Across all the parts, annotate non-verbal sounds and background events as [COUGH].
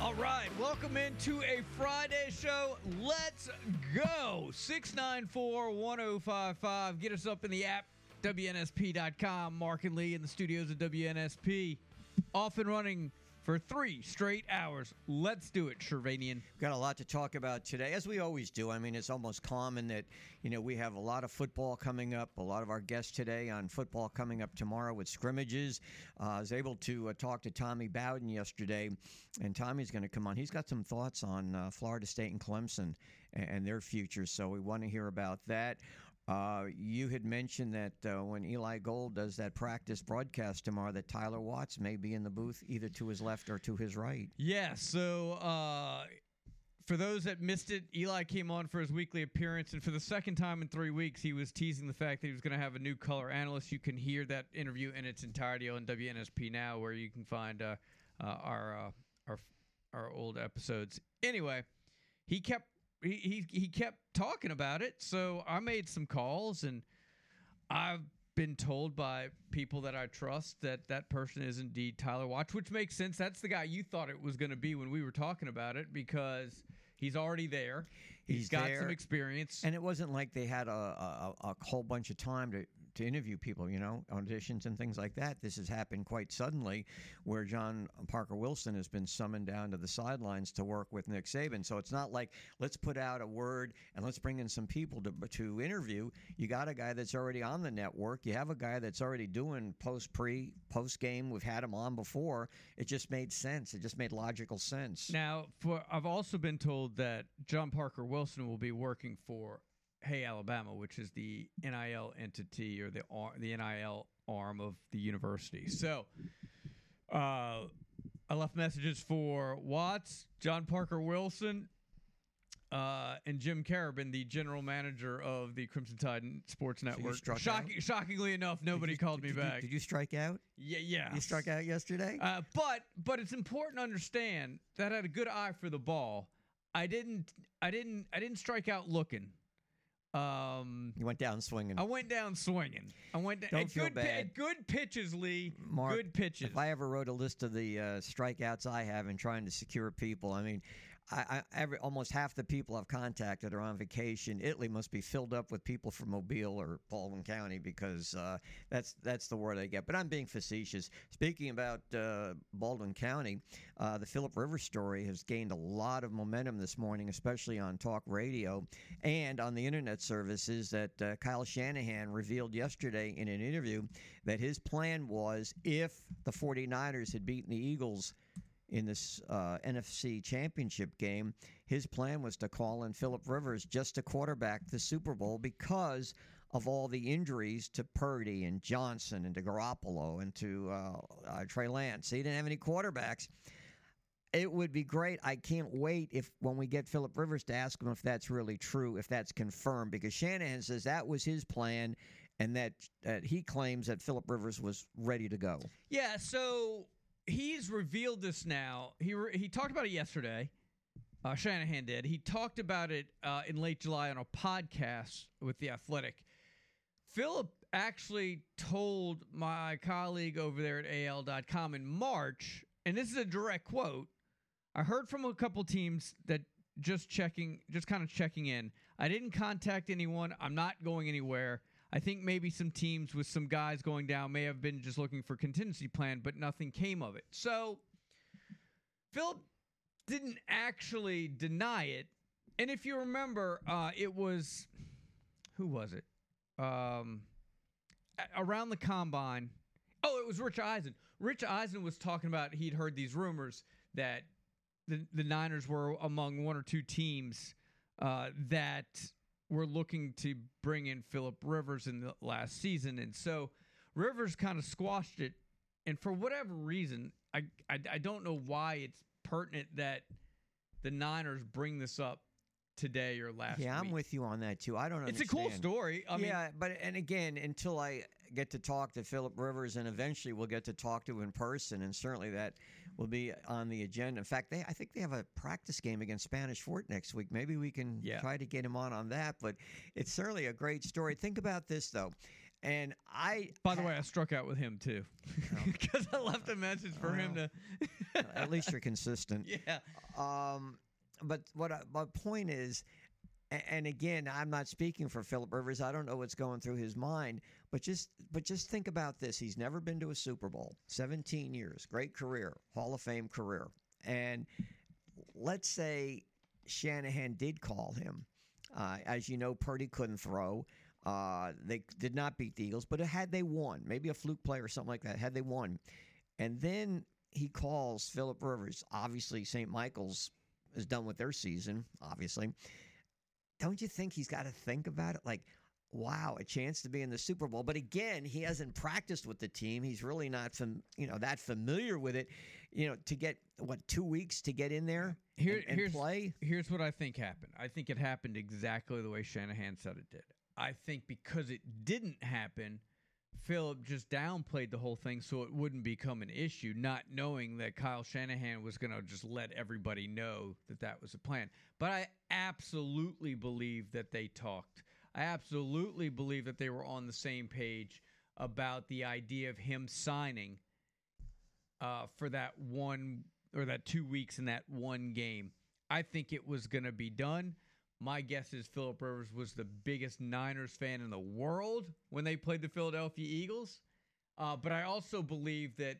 All right, welcome into a Friday show. Let's go. 694 1055. Get us up in the app, WNSP.com. Mark and Lee in the studios of WNSP. Off and running for three straight hours. Let's do it, Shervanian. Got a lot to talk about today, as we always do. I mean, it's almost common that, you know, we have a lot of football coming up. A lot of our guests today on football coming up tomorrow with scrimmages. Uh, I was able to uh, talk to Tommy Bowden yesterday, and Tommy's going to come on. He's got some thoughts on uh, Florida State and Clemson and, and their future, so we want to hear about that. Uh, you had mentioned that uh, when Eli Gold does that practice broadcast tomorrow, that Tyler Watts may be in the booth either to his left or to his right. Yeah, so uh, for those that missed it, Eli came on for his weekly appearance, and for the second time in three weeks, he was teasing the fact that he was going to have a new color analyst. You can hear that interview in its entirety on WNSP now, where you can find uh, uh, our uh, our our old episodes. Anyway, he kept he, he he kept talking about it, so I made some calls, and I've been told by people that I trust that that person is indeed Tyler Watts, which makes sense. That's the guy you thought it was going to be when we were talking about it because he's already there. He's got there. some experience. And it wasn't like they had a, a, a whole bunch of time to, to interview people, you know, auditions and things like that. This has happened quite suddenly, where John Parker Wilson has been summoned down to the sidelines to work with Nick Saban. So it's not like let's put out a word and let's bring in some people to to interview. You got a guy that's already on the network. You have a guy that's already doing post pre post game. We've had him on before. It just made sense. It just made logical sense. Now, for I've also been told that John Parker Wilson will be working for Yea Alabama, which is the NIL entity or the ar- the NIL arm of the university. So, uh, I left messages for Watts, John Parker Wilson, uh, and Jim Carabin, the general manager of the Crimson Tide Sports Network. struck Shocking, shockingly enough, nobody you- called me did you- back. did you strike out? yeah, yeah. You struck out yesterday. Uh, but but it's important to understand that I had a good eye for the ball. I didn't I didn't I didn't strike out looking. Um, you went down swinging. I went down swinging. I went down Don't at feel good bad. at good pitches, Lee. Mark, good pitches. If I ever wrote a list of the uh, strikeouts I have in trying to secure people, I mean, I, every almost half the people I've contacted are on vacation. Italy must be filled up with people from Mobile or Baldwin County because uh, that's that's the word I get. But I'm being facetious. Speaking about uh, Baldwin County, uh, the Philip Rivers story has gained a lot of momentum this morning, especially on talk radio and on the internet services. That uh, Kyle Shanahan revealed yesterday in an interview that his plan was if the 49ers had beaten the Eagles in this uh, NFC championship game, his plan was to call in Philip Rivers just to quarterback the Super Bowl because of all the injuries to Purdy and Johnson and to Garoppolo and to uh, uh, Trey Lance. He didn't have any quarterbacks. It would be great. I can't wait if when we get Philip Rivers to ask him if that's really true, if that's confirmed, because Shanahan says that was his plan, and that, that he claims that Philip Rivers was ready to go. yeah. So he's revealed this now. He re- he talked about it yesterday. Uh, Shanahan did. He talked about it uh, in late July on a podcast with the Athletic. Philip actually told my colleague over there at AL.com in March, and this is a direct quote. I heard from a couple teams that just checking, just kind of checking in. I didn't contact anyone. I'm not going anywhere. I think maybe some teams with some guys going down may have been just looking for contingency plan, but nothing came of it. So Philip didn't actually deny it. And if you remember, uh, it was who was it? Um, around the combine. Oh, it was Rich Eisen. Rich Eisen was talking about he'd heard these rumors that the the Niners were among one or two teams uh, that were looking to bring in Philip Rivers in the last season, and so Rivers kind of squashed it. And for whatever reason, I, I I don't know why it's pertinent that the Niners bring this up today or last yeah, I'm with you on that too. I don't Understand. It's a cool story. I mean, yeah, but and again, until I get to talk to Philip Rivers, and eventually we'll get to talk to him in person, and certainly that will be on the agenda. In fact, they I think they have a practice game against Spanish Fort next week. Maybe we can Yeah. try to get him on on that. But it's certainly a great story. Think about this though, and I by the way, I struck out with him too [LAUGHS] because I left a message for him to. at least you're consistent. [LAUGHS] yeah. Um, but what I, my point is, and again, I'm not speaking for Philip Rivers. I don't know what's going through his mind, but just but just think about this. He's never been to a Super Bowl. 17 years, great career, Hall of Fame career, and let's say Shanahan did call him. Uh, as you know, Purdy couldn't throw. Uh, they did not beat the Eagles, but had they won, maybe a fluke play or something like that, had they won, and then he calls Philip Rivers. Obviously, St. Michael's is done with their season. Obviously, don't you think he's got to think about it? Like, wow, a chance to be in the Super Bowl. But again, he hasn't practiced with the team. He's really not, fam- you know, that familiar with it. You know, to get what two weeks to get in there Here, and, and here's play. here's what I think happened. I think it happened exactly the way Shanahan said it did. I think because it didn't happen, Philip just downplayed the whole thing so it wouldn't become an issue, not knowing that Kyle Shanahan was going to just let everybody know that that was a plan. But I absolutely believe that they talked. I absolutely believe that they were on the same page about the idea of him signing uh, for that one or that two weeks in that one game. I think it was going to be done. My guess is Philip Rivers was the biggest Niners fan in the world when they played the Philadelphia Eagles. Uh, but I also believe that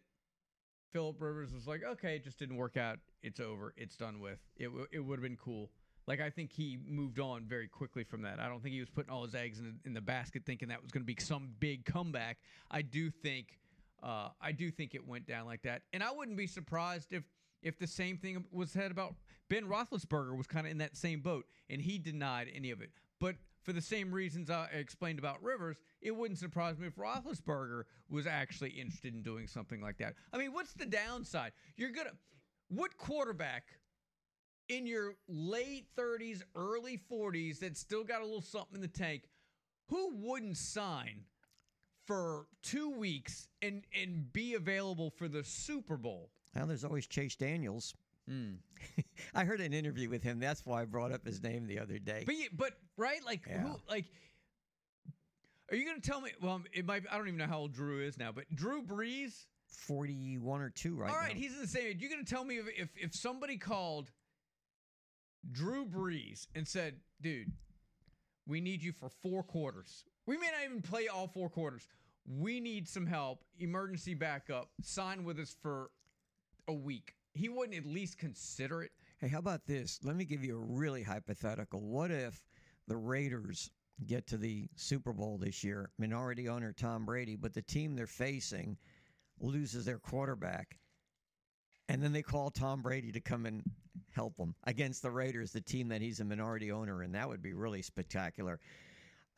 Philip Rivers was like, okay, it just didn't work out. It's over. It's done with. It, w- it would have been cool. Like, I think he moved on very quickly from that. I don't think he was putting all his eggs in the, in the basket thinking that was going to be some big comeback. I do think uh, I do think it went down like that, and I wouldn't be surprised if if the same thing was said about Ben Roethlisberger was kind of in that same boat, and he denied any of it. But for the same reasons I explained about Rivers, it wouldn't surprise me if Roethlisberger was actually interested in doing something like that. I mean, what's the downside? You're gonna what quarterback in your late 30s, early 40s that still got a little something in the tank, who wouldn't sign for two weeks and and be available for the Super Bowl? Well, there's always Chase Daniels. Hmm. [LAUGHS] I heard an interview with him. That's why I brought up his name the other day. But but right, like Yeah. who like. Are you gonna tell me? Well, it might. I don't even know how old Drew is now, but Drew Brees. 41 or 2 right all right, now. he's in the same age. You're gonna tell me if, if if somebody called Drew Brees and said, "Dude, we need you for four quarters. We may not even play all four quarters. We need some help. Emergency backup. Sign with us for a week." He wouldn't at least consider it. Hey, how about this? Let me give you a really hypothetical. What if the Raiders get to the Super Bowl this year, minority owner Tom Brady, but the team they're facing loses their quarterback, and then they call Tom Brady to come and help them against the Raiders, the team that he's a minority owner in? That would be really spectacular.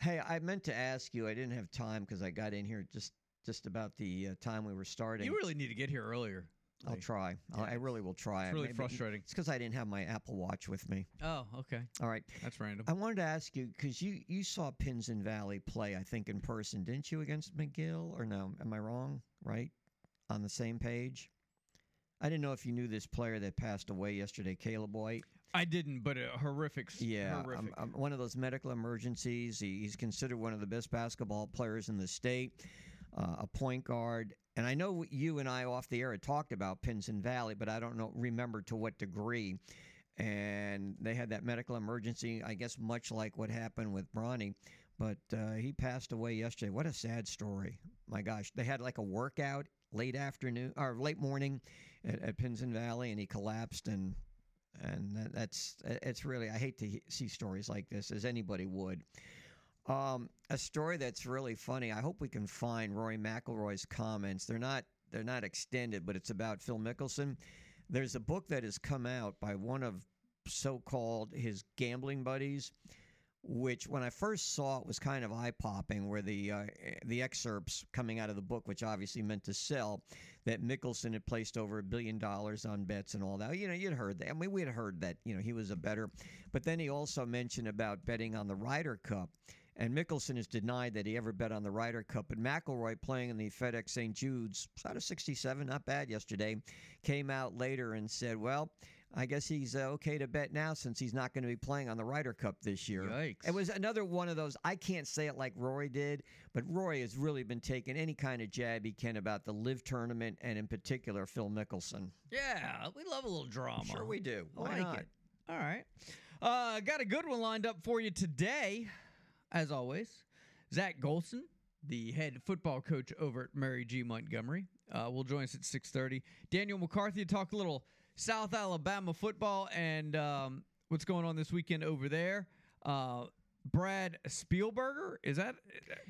Hey, I meant to ask you. I didn't have time because I got in here just just about the uh, time we were starting. You really need to get here earlier. I'll try. I'll, I really will try. It's really Maybe- frustrating. It's because I didn't have my Apple Watch with me. Oh, okay. All right. That's random. I wanted to ask you because you you saw Pinson Valley play, I think, in person, didn't you, against McGill? Or no? Am I wrong? Right? On the same page. I didn't know if you knew this player that passed away yesterday, Caleb White. I didn't, but a horrific. Yeah, horrific. one of those medical emergencies. He, he's considered one of the best basketball players in the state, uh, a point guard. And I know you and I off the air had talked about Pinson Valley, but I don't know remember to what degree. And they had that medical emergency, I guess, much like what happened with Bronny. But uh, he passed away yesterday. What a sad story. My gosh, they had like a workout late afternoon or late morning at, at Pinson Valley, and he collapsed and and that, that's it's really I hate to see stories like this as anybody would. Um, a story that's really funny. I hope we can find Rory McIlroy's comments. They're not they're not extended, but it's about Phil Mickelson. There's a book that has come out by one of so-called his gambling buddies, which when I first saw it was kind of eye popping, where the uh, the excerpts coming out of the book, which obviously meant to sell, that Mickelson had placed over a billion dollars on bets and all that. You know, you'd heard that. I mean, we had heard that. You know, he was a better, but then he also mentioned about betting on the Ryder Cup. And Mickelson has denied that he ever bet on the Ryder Cup. But McIlroy, playing in the FedEx St. Jude's, out of 67, not bad yesterday, came out later and said, "Well, I guess he's uh, okay to bet now since he's not going to be playing on the Ryder Cup this year." Yikes. It was another one of those. I can't say it like Rory did, but Rory has really been taking any kind of jab he can about the LIV tournament and, in particular, Phil Mickelson. Yeah, we love a little drama. Sure, we do. I Why like not? it. All right. Uh, got a good one lined up for you today, as always. Zach Golson, the head football coach over at Mary G. Montgomery, uh, will join us at 6.30. Daniel McCarthy to talk a little South Alabama football and um, what's going on this weekend over there. Uh, Brad Spielberger, is that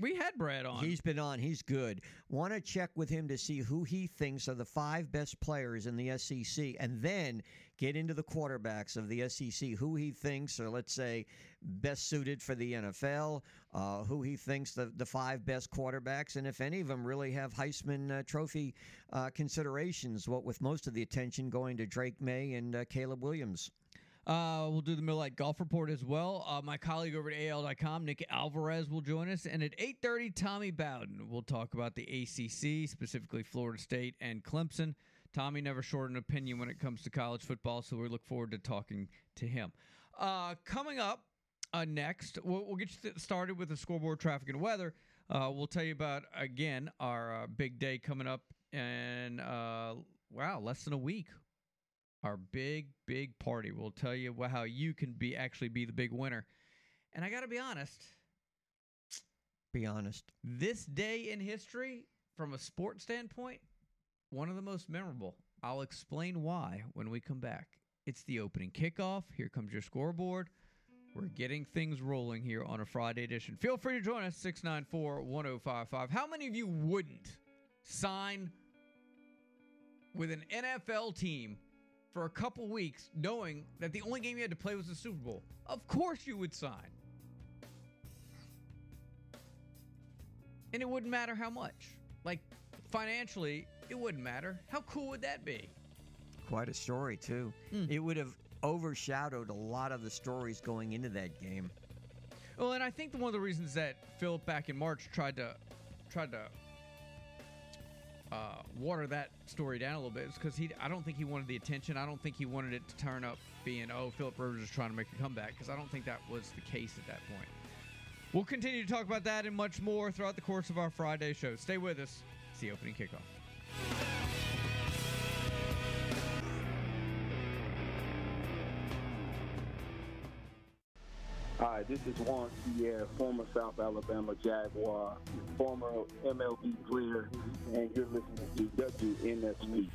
we had Brad on? He's been on. He's good. Want to check with him to see who he thinks are the five best players in the SEC, and then get into the quarterbacks of the SEC. Who he thinks are, let's say, best suited for the NFL. Uh, who he thinks the the five best quarterbacks, and if any of them really have Heisman uh, Trophy uh, considerations. What with most of the attention going to Drake Maye and uh, Caleb Williams. Uh, we'll do the Millite Golf Report as well. Uh, my colleague over at AL.com, Nick Alvarez, will join us. And at 8.30, Tommy Bowden will talk about the ACC, specifically Florida State and Clemson. Tommy never short an opinion when it comes to college football, so we look forward to talking to him. Uh, coming up uh, next, we'll, we'll get you started with the scoreboard, traffic, and weather. Uh, we'll tell you about, again, our uh, big day coming up in, uh, wow, less than a week our big big party we'll tell you how you can be actually be the big winner and i gotta be honest Be honest. this day in history from a sports standpoint one of the most memorable i'll explain why when we come back it's the opening kickoff here comes your scoreboard we're getting things rolling here on a friday edition feel free to join us 694-1055 how many of you wouldn't sign with an nfl team for a couple weeks knowing that the only game you had to play was the Super Bowl. Of course you would sign. And it wouldn't matter how much. Like financially, it wouldn't matter. How cool would that be? Quite a story too. Mm. It would have overshadowed a lot of the stories going into that game. Well, and I think one of the reasons that Philip back in March tried to tried to uh, water that story down a little bit is because he I don't think he wanted the attention. I don't think he wanted it to turn up being oh Philip Rivers is trying to make a comeback because I don't think that was the case at that point. We'll continue to talk about that and much more throughout the course of our Friday show. Stay with us. It's the opening kickoff. Hi, this is Juan Pierre, former South Alabama Jaguar, former MLB player, and you're listening to WNSP.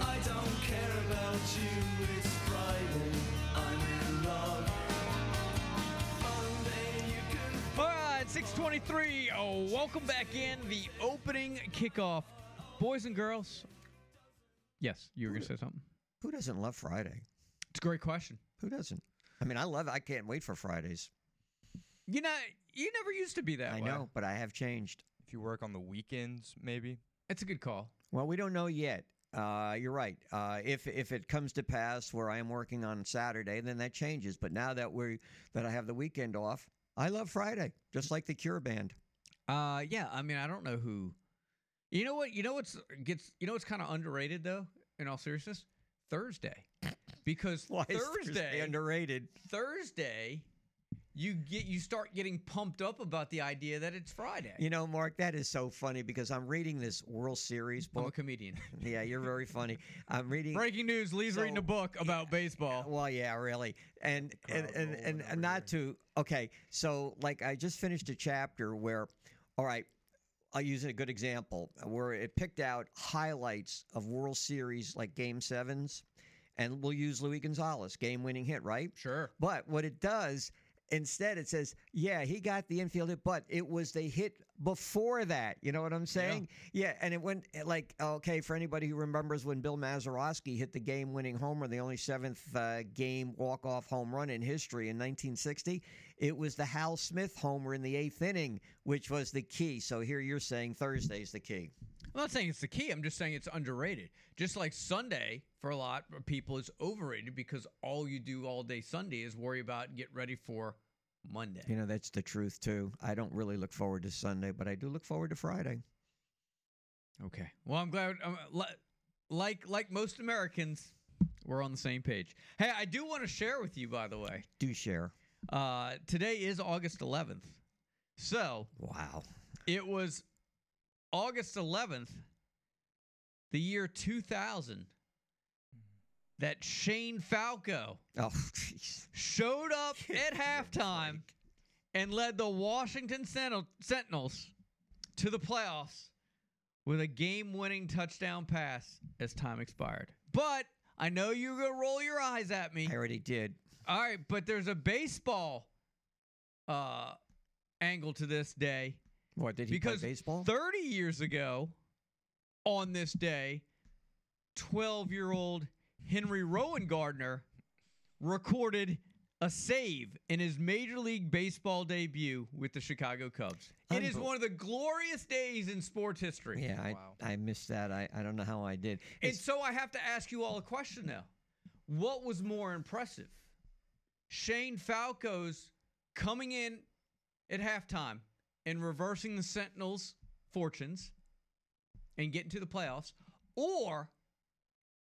I 623. Oh, welcome back in the opening kickoff. Boys and girls. Yes, you were going to say something. Who doesn't love Friday? It's a great question. Who doesn't? I mean, I love it. I can't wait for Fridays. You know, you never used to be that I way. know, but I have changed. If you work on the weekends, maybe. It's a good call. Well, we don't know yet. Uh, you're right. Uh, if if it comes to pass where I am working on Saturday, then that changes. But now that we that I have the weekend off, I love Friday, just like the Cure band. Uh, yeah. I mean, I don't know who. You know what? You know what's gets. You know what's kind of underrated though. In all seriousness, Thursday, because [LAUGHS] is Thursday, underrated? Thursday, you get you start getting pumped up about the idea that it's Friday. You know, Mark, that is so funny because I'm reading this World Series book. I'm a comedian. [LAUGHS] yeah, you're very funny. I'm reading. Breaking news: Lee's reading a book about baseball. Well, yeah, really, and and and, and, and not to okay. So, like, I just finished a chapter where, all right, I'll use a good example where it picked out highlights of World Series like Game Sevens, and we'll use Louis Gonzalez game-winning hit, right? Sure. But what it does, Instead, it says, yeah, he got the infield hit, but it was the hit before that. You know what I'm saying? Yeah, and it went eh, like, okay, for anybody who remembers when Bill Mazeroski hit the game winning homer, the only seventh uh, game walk off home run in history in 1960, it was the Hal Smith homer in the eighth inning, which was the key. So here you're saying Thursday's the key. I'm not saying it's the key. I'm just saying it's underrated. Just like Sunday for a lot of people is overrated because all you do all day Sunday is worry about and get ready for Monday. You know, that's the truth, too. I don't really look forward to Sunday, but I do look forward to Friday. Okay. Well, I'm glad. Um, like like most Americans, we're on the same page. Hey, I do want to share with you, by the way. Do share. Uh, today is August 11th, so Wow. it was August 11th, the year 2000, that Shane Falco Oh, showed up [LAUGHS] at halftime and led the Washington Sentinel- Sentinels to the playoffs with a game-winning touchdown pass as time expired. But I know you're gonna roll your eyes at me. I already did. All right, but there's a baseball uh, angle to this day What, did he because play baseball? 30 years ago on this day, 12-year-old Henry Rowengartner recorded a save in his Major League Baseball debut with the Chicago Cubs. It is Unbel- one of the glorious days in sports history. yeah, I, Wow. I missed that. I, I don't know how I did. And so I have to ask you all a question now. What was more impressive? Shane Falco's coming in at halftime and reversing the Sentinels' fortunes and getting to the playoffs, or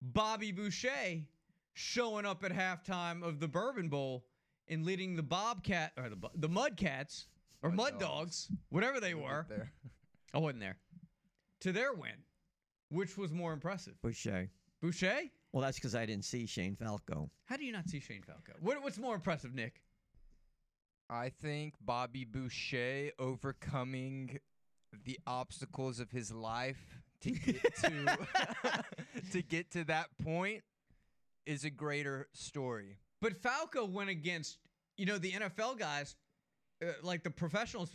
Bobby Boucher showing up at halftime of the Bourbon Bowl and leading the Bobcat or the the Mudcats or Mud Mud Dogs. Dogs, whatever they We'll were. there. I wasn't there. To their win, which was more impressive? Boucher. Boucher? Well, that's because I didn't see Shane Falco. How do you not see Shane Falco? What, what's more impressive, Nick? I think Bobby Boucher overcoming the obstacles of his life to get [LAUGHS] to [LAUGHS] to get to that point is a greater story. But Falco went against, you know, the NFL guys, uh, like the professionals,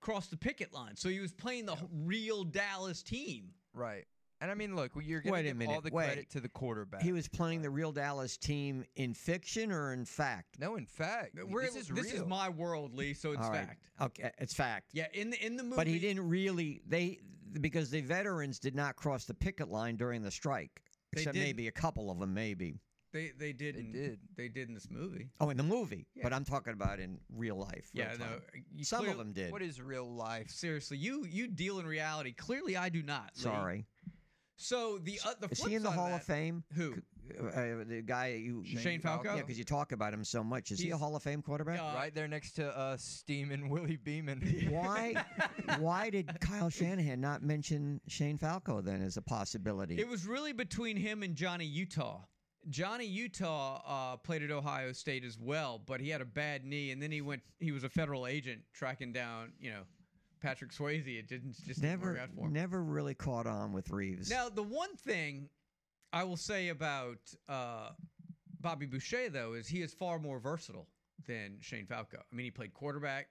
crossed the picket line. So he was playing the h- real Dallas team. Right. And I mean, look, you're going Wait to a give minute, all the wait. credit to the quarterback. He was playing the real Dallas team in fiction or in fact? no, in fact, We're- this is this is real. my world, Lee. So it's All right. fact. Okay, it's fact. Yeah, in the in the movie. But he didn't really they because the veterans did not cross the picket line during the strike. They Except didn't. maybe a couple of them, maybe. They they did. They in- did. They did in this movie. Oh, in the movie. Yeah. But I'm talking about in real life. real Yeah, no. time. you Some clear- of them did. What is real life? Seriously, you you deal in reality. Clearly, I do not. Lee. Sorry. So the uh, the Is he in the side Hall of, that- Fame? Who? Uh, the guy you. Shane, Falco. Yeah, because you talk about him so much. Is he a Hall of Fame quarterback? Uh, right there next to uh, Steamin' Willie Beamen. [LAUGHS] why? [LAUGHS] why did Kyle Shanahan not mention Shane Falco then as a possibility? It was really between him and Johnny Utah. Johnny Utah uh, played at Ohio State as well, but he had a bad knee, and then he went. He was a federal agent tracking down, you know, Patrick Swayze. It didn't just didn't work never, out for him. never really caught on with Reeves. Now, the one thing I will say about uh, Bobby Boucher, though, is he is far more versatile than Shane Falco. I mean, he played quarterback,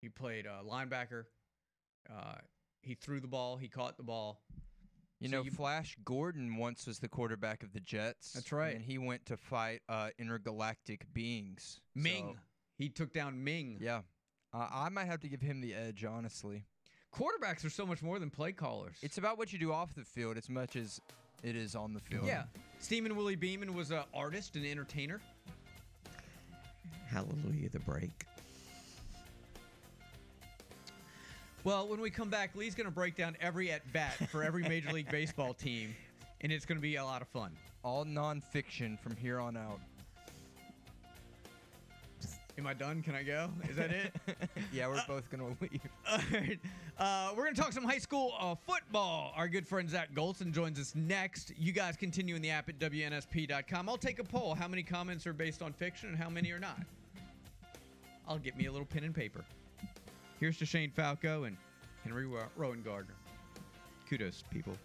he played uh, linebacker, uh, he threw the ball, he caught the ball. You So know, you- Flash Gordon once was the quarterback of the Jets. That's right. And he went to fight uh, intergalactic beings. Ming, So, he took down Ming. yeah. Uh, I might have to give him the edge, honestly. Quarterbacks are so much more than play callers. It's about what you do off the field as much as it is on the field. yeah. Steamin' Willie Beamen was an artist and entertainer. Hallelujah, the break. Well, when we come back, Lee's going to break down every at bat for every Major League [LAUGHS] Baseball team, and it's going to be a lot of fun. All nonfiction from here on out. Am I done? Can I go? Is that it? [LAUGHS] yeah, we're both going to leave. [LAUGHS] All right. Uh, we're going to talk some high school uh, football. Our good friend Zach Golson joins us next. You guys continue in the app at WNSP.com. I'll take a poll. How many comments are based on fiction and how many are not? I'll get me a little pen and paper. Here's to Shane Falco and Henry Rowengartner. Kudos, people.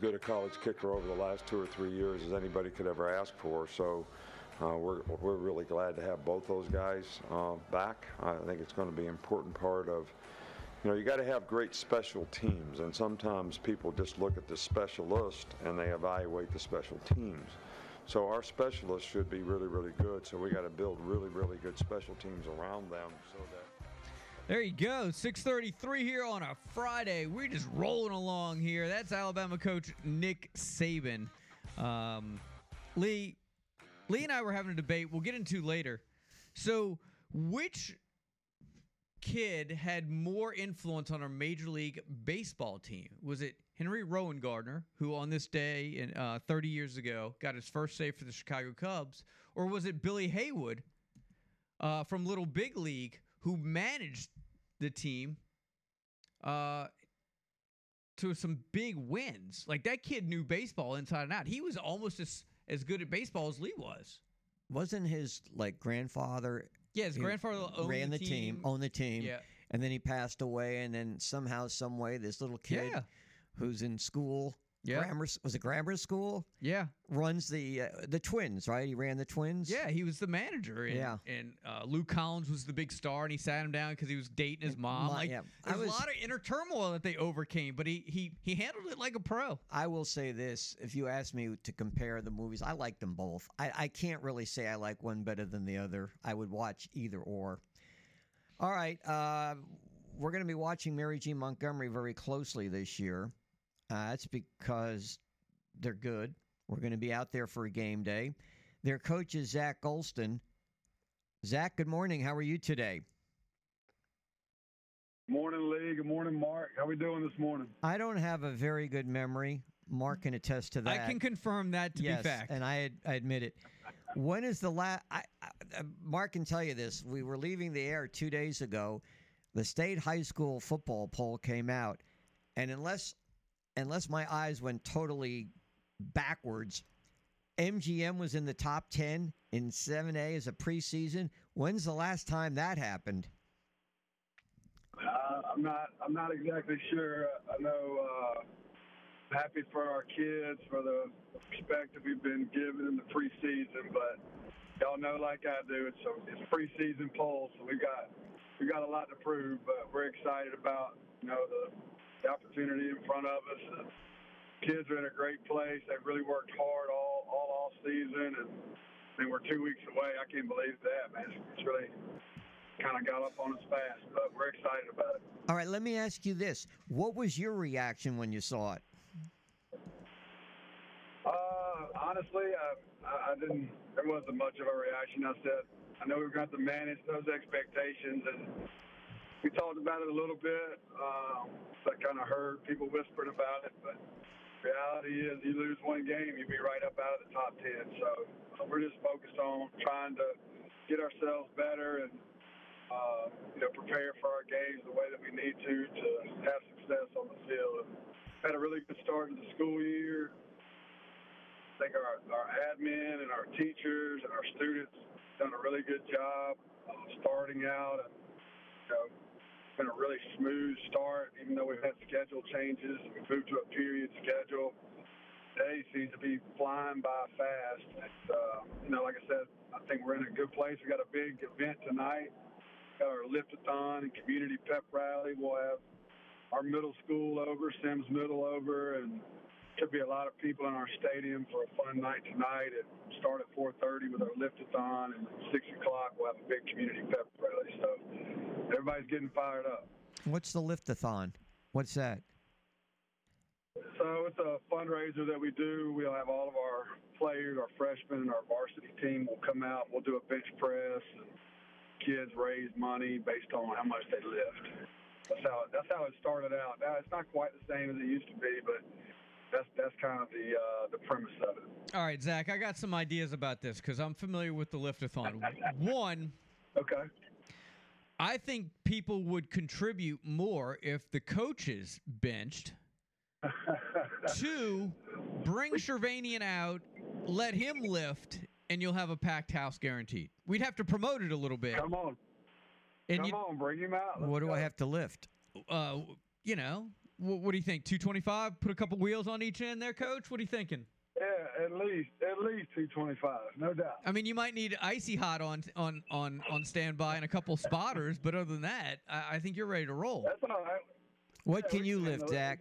Good a college kicker over the last two or three years as anybody could ever ask for. So uh, we're, we're really glad to have both those guys uh, back. I think it's going to be an important part of, you know, you got to have great special teams, and sometimes people just look at the specialist and they evaluate the special teams. So our specialists should be really, really good. So we got to build really, really good special teams around them so that. There you go. 633 here on a Friday. We're just rolling along here. That's Alabama coach Nick Saban. Um, Lee, Lee and I were having a debate we'll get into later. So, which kid had more influence on our Major League Baseball team? Was it Henry Rowengartner, who on this day in uh, 30 years ago got his first save for the Chicago Cubs, or was it Billy Haywood uh, from Little Big League who managed the team uh, to some big wins? Like that kid knew baseball inside and out. He was almost as as good at baseball as Lee was. Wasn't his like grandfather Yeah, his grandfather owned ran the, the team, owned the team, Yeah. and then he passed away, and then somehow, some way, this little kid Yeah. who's in school, Yeah. grammar was it grammar school, Yeah. runs the uh, the twins, right? He ran the twins. Yeah, he was the manager. And, Yeah. and uh, Lou Collins was the big star, and he sat him down because he was dating his mom. my- like, yeah. There's was- a lot of inner turmoil that they overcame, but he he he handled it like a pro. I will say this: if you ask me to compare the movies, I like them both. I, I can't really say I like one better than the other. I would watch either or. All right, uh, we're going to be watching Mary G. Montgomery very closely this year. Uh, that's because they're good. We're going to be out there for a game day. Their coach is Zach Golson. Zach, good morning. How are you today? Morning, Lee. Good morning, Mark. How are we doing this morning? I don't have a very good memory. Mark can attest to that. I can confirm that to yes, be fact. and I, I admit it. When is the last? I, I, uh, Mark can tell you this. We were leaving the air two days ago. The state high school football poll came out, and unless unless my eyes went totally backwards, MGM was in the top ten in 7A as a preseason. When's the last time that happened? Uh, I'm not. I'm not exactly sure. I know. Uh, happy for our kids for the respect that we've been given in the preseason, but y'all know, like I do, it's a it's preseason poll, so we got we got a lot to prove. But we're excited about you know the, the opportunity in front of us. The kids are in a great place. They've really worked hard all all off season, and I mean, we're two weeks away. I can't believe that, man. It's really kind of got up on us fast, but we're excited about it. All right, let me ask you this: What was your reaction when you saw it? Uh, honestly, I, I I didn't. There wasn't much of a reaction. I said, I know we've got to manage those expectations, and we talked about it a little bit. Um, I kind of heard people whispering about it, but reality is, you lose one game, you'd be right up out of the top ten. So uh, we're just focused on trying to get ourselves better and uh, you know prepare for our games the way that we need to to have success on the field. And had a really good start to the school year. I think our, our admin and our teachers and our students done a really good job uh, starting out and you know been a really smooth start even though we've had schedule changes we moved to a period schedule. Today seems to be flying by fast. And, uh, you know like I said I think we're in a good place. We got a big event tonight. Got our liftathon and community pep rally. We'll have our middle school over Sims Middle over and should be a lot of people in our stadium for a fun night tonight. It start at 4:30 with our liftathon, and at six o'clock we'll have a big community pep rally. So everybody's getting fired up. What's the liftathon? What's that? So it's a fundraiser that we do. We'll have all of our players, our freshmen, and our varsity team will come out. We'll do a bench press. And kids raise money based on how much they lift. That's how that's how it started out. Now it's not quite the same as it used to be, but that's that's kind of the uh, the premise of it. All right, Zach, I got some ideas about this because I'm familiar with the liftathon. One, Okay. I think people would contribute more if the coaches benched. [LAUGHS] Two, bring Shervanian out, let him lift, and you'll have a packed house guaranteed. We'd have to promote it a little bit. Come on, and come you, on, bring him out. Let's What do I have to lift? uh, you know, What, what do you think? 225? Put a couple wheels on each end there, coach? What are you thinking? Yeah, at least at least 225, no doubt. I mean, you might need icy hot on on on on standby and a couple spotters, but other than that, I, I think you're ready to roll. That's all right. What Yeah, can you can lift, handle it. We Zach?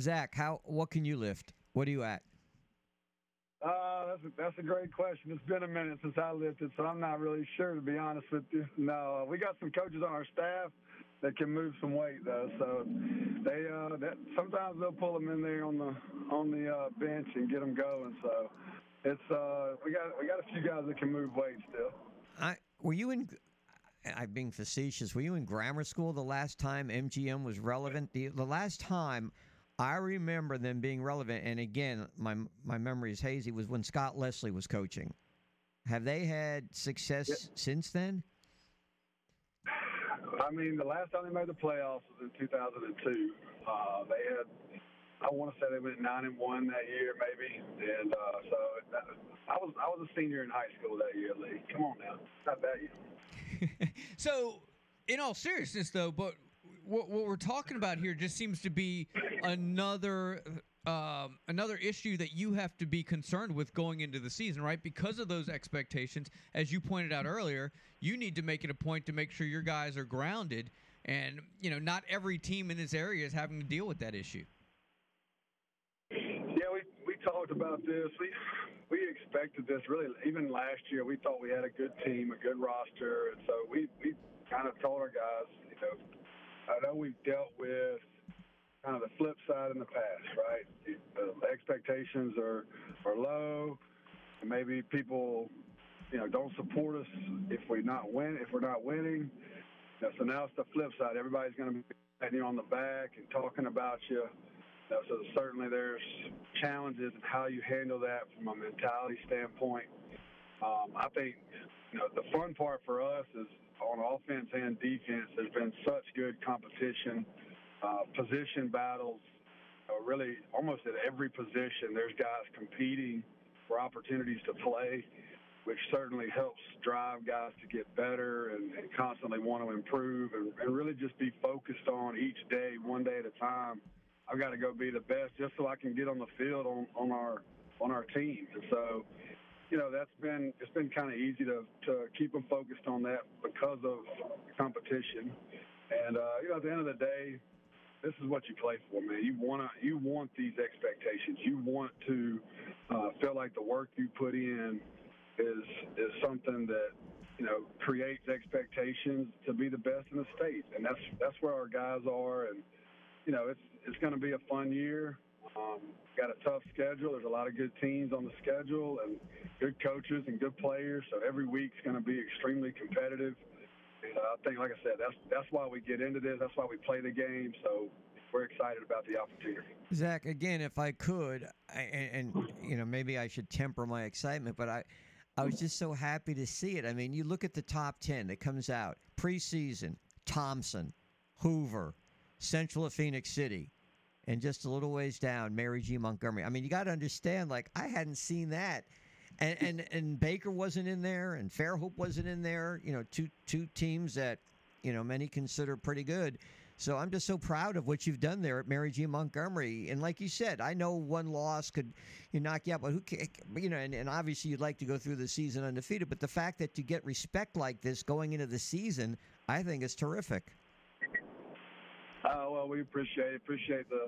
Zach, how what can you lift? What are you at? Uh, that's a, that's a great question. It's been a minute since I lifted, so I'm not really sure to be honest with you. No, uh, we got some coaches on our staff that can move some weight though, so they uh, that sometimes they'll pull them in there on the on the uh, bench and get them going. So it's uh, we got we got a few guys that can move weight still. I were you in? I'm being facetious. Were you in grammar school the last time MGM was relevant? The the last time I remember them being relevant, and again, my my memory is hazy, was when Scott Leslie was coaching. Have they had success since then? I mean, the last time they made the playoffs was in 2002. Uh, they had, I want to say they went nine and one that year, maybe. And uh, so that, I was I was a senior in high school that year, Lee. Come on now, not that year. so, in all seriousness, though, but what, what we're talking about here just seems to be another um, another issue that you have to be concerned with going into the season, right? Because of those expectations, as you pointed out earlier, you need to make it a point to make sure your guys are grounded, and you know, not every team in this area is having to deal with that issue. Yeah, we we talked about this. We we expected this really. Even last year, we thought we had a good team, a good roster, and so we we kind of told our guys, you know, I know we've dealt with kind of the flip side in the past, right? The expectations are are low, maybe people, you know, don't support us if we not win if we're not winning. You so now it's the flip side. Everybody's going to be patting you on the back and talking about you. You so certainly there's challenges in how you handle that from a mentality standpoint. Um, I think you know the fun part for us is on offense and defense. There's been such good competition, uh, position battles. Uh, really, almost at every position, there's guys competing for opportunities to play, which certainly helps drive guys to get better and, and constantly want to improve and, and really just be focused on each day, one day at a time. I've got to go be the best just so I can get on the field on, on our on our team. And so, you know, that's been it's been kind of easy to to keep them focused on that because of competition. And uh, you know, at the end of the day, this is what you play for, man. You want to you want these expectations. You want to uh, feel like the work you put in is is something that you know creates expectations to be the best in the state, and that's that's where our guys are. And you know, it's it's going to be a fun year. Um, got a tough schedule. There's a lot of good teams on the schedule and good coaches and good players. So every week's going to be extremely competitive. Uh, I think, like I said, that's that's why we get into this. That's why we play the game. So we're excited about the opportunity. Zach, again, if I could, and, and you know, maybe I should temper my excitement, but I, I was just so happy to see it. I mean, you look at the top ten that comes out preseason: Thompson, Hoover, Central of Phenix City, and just a little ways down, Mary G. Montgomery. I mean, you got to understand, like I hadn't seen that. And, and and Baker wasn't in there, and Fairhope wasn't in there. You know, two two teams that you know many consider pretty good. So I'm just so proud of what you've done there at Mary G. Montgomery. And like you said, I know one loss could you knock you out, but who ca- you know, and, and obviously you'd like to go through the season undefeated. But the fact that you get respect like this going into the season, I think is terrific. Uh, well, we appreciate appreciate the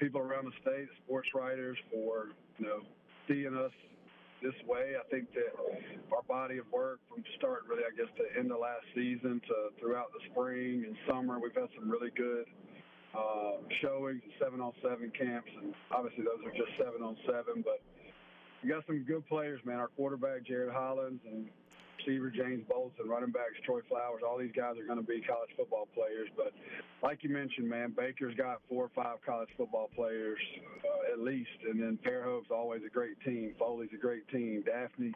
people around the state, sports writers, for you know seeing us this way. I think that our body of work from start really, I guess, to end of last season to throughout the spring and summer, we've had some really good uh, showings, and seven on seven camps, and obviously those are just seven on seven. But we got some good players, man. Our quarterback Jared Hollins and receiver James Bolton, running backs Troy Flowers. All these guys are going to be college football players. But like you mentioned, man, Baker's got four or five college football players uh, at least, and then Fairhope's always a great team. Foley's a great team. Daphne,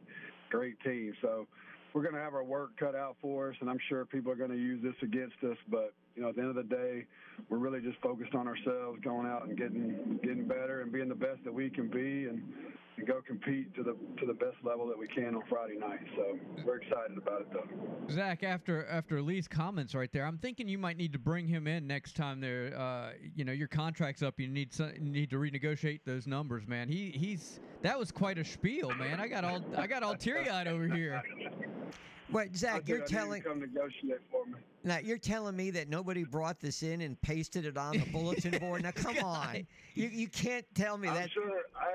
great team. So we're going to have our work cut out for us, and I'm sure people are going to use this against us. But you know, at the end of the day, we're really just focused on ourselves, going out and getting getting better and being the best that we can be, and, and go compete to the to the best level that we can on Friday night. So we're excited about it, though. Zach, after after Lee's comments right there, I'm thinking you might need to bring him in next time. There, uh, you know, your contract's up. You need some, you need to renegotiate those numbers, man. He he's that was quite a spiel, man. I got all I got all teary eyed over here. [LAUGHS] Wait, Zach, you're I need to telling come negotiate for me. now you're telling me that nobody brought this in and pasted it on the bulletin board. Now [LAUGHS] come on, you you can't tell me I'm that. sure. I,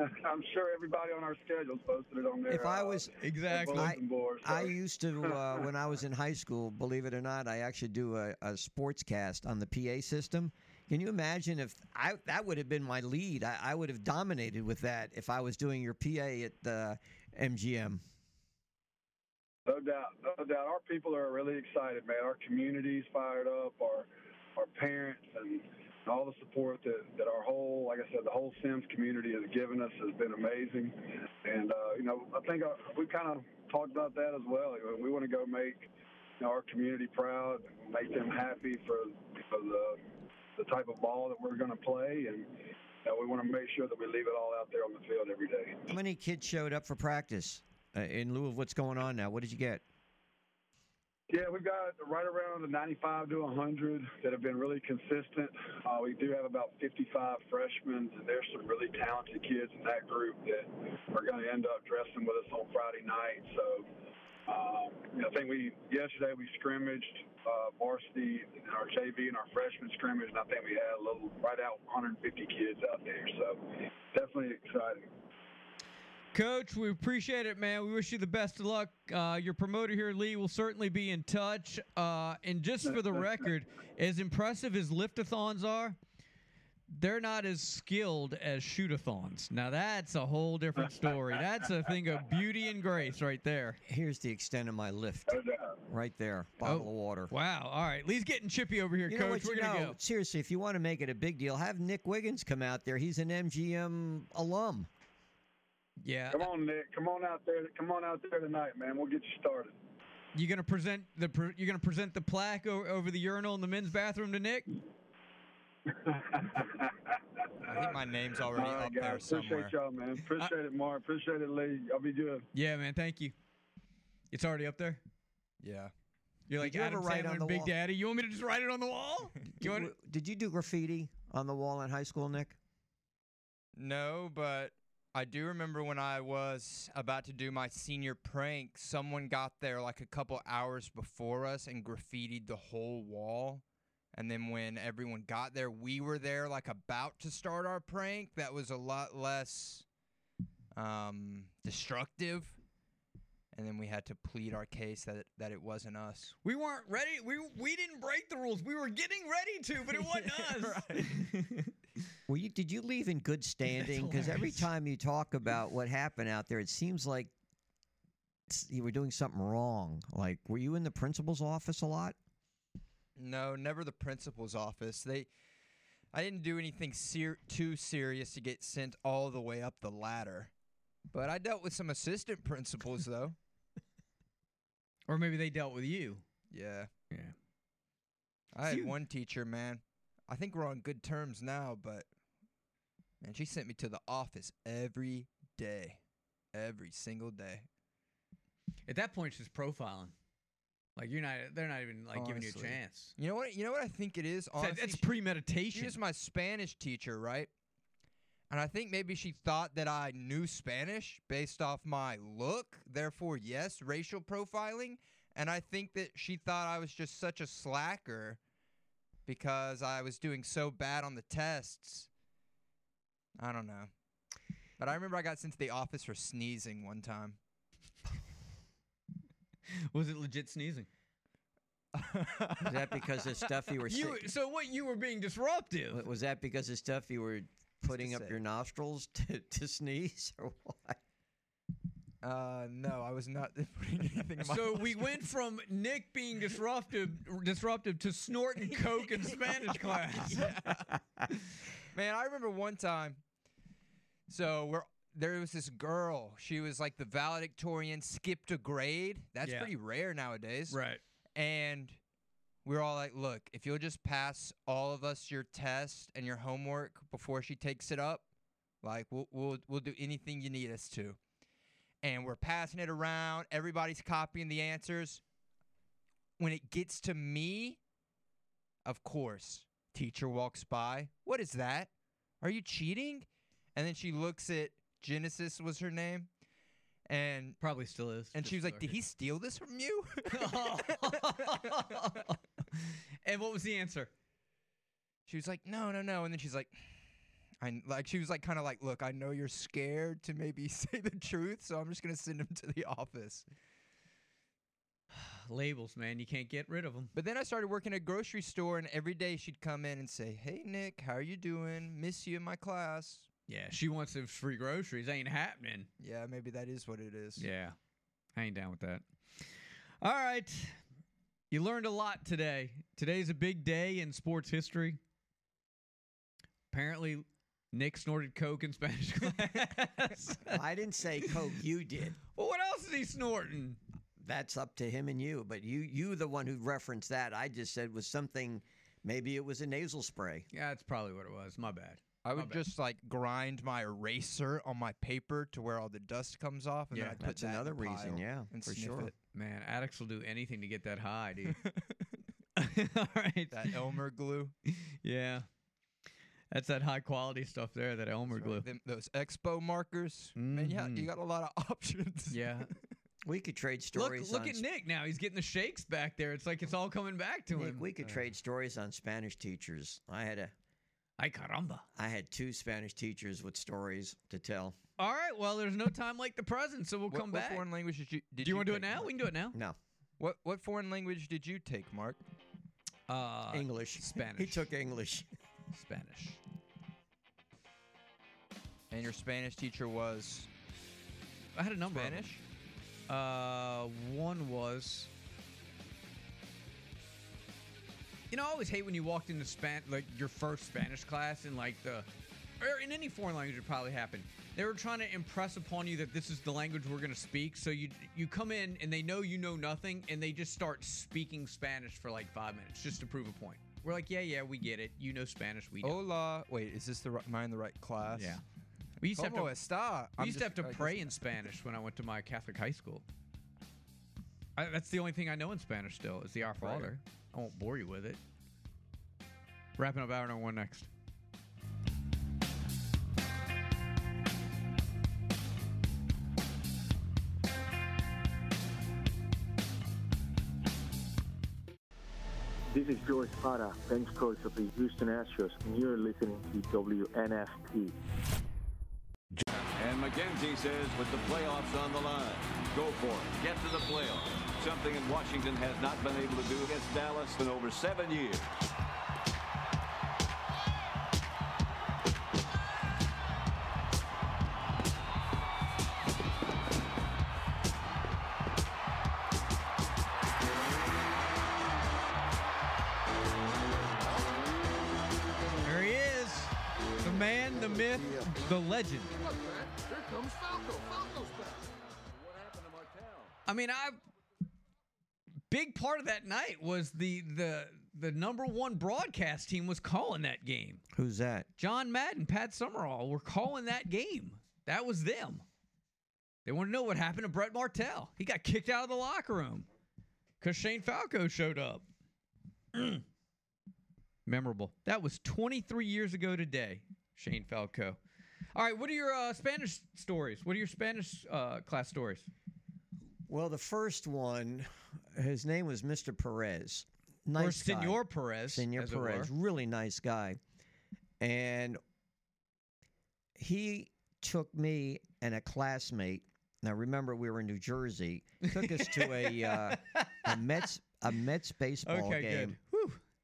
[LAUGHS] I'm sure everybody on our schedule's posted it on there. If I was Exactly. bulletin board. I so- used to, uh, [LAUGHS] when I was in high school, believe it or not, I actually do a, a sports cast on the PA system. Can you imagine if I that would have been my lead? I, I would have dominated with that if I was doing your PA at the MGM. No doubt, no doubt. Our people are really excited, man. Our community's fired up. Our our parents and all the support that, that our whole, like I said, the whole Semmes community has given us has been amazing. And uh, you know, I think uh, we kind of talked about that as well. We want to go make you know, our community proud, make them happy for, for the the type of ball that we're going to play, and you we want to make sure that we leave it all out there on the field every day. How many kids showed up for practice uh, in lieu of what's going on now? What did you get? Yeah, we've got right around the 95 to 100 that have been really consistent. Uh, we do have about 55 freshmen, and there's some really talented kids in that group that are going to end up dressing with us on Friday night. So um, I think we yesterday we scrimmaged uh, varsity and our JV and our freshman scrimmage, and I think we had a little right out 150 kids out there. So definitely exciting. Coach, we appreciate it, man. We wish you the best of luck. Uh, your promoter here, Lee, will certainly be in touch. Uh, and just for the record, as impressive as liftathons are, they're not as skilled as shootathons. Now that's a whole different story. That's a thing of beauty and grace right there. Here's the extent of my lift, right there, bottle Oh. of water. Wow. All right. Lee's getting chippy over here, You coach. We're gonna know, go. seriously, if you want to make it a big deal, have Nick Wiggins come out there. He's an MGM alum. Yeah. Come on, Nick. Come on out there. Come on out there tonight, man. We'll get you started. You gonna present the pre- you gonna present the plaque o- over the urinal in the men's bathroom to Nick? [LAUGHS] I think my name's already All right, up guys. there Appreciate y'all, man. Appreciate it, Mark. Appreciate it, Lee. Y'all be good. Yeah, man. Thank you. It's already up there. Yeah. You're like Did you ever Adam write Sandler on the Big wall? Daddy. You want me to just write it on the wall? [LAUGHS] You want W- Did you do graffiti on the wall in high school, Nick? No, but I do remember when I was about to do my senior prank, someone got there like a couple hours before us and graffitied the whole wall. And then when everyone got there, we were there like about to start our prank. That was a lot less um, destructive. And then we had to plead our case that that it wasn't us. We weren't ready. We we didn't break the rules. We were getting ready to, but it wasn't [LAUGHS] us. [LAUGHS] Were you? Did you leave in good [LAUGHS] standing? Because every time you talk about what happened out there, it seems like you were doing something wrong. Like, were you in the principal's office a lot? No, never the principal's office. They, I didn't do anything ser- too serious to get sent all the way up the ladder, but I dealt with some assistant principals though. or maybe they dealt with you. Yeah, Yeah. I had Phew. one teacher, man. I think we're on good terms now, but man, she sent me to the office every day, every single day. At that point, she's profiling. Like you're not. They're not even like giving you a Honestly. chance. You know what? You know what I think it is. Honestly, that's she- premeditation. She was my Spanish teacher, right? And I think maybe she thought that I knew Spanish based off my look. Therefore, yes, racial profiling. And I think that she thought I was just such a slacker because I was doing so bad on the tests. I don't know. But I remember I got sent to the office for sneezing one time. [LAUGHS] was it legit sneezing? Was that because of stuff you were? [LAUGHS] You. si- So what? You were being disruptive. was that because of stuff you were putting up say. your nostrils [LAUGHS] to, to sneeze, or what? Uh, no, I was not putting anything in my So we went from Nick being disruptive, disruptive to snorting coke in Spanish class. Man, I remember one time. So we're there was this girl. She was like the valedictorian, skipped a grade. That's Yeah. pretty rare nowadays. Right. And we were all like, look, if you'll just pass all of us your test and your homework before she takes it up, like we'll we'll we'll do anything you need us to. And we're passing it around. Everybody's copying the answers. When it gets to me, of course, teacher walks by. What is that? Are you cheating? And then she looks at Genesis was her name. And Probably still is. and she was like, "Did he steal this from you?" [LAUGHS] and what was the answer? She was like, "No, no, no." And then she's like, "I like." She was like, kind of like, "Look, I know you're scared to maybe [LAUGHS] say the truth, so I'm just gonna send him to the office." [SIGHS] Labels, man. You can't get rid of them. But then I started working at a grocery store, and every day she'd come in and say, "Hey, Nick, how are you doing? Miss you in my class." Yeah, she wants those free groceries. Ain't happening. Yeah, maybe that is what it is. Yeah, I ain't down with that. All right. You learned a lot today. Today's a big day in sports history. Apparently, Nick snorted coke in Spanish [LAUGHS] class. I didn't say coke. You did. well, what else is he snorting? That's up to him and you. But you, you, the one who referenced that, I just said was something. Maybe it was a nasal spray. Yeah, that's probably what it was. My bad. I My would bad. just like grind my eraser on my paper to where all the dust comes off, and Yeah, then I'd put That's that in another a reason. Yeah, and for sniff sure. it. Man, addicts will do anything to get that high, dude. [LAUGHS] [LAUGHS] All right. that Elmer glue. [LAUGHS] yeah. That's that high quality stuff there, that Elmer That's glue. right. Them- those expo markers. Man, yeah, you Mhm. got a lot of options. Yeah. We could trade look stories. look on at Nick now. He's getting the shakes back there. It's like it's all coming back to Nick, him. we could trade stories on Spanish teachers. I had a, Ay caramba. I had two Spanish teachers with stories to tell. All right. Well, there's no time like the present, so we'll What, come what back. foreign language did you? Did do you want to do it now? Mark? We can do it now. No, What what foreign language did you take, Mark? Uh, English. Spanish. He took English. Spanish. And your Spanish teacher was I had a number. of 'em. Spanish. Uh, one was. You know, I always hate when you walked into span like your first Spanish class in like the, or in any foreign language, it probably happened. They were trying to impress upon you that this is the language we're gonna speak. So you you come in and they know you know nothing, and they just start speaking Spanish for like five minutes just to prove a point. We're like, yeah, yeah, we get it. You know Spanish, we don't. Hola. Wait, is this the right, am I in the right class? Yeah. We used to have to está? we used to have to pray in Spanish when I went to my Catholic high school. I, that's the only thing I know in Spanish still is the Our Right. Father. I won't bore you with it. Wrapping up hour number one next. This is Joe Espada, bench coach of the Houston Astros, and you're listening to WNSP. And McKenzie says, with the playoffs on the line, go for it. Get to the playoffs. Something that Washington has not been able to do against Dallas in over seven years. There he is. The man, the myth, the legend. I mean, I big part of that night was the the the number one broadcast team was calling that game. Who's that? John Madden, Pat Summerall were calling that game. That was them. They want to know what happened to Brett Martell. He got kicked out of the locker room because Shane Falco showed up. Mm. [CLEARS THROAT] Memorable. That was 23 years ago today, Shane Falco. All right, what are your uh, Spanish stories? What are your Spanish uh, class stories? Well, the first one, his name was Mr. Perez. or Nice guy. Senor Perez. Senor Perez, really nice guy. And he took me and a classmate. Now remember, we were in New Jersey. Took us to a uh, a Mets a Mets baseball Okay, game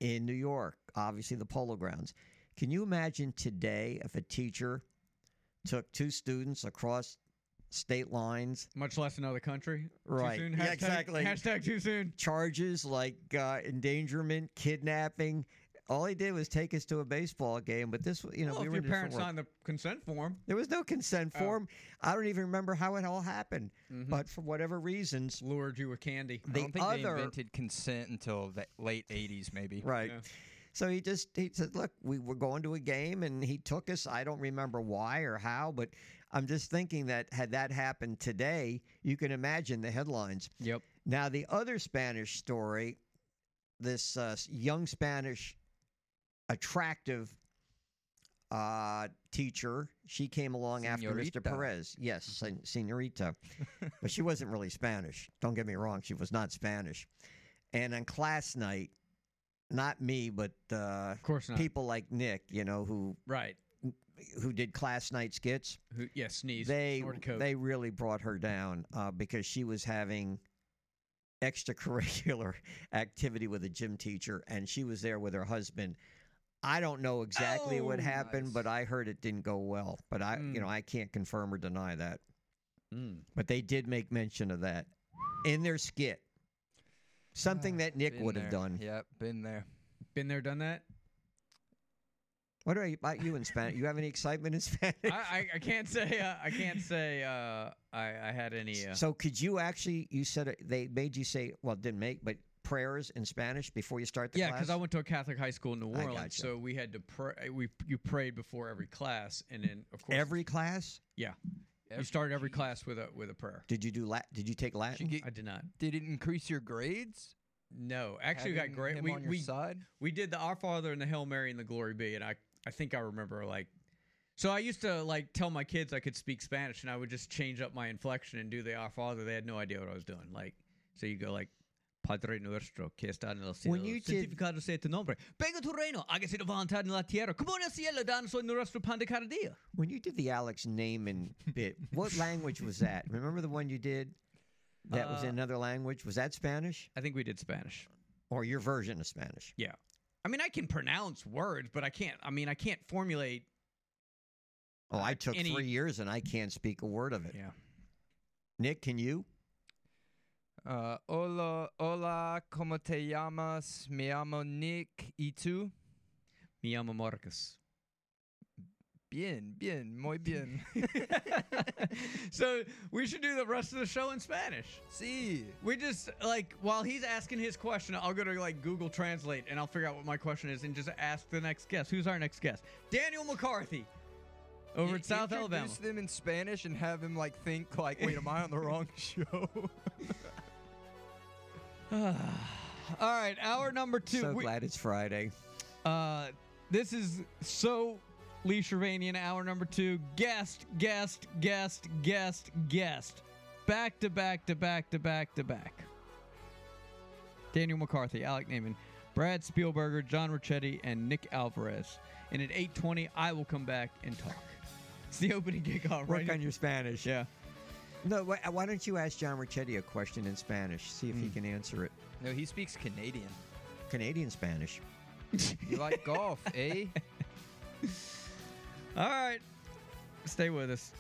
in New York. Obviously, the Polo Grounds. Can you imagine today if a teacher took two students across state lines? Much less another country. Right. Too soon? Yeah, exactly. Hashtag too soon. charges like uh, endangerment, kidnapping. all he did was take us to a baseball game. But this, you know, well, we if were your in a different parents signed the consent form, There was no consent Oh. form. I don't even remember how it all happened. Mhm. But for whatever reasons, lured you with candy. I the don't think they other invented consent until the late '80s, maybe. right. Yeah. So he just he said, "Look, we were going to a game, and he took us. I don't remember why or how, but I'm just thinking that had that happened today, you can imagine the headlines. Yep. Now, the other Spanish story, this uh, young Spanish, attractive uh, teacher, she came along after Mr. Perez. Yes, sen- senorita. [LAUGHS] but she wasn't really Spanish. Don't get me wrong, she was not Spanish. And on class night, not me, but uh, Of course not. people like Nick, you know, who right. Who did class night skits Who? Yeah. Sneeze. they they really brought her down uh, because she was having extracurricular [LAUGHS] activity with a gym teacher, and she was there with her husband. I don't know exactly what Oh, happened, nice. but I heard it didn't go well. But I, you Mm. know, I can't confirm or deny that. Mm. But they did make mention of that in their skit. Something Ah, that Nick been would have done. Yep, been there. Been there, done that. What about you in Spanish? You have any excitement in [LAUGHS] Spanish? I, I, I can't say. Uh, I can't say. Uh, I, I had any. Uh, So could you actually? You said they made you say well, didn't make, but prayers in Spanish before you start the yeah, class. because I went to a Catholic high school in New Orleans, gotcha. so we had to pray. We you prayed before every class, and then of course every class. yeah, you started every class with a with a prayer. Did you do Lat? Did you take Did Latin? get- I did not. did it increase your grades? No, actually, we got Having great. We we side. we did the Our Father and the Hail Mary and the Glory Be, and I I think I remember like. So I used to like tell my kids I could speak Spanish, and I would just change up my inflection and do the Our Father. They had no idea what I was doing. Like, so you go like. Padre nuestro que está en el cielo, When you did- santificado sea tu nombre. Venga tu reino, hágase tu voluntad en la tierra, como en el cielo, danos hoy nuestro pan de cada día. When you did the Alex Naaman bit, what [LAUGHS] language was that? Remember the one you did? That was in Uh, another language. Was that Spanish I think we did Spanish. or your version of Spanish? Yeah. I mean, I can pronounce words, but I can't. I mean, I can't formulate. Oh, I took any- three years and I can't speak a word of it. Yeah. Nick, can you? Uh, hola, hola, ¿cómo te llamas? Me llamo Nick. ¿Y tú? Me llamo Marcus. Bien, bien, muy bien. [LAUGHS] [LAUGHS] so we should do the rest of the show in Spanish. sí. We just like while he's asking his question, I'll go to like Google Translate and I'll figure out what my question is and just ask the next guest. Who's our next guest? Daniel McCarthy over at South Alabama. Introduce them in Spanish and have him like think like, wait, am I on the [LAUGHS] wrong show? [SIGHS] All right, hour number two. so We- glad it's Friday. Uh, this is so Lee Shervanian, hour number two. Guest, guest, guest, guest, guest. Back to back to back to back to back. Daniel McCarthy, Alec Naaman, Brad Spielberger, John Ricchetti, and Nick Alvarez. And at 8:20, I will come back and talk. It's the opening kickoff, Work right? on your Spanish. yeah. No, why, why don't you ask John Ricchetti a question in Spanish? See if he can answer it. no, he speaks Canadian. Canadian Spanish. You like golf, eh? [LAUGHS] All right. Stay with us.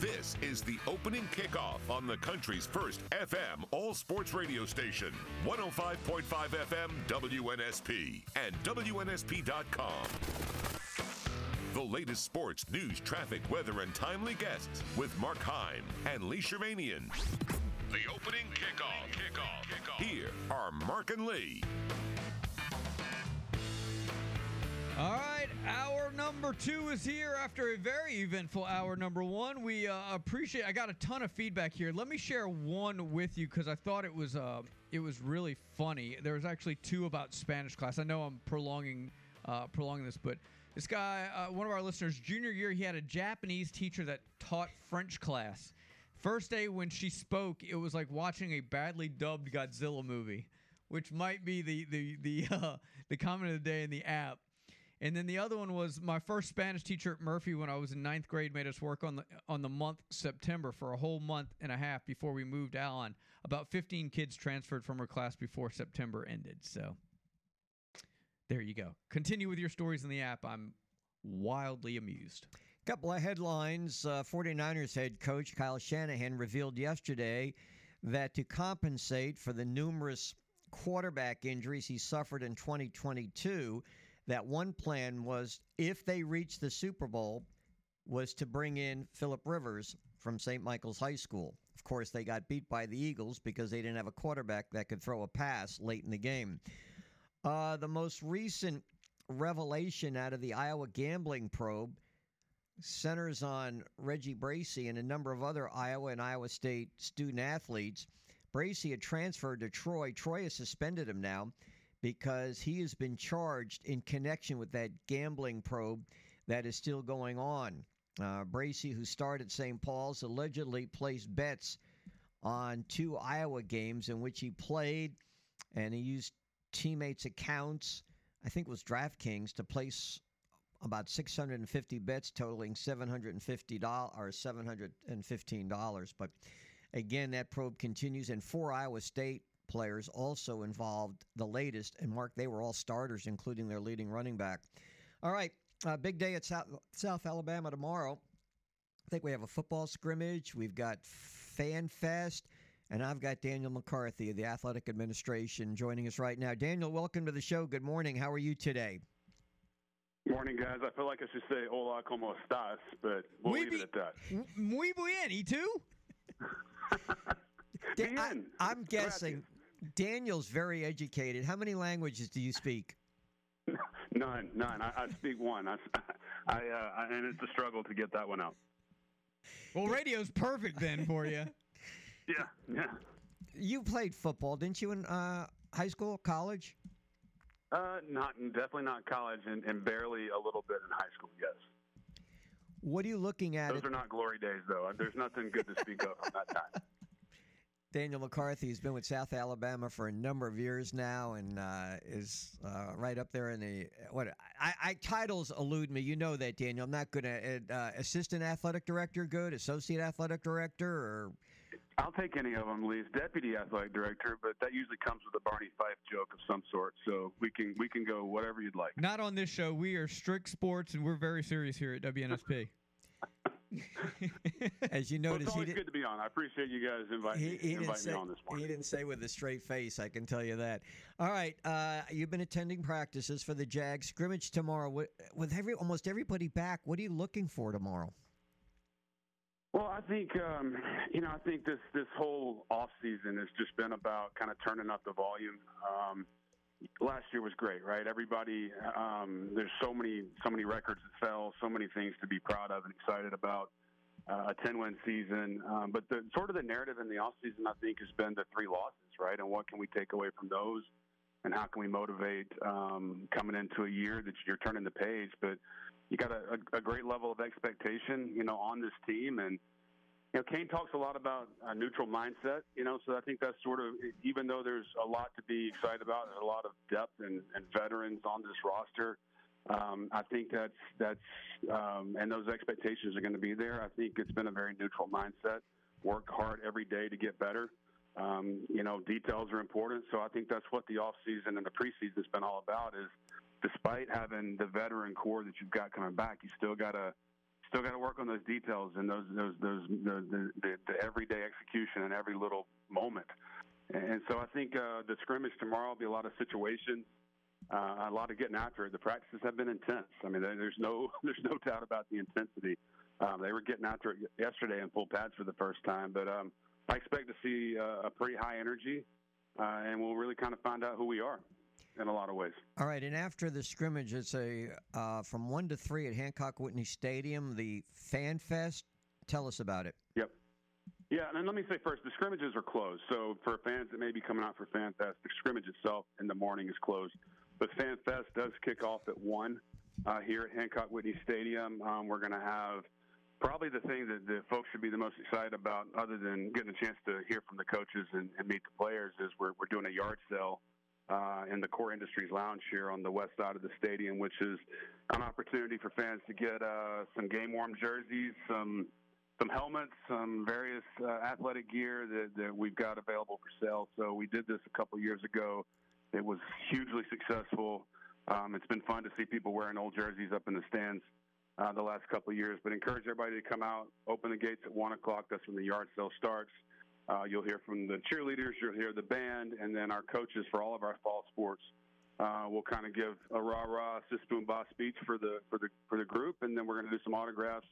This is the opening kickoff on the country's first FM all sports radio station, 105.5 FM WNSP and WNSP.com. The latest sports, news, traffic, weather, and timely guests with Mark Heim and Lee Shervanian. The opening kickoff. Kickoff. Kickoff. Here are Mark and Lee. All right, hour number two is here after a very eventful hour number one. We uh, appreciate. I got a ton of feedback here. Let me share one with you because I thought it was uh, it was really funny. There was actually two about Spanish class. I know I'm prolonging uh, prolonging this, but this guy, uh, one of our listeners, junior year, he had a Japanese teacher that taught French class. First day when she spoke, it was like watching a badly dubbed Godzilla movie, which might be the the the [LAUGHS] uh, the comment of the day in the app. And then the other one was my first Spanish teacher at Murphy when I was in ninth grade made us work on the on the month September for a whole month and a half before we moved out on. About 15 kids transferred from her class before September ended. So there you go. Continue with your stories in the app. I'm wildly amused. Couple of headlines. Uh, 49ers head coach Kyle Shanahan revealed yesterday that to compensate for the numerous quarterback injuries he suffered in 2022, that one plan was if they reached the Super Bowl, was to bring in Philip Rivers from St. Michael's High School. Of course, they got beat by the Eagles because they didn't have a quarterback that could throw a pass late in the game. Uh, the most recent revelation out of the Iowa gambling probe centers on Reggie Bracy and a number of other Iowa and Iowa State student athletes. Bracy had transferred to Troy. Troy has suspended him now because he has been charged in connection with that gambling probe that is still going on. Uh, Bracy, who started St. Paul's, allegedly placed bets on two Iowa games in which he played, and he used teammates' accounts, I think it was DraftKings, to place about 650 bets totaling $750 or $715. But again, that probe continues, and four Iowa State players also involved the latest. And Mark, they were all starters, including their leading running back. All right, uh, big day at South, South Alabama tomorrow. I think we have a football scrimmage. We've got Fan Fest. And I've got Daniel McCarthy of the Athletic Administration joining us right now. Daniel, welcome to the show. Good morning. How are you today? Morning, guys. I feel like I should say hola, como estás, but we'll Muy leave it at that. Muy bien. ¿Y tú? [LAUGHS] Da- I. I'm guessing Daniel's very educated. How many languages do you speak? [LAUGHS] None, none. I, I speak one. I, I, uh, I, and it's a struggle to get that one out. Well, radio's perfect then for you. [LAUGHS] Yeah, yeah. You played football, didn't you, in uh, high school, college? Uh, not definitely not college, and, and barely a little bit in high school. Yes, What are you looking at? those are not glory days, though. There's nothing good to speak of from that time. [LAUGHS] Daniel McCarthy has been with South Alabama for a number of years now, and uh, is uh, right up there in the what I, I titles elude me. You know that, Daniel. I'm not going to uh, assistant athletic director, good associate athletic director, or I'll take any of them, Lee's deputy athletic director, but that usually comes with a Barney Fife joke of some sort. So we can we can go whatever you'd like. Not on this show. We are strict sports, and we're very serious here at WNSP. [LAUGHS] as you Well, notice, it's he always did, good to be on. I appreciate you guys inviting he, me, he didn't inviting say me on this morning. he didn't say with a straight face. I can tell you that. All right, uh, you've been attending practices for the Jags scrimmage tomorrow. With, with every almost everybody back, what are you looking for tomorrow? Well, I think um, you know, I think this this whole off season has just been about kind of turning up the volume. Um, last year was great, right? Everybody, um, there's so many so many records that fell, so many things to be proud of and excited about. Uh, a 10 win season, um, but the sort of the narrative in the off season, I think, has been the three losses, right? And what can we take away from those? And how can we motivate um, coming into a year that you're turning the page? But you got a, a, a great level of expectation, you know, on this team. And, you know, Kane talks a lot about a neutral mindset, you know, so I think that's sort of, even though there's a lot to be excited about, there's a lot of depth and, and veterans on this roster. Um, I think that's, that's, um, and those expectations are going to be there. I think it's been a very neutral mindset. Work hard every day to get better. Um, you know, details are important. So I think that's what the off season and the preseason has been all about is despite having the veteran core that you've got coming back, you still got to still got to work on those details and those those those the, the, the, everyday execution in every little moment. And so I think uh, the scrimmage tomorrow will be a lot of situations, uh, a lot of getting after it. The practices have been intense. I mean, there's no [LAUGHS] there's no doubt about the intensity. Um, they were getting after it yesterday in full pads for the first time, but um, I expect to see uh, a pretty high energy, uh, and we'll really kind of find out who we are in a lot of ways. All right, and after the scrimmage, it's a uh, from one to three at Hancock Whitney Stadium, the Fan Fest. Tell us about it. Yep. Yeah, and then let me say first, the scrimmages are closed. So for fans that may be coming out for Fan Fest, the scrimmage itself in the morning is closed. But Fan Fest does kick off at one uh, here at Hancock Whitney Stadium. Um, we're going to have probably the thing that the folks should be the most excited about, other than getting a chance to hear from the coaches and, and meet the players, is we're we're doing a yard sale uh, in the Core Industries Lounge here on the west side of the stadium, which is an opportunity for fans to get uh, some game warm jerseys, some some helmets, some various uh, athletic gear that, that we've got available for sale. So we did this a couple years ago. It was hugely successful. Um, it's been fun to see people wearing old jerseys up in the stands uh, the last couple of years. But encourage everybody to come out, open the gates at one o'clock. That's when the yard sale starts. Uh, you'll hear from the cheerleaders, you'll hear the band, and then our coaches for all of our fall sports uh, will kind of give a rah rah sis boom ba speech for the for the for the group, and then we're going to do some autographs,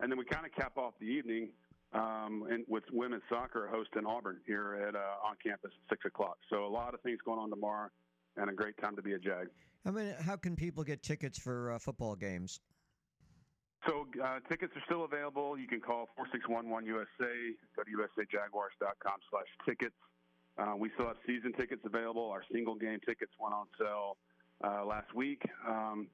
and then we kind of cap off the evening um, with women's soccer hosting Auburn here at uh, on campus at six o'clock. So a lot of things going on tomorrow, and a great time to be a Jag. I mean, how can people get tickets for uh, football games? So uh, tickets are still available. You can call 4611USA, go to usajaguars.com slash tickets. Uh, we still have season tickets available. Our single game tickets went on sale uh, last week. Um,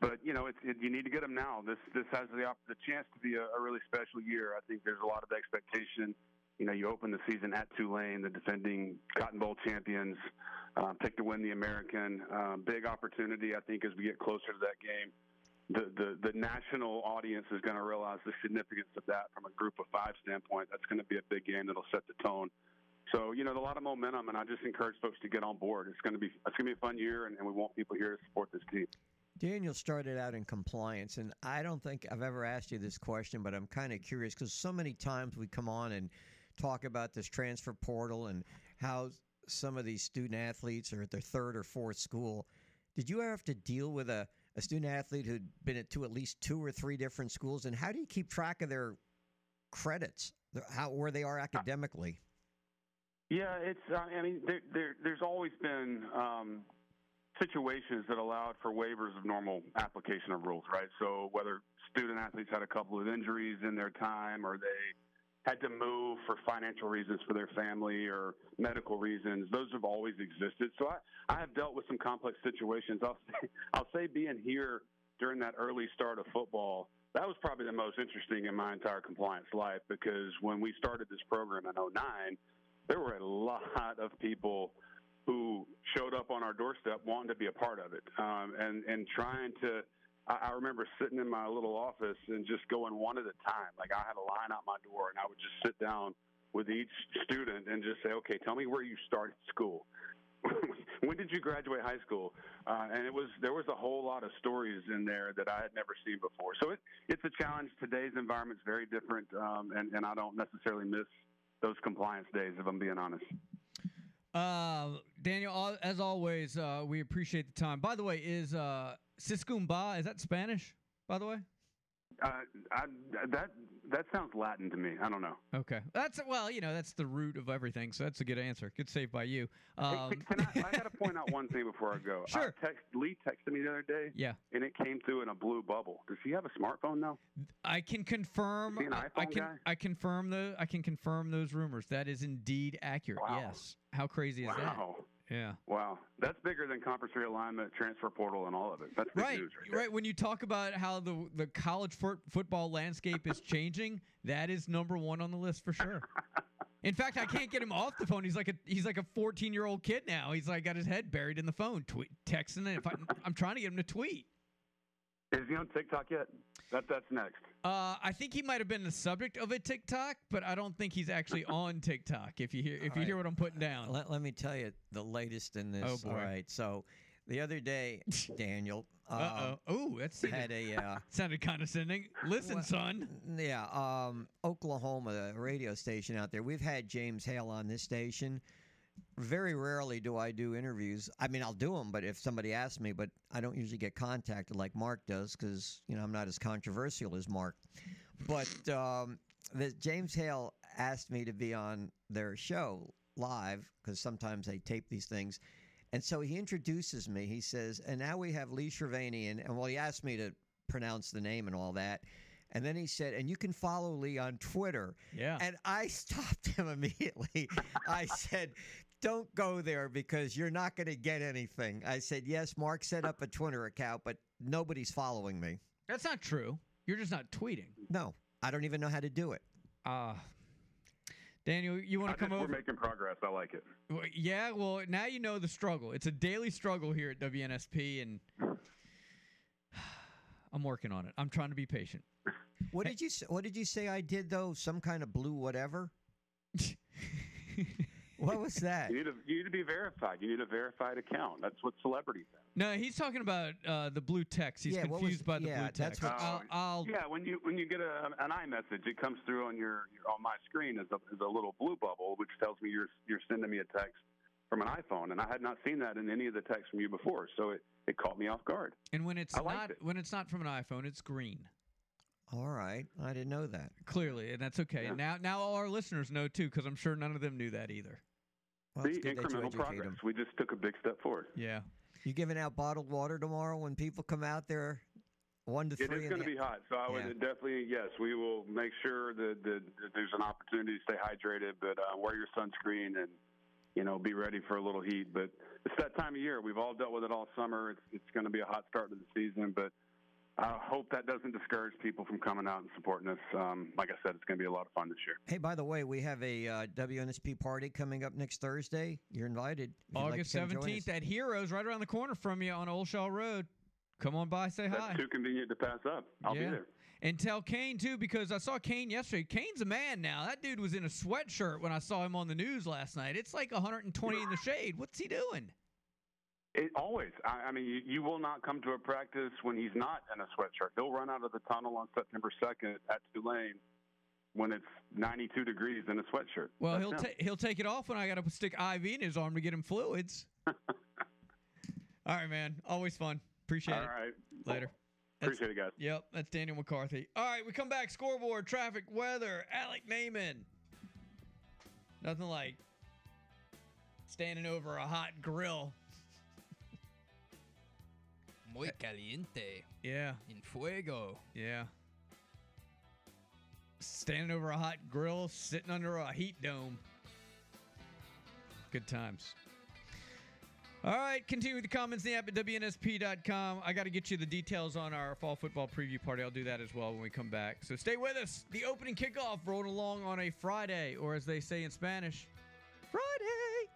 but you know, it, you need to get them now. This this has the the chance to be a, a really special year. I think there's a lot of expectation. You know, you open the season at Tulane, the defending Cotton Bowl champions, uh, pick to win the American. Um, big opportunity, I think, as we get closer to that game the, the, the national audience is going to realize the significance of that from a group of five standpoint. That's going to be a big game that'll set the tone. So, you know, a lot of momentum, and I just encourage folks to get on board. It's going to be it's going to be a fun year, and, and we want people here to support this team. Daniel started out in compliance, and I don't think I've ever asked you this question, but I'm kind of curious because so many times we come on and talk about this transfer portal and how some of these student athletes are at their third or fourth school. Did you ever have to deal with a, a student athlete who'd been at to at least two or three different schools? And how do you keep track of their credits, how where they are academically? Yeah, it's. Uh, I mean, there, there, there's always been um, situations that allowed for waivers of normal application of rules, right? So whether student athletes had a couple of injuries in their time, or they had to move for financial reasons for their family or medical reasons, those have always existed. So I, I have dealt with some complex situations. I'll [LAUGHS] say, I'll say being here during that early start of football. That was probably the most interesting in my entire compliance life because when we started this program in 09, there were a lot of people who showed up on our doorstep wanting to be a part of it um, and and trying to. I, I remember sitting in my little office and just going one at a time. Like I had a line out my door, and I would just sit down with each student and just say, "Okay, tell me where you started school." [LAUGHS] when did you graduate high school? Uh, and it was there was a whole lot of stories in there that I had never seen before. So it, it's a challenge. Today's environment's very different, um, and, and I don't necessarily miss those compliance days, if I'm being honest. Uh, Daniel, as always, uh, we appreciate the time. By the way, is uh, Siskumba, is that Spanish, by the way? Uh, I, that that sounds Latin to me. I don't know. Okay. That's well, you know, that's the root of everything. So that's a good answer. Good save by you. Um, Can I, I got to point out [LAUGHS] one thing before I go. Sure. I text, Lee texted me the other day. Yeah. And it came through in a blue bubble. Does he have a smartphone now? I can confirm. Is he an I- I can. guy? I confirm the. I can confirm those rumors. That is indeed accurate. Wow. Yes. How crazy is Wow. that? Yeah. Wow. That's bigger than conference realignment, transfer portal, and all of it. That's big Right, news right right. When you talk about how the the college foot, football landscape is changing, that is number one on the list for sure. [LAUGHS] In fact, I can't get him off the phone. He's like a he's like a 14 year old kid now. He's like got his head buried in the phone, tweet, texting. If I, I'm trying to get him to tweet. Is he on TikTok yet? That that's next. Uh, I think he might have been the subject of a TikTok, but I don't think he's actually [LAUGHS] on TikTok. If you hear if you All hear right. what I'm putting down. Let, let me tell you the latest in this. Oh, boy. All right. So the other day, [LAUGHS] Daniel Uh oh. Oh, that's had a uh, [LAUGHS] sounded condescending. Listen, Well, son. yeah, um, Oklahoma a radio station out there. We've had James Hale on this station. Very rarely do I do interviews. I mean, I'll do them, but if somebody asks me, but I don't usually get contacted like Mark does because you know I'm not as controversial as Mark. But um, the, James Hale asked me to be on their show live because sometimes they tape these things. And so he introduces me. He says, and now we have Lee Shervanian. And well, he asked me to pronounce the name and all that. And then he said, and you can follow Lee on Twitter. Yeah. And I [LAUGHS] stopped him immediately. I said, don't go there because you're not going to get anything. I said, yes, Mark set up a Twitter account, but nobody's following me. That's not true. You're just not tweeting. No, I don't even know how to do it. Uh Daniel, you want to come over? we're making progress. I like it. Well, Yeah, well, now you know the struggle. It's a daily struggle here at WNSP, and [SIGHS] I'm working on it. I'm trying to be patient. What did you say, What did you say I did though? Some kind of blue whatever. [LAUGHS] What was that? You need, a, you need to be verified. You need a verified account. That's what celebrities have. No, he's talking about uh, the blue text. He's Yeah, what was- confused by the yeah, blue that's text. what- I'll, I'll yeah, when you when you get a, an iMessage, it comes through on your, your on my screen as a, as a little blue bubble, which tells me you're you're sending me a text from an iPhone, and I had not seen that in any of the texts from you before, so it, it caught me off guard. and when it's I not it. when it's not from an iPhone, it's green. All right, I didn't know that. Clearly, and that's okay. And now now all our listeners know too, because I'm sure none of them knew that either. Well, it's See, good that you incremental educate progress. 'em. We just took a big step forward. Yeah. You giving out bottled water tomorrow when people come out there? One to It three. is in going to be hot, so I would Yeah. definitely yes. We will make sure that, that, that there's an opportunity to stay hydrated, but uh, wear your sunscreen and you know be ready for a little heat. But it's that time of year. We've all dealt with it all summer. It's it's going to be a hot start to the season, but I hope that doesn't discourage people from coming out and supporting us. Um, like I said, it's going to be a lot of fun this year. Hey, by the way, we have a uh, WNSP party coming up next Thursday. You're invited. if you'd like August come seventeenth at Heroes, right around the corner from you on Old Shell Road. Come on by, say That's hi. too convenient to pass up. I'll Yeah. be there. And tell Kane too, because I saw Kane yesterday. Kane's a man now. That dude was in a sweatshirt when I saw him on the news last night. It's like 120 in the shade. What's he doing? It always. I, I mean, you, you will not come to a practice when he's not in a sweatshirt. He'll run out of the tunnel on September 2nd at Tulane when it's 92 degrees in a sweatshirt. Well, That's he'll ta- he'll take it off when I got to stick IV in his arm to get him fluids. [LAUGHS] All right, man. Always fun. Appreciate All it. right. Later. That's- Appreciate it, guys. Yep, that's Daniel McCarthy. All right, we come back. Scoreboard, traffic, weather. Alec Naaman. Nothing like standing over a hot grill. Muy caliente. Yeah, In fuego. yeah. Standing over a hot grill, sitting under a heat dome. Good times. All right, continue with the comments in the app at WNSP.com. I got to get you the details on our fall football preview party. I'll do that as well when we come back. So stay with us. The opening kickoff rolled along on a Friday, or as they say in Spanish, Friday.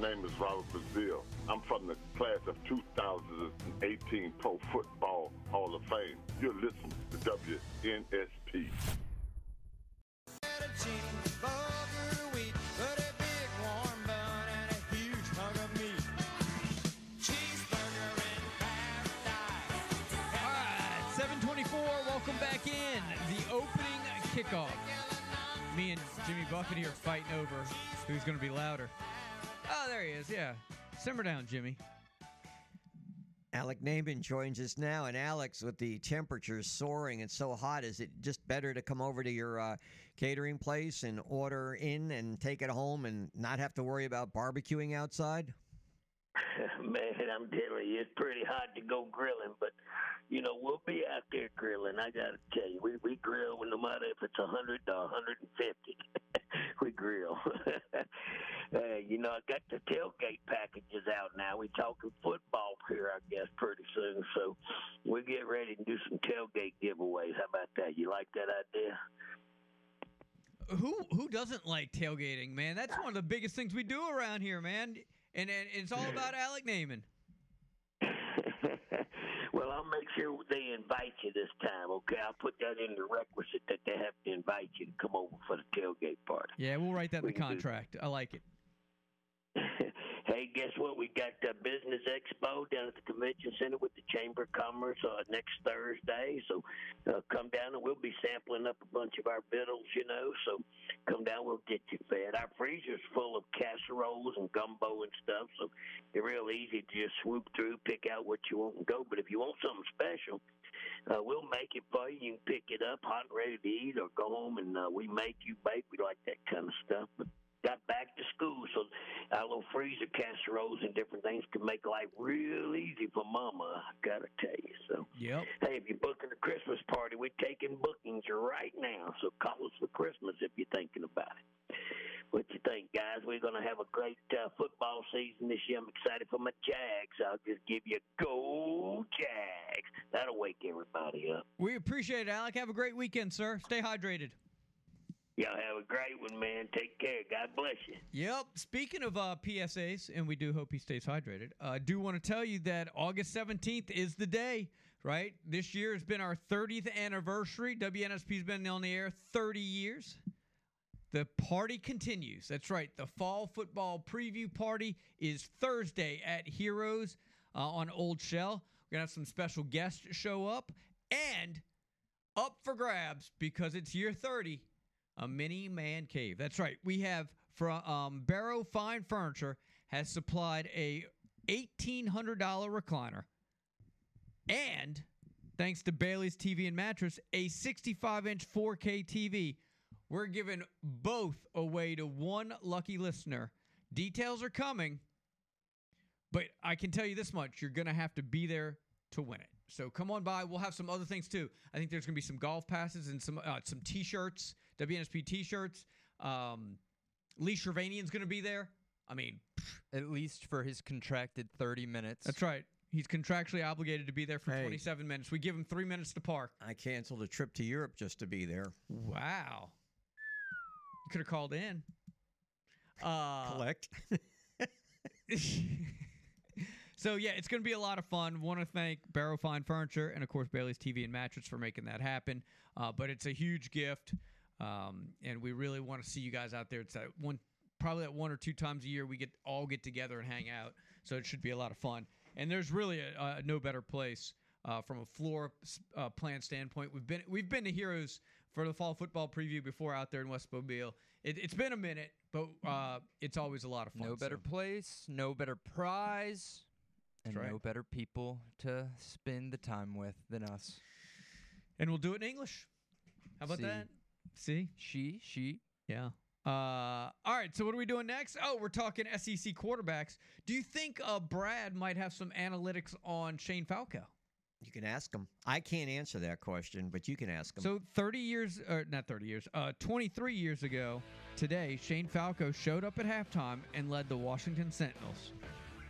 Name is Robert Brazile. I'm from the class of 2018 Pro Football Hall of Fame. You're listening to WNSP. All right, 724. Welcome back in. The opening kickoff. Me and Jimmy Buffett here fighting over who's going to be louder. Oh, there he is. Yeah. Simmer down, Jimmy. Alec Naaman joins us now. And Alex, with the temperatures soaring and so hot, is it just better to come over to your uh, catering place and order in and take it home and not have to worry about barbecuing outside? [LAUGHS] Man, I'm telling you, it's pretty hard to go grilling, but you know we'll be out there grilling. I gotta tell you, we we grill no matter if it's a hundred or a hundred and fifty. [LAUGHS] we grill. [LAUGHS] uh, you know, I got the tailgate packages out now. We talking football here, I guess, pretty soon. So we get ready to do some tailgate giveaways. How about that? You like that idea? Who who doesn't like tailgating, man? That's one of the biggest things we do around here, man. And, and it's all about Alec Naaman. [LAUGHS] well, I'll make sure they invite you this time, okay? I'll put that in the requisite that they have to invite you to come over for the tailgate party. Yeah, we'll write that in the contract. I like it. [LAUGHS] hey, guess what? We got the Business Expo down at the Convention Center with the Chamber of Commerce uh, next Thursday. So uh, come down and we'll be sampling up a bunch of our biddles, you know. So come down, we'll get you fed. Our freezer's full of casseroles and gumbo and stuff. So it's real easy to just swoop through, pick out what you want and go. But if you want something special, uh, we'll make it for you. You can pick it up hot and ready to eat or go home and uh, we make you bake. We like that kind of stuff. But got back to school, so our little freezer casseroles and different things can make life real easy for Mama. I gotta tell you. So, Yep. hey, if you're booking a Christmas party, we're taking bookings right now. So call us for Christmas if you're thinking about it. What you think, guys? We're gonna have a great uh, football season this year. I'm excited for my Jags. I'll just give you a go Jags. That'll wake everybody up. We appreciate it, Alec. Have a great weekend, sir. Stay hydrated. Y'all have a great one, man. Take care. God bless you. Yep. Speaking of uh, PSAs, and we do hope he stays hydrated, I uh, do want to tell you that August 17th is the day right? This year has been our 30th anniversary. WNSP's been on the air 30 years. The party continues. That's right. The fall football preview party is Thursday at Heroes uh, on Old Shell. We're going to have some special guests show up and up for grabs because it's year 30, a mini man cave. That's right. We have from um, Barrow Fine Furniture has supplied a $1,800 recliner and thanks to Bailey's TV and mattress, a 65 inch 4K TV. We're giving both away to one lucky listener. Details are coming, but I can tell you this much you're going to have to be there to win it. So come on by. We'll have some other things too. I think there's going to be some golf passes and some uh, some t-shirts, WNSP t-shirts. Um, Lee Shervanian's going to be there. I mean, At least for his contracted 30 minutes. that's right. He's contractually obligated to be there for Hey. 27 minutes. We give him three minutes to park. I canceled a trip to Europe just to be there. Wow. You could have called in. Uh, Collect. [LAUGHS] [LAUGHS] so yeah, it's going to be a lot of fun. Want to thank Barrow Fine Furniture and of course Bailey's TV and Mattress for making that happen. Uh, but it's a huge gift, um, and we really want to see you guys out there. It's that one, probably that one or two times a year we get all get together and hang out. So it should be a lot of fun. And there's really a, a no better place uh, from a floor uh, plan standpoint. We've been we've been to Heroes for the fall football preview before out there in West Mobile. It, it's been a minute, but uh, it's always a lot of fun. No better so- place, no better prize, and right. no better people to spend the time with than us. and we'll do it in English. How about See. that? See? She, she. Yeah. Uh, all right. So what are we doing next? Oh, we're talking SEC quarterbacks. Do you think uh, Brad might have some analytics on Shane Falco? You can ask him. I can't answer that question, but you can ask him. So 30 years, or not 30 years, uh, 23 years ago today, Shane Falco showed up at halftime and led the Washington Sentinels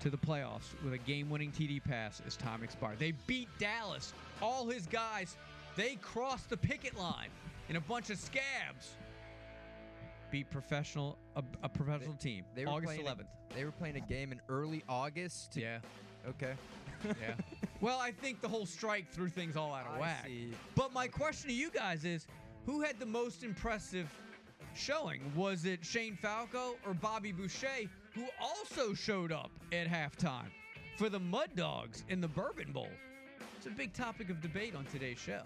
to the playoffs with a game-winning TD pass as time expired. They beat Dallas. All his guys, they crossed the picket line in a bunch of scabs. Beat professional a, a professional team. They were August playing a- 11th. they were playing a game in early August. Yeah. Okay. Yeah. [LAUGHS] well, I think the whole strike threw things all out of I whack. see. But my question to you guys is who had the most impressive showing? Was it Shane Falco or Bobby Boucher, who also showed up at halftime for the Mud Dogs in the Bourbon Bowl? It's a big topic of debate on today's show.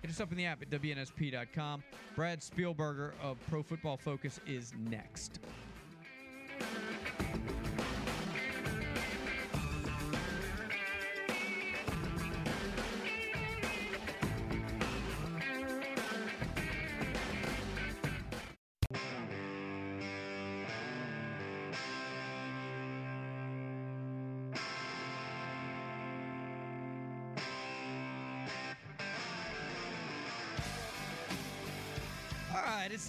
Hit us up in the app at WNSP.com. Brad Spielberger of Pro Football Focus is next.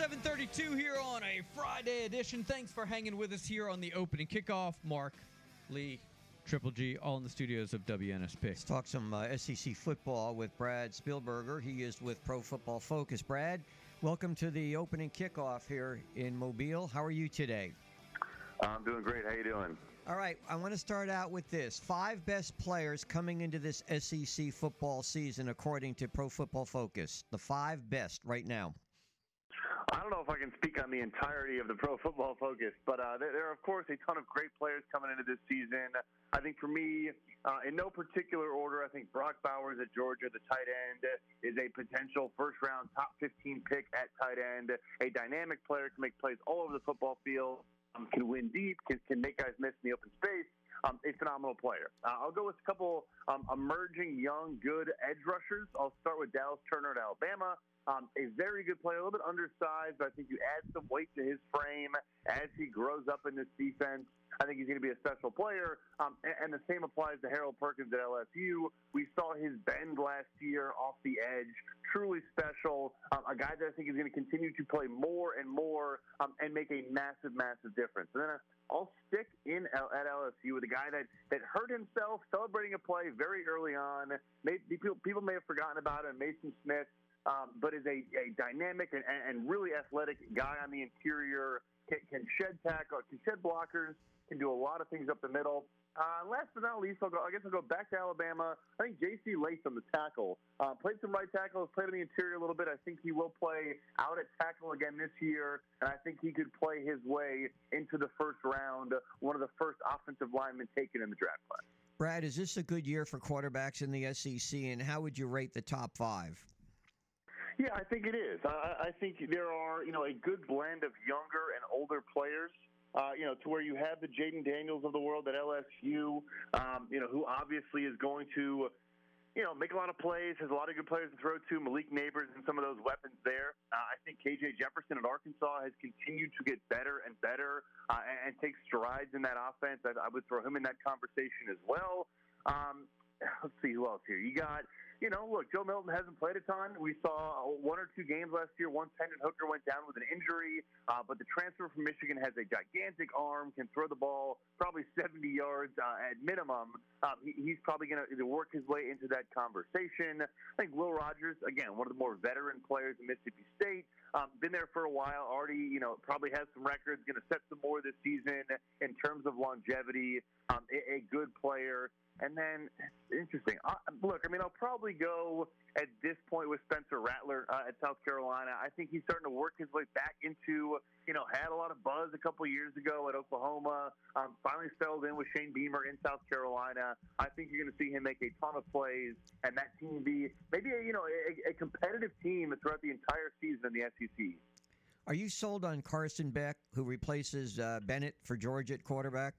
7:32 here on a Friday edition. Thanks for hanging with us here on the opening kickoff. Mark, Lee, Triple G, all in the studios of WNSP. Let's talk some uh, SEC football with Brad Spielberger. He is with Pro Football Focus. Brad, welcome to the opening kickoff here in Mobile. How are you today? I'm doing great. How you doing? All right, I want to start out with this. Five best players coming into this SEC football season according to Pro Football Focus. The five best right now. I don't know if I can speak on the entirety of the Pro Football Focus, but uh, there, there are, of course, a ton of great players coming into this season. I think for me, uh, in no particular order, I think Brock Bowers at Georgia, the tight end, is a potential first round top 15 pick at tight end. A dynamic player can make plays all over the football field, um, can win deep, can, can make guys miss in the open space. Um, a phenomenal player. Uh, I'll go with a couple um, emerging, young, good edge rushers. I'll start with Dallas Turner at Alabama. Um, a very good player, a little bit undersized, but I think you add some weight to his frame as he grows up in this defense. I think he's going to be a special player. Um, and, and the same applies to Harold Perkins at LSU. We saw his bend last year off the edge. Truly special. Um, a guy that I think is going to continue to play more and more um, and make a massive, massive difference. And then I'll stick in at LSU with a guy that, that hurt himself celebrating a play very early on. Maybe people, people may have forgotten about him, Mason Smith um, but is a, a dynamic and, and really athletic guy on the interior, can, can shed tackle, can shed blockers, can do a lot of things up the middle. Uh, last but not least, I'll go, I guess I'll go back to Alabama. I think J.C. Latham, the tackle, uh, played some right tackles, played on the interior a little bit. I think he will play out at tackle again this year, and I think he could play his way into the first round, one of the first offensive linemen taken in the draft class. Brad, is this a good year for quarterbacks in the SEC, and how would you rate the top five? Yeah, I think it is. I, I think there are, you know, a good blend of younger and older players. Uh, you know, to where you have the Jayden Daniels of the world at LSU, um, you know, who obviously is going to, you know, make a lot of plays, has a lot of good players to throw to. Malik Nabers and some of those weapons there. Uh, I think KJ Jefferson at Arkansas has continued to get better and better uh, and, take strides in that offense. I, I would throw him in that conversation as well. Um, let's see who else here. You got you know, look, Joe Milton hasn't played a ton. We saw one or two games last year. Once Hendon Hooker went down with an injury, uh, but the transfer from Michigan has a gigantic arm, can throw the ball probably 70 yards uh, at minimum. Um, he, he's probably going to work his way into that conversation. I think Will Rogers, again, one of the more veteran players in Mississippi State, um, been there for a while, already, you know, probably has some records, going to set some more this season in terms of longevity. Um, a, a good player. And then, interesting. Uh, look, I mean, I'll probably go at this point with Spencer Rattler uh, at South Carolina. I think he's starting to work his way back into, you know, had a lot of buzz a couple years ago at Oklahoma. Um, finally settled in with Shane Beamer in South Carolina. I think you're going to see him make a ton of plays, and that team be maybe a, you know a, a competitive team throughout the entire season in the SEC. Are you sold on Carson Beck, who replaces uh, Bennett for Georgia at quarterback?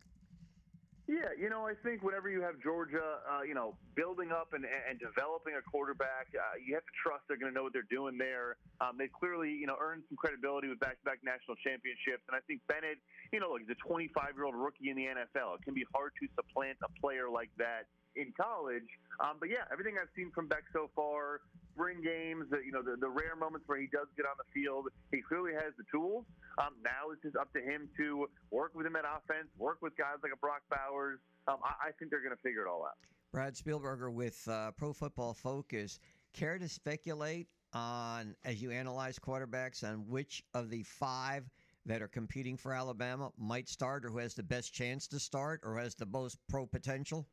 Yeah, you know, I think whenever you have Georgia, uh, you know, building up and, and developing a quarterback, uh, you have to trust they're going to know what they're doing there. Um, they clearly, you know, earned some credibility with back-to-back national championships, and I think Bennett, you know, look, he's a 25-year-old rookie in the NFL. It can be hard to supplant a player like that in college. Um, but yeah, everything I've seen from Beck so far, spring games, the, you know, the, the rare moments where he does get on the field, he clearly has the tools. Um, now it's just up to him to work with him at offense, work with guys like a Brock Bowers. Um, I, I think they're going to figure it all out. Brad Spielberger with uh, Pro Football Focus. Care to speculate on, as you analyze quarterbacks, on which of the five that are competing for Alabama might start, or who has the best chance to start, or has the most pro potential?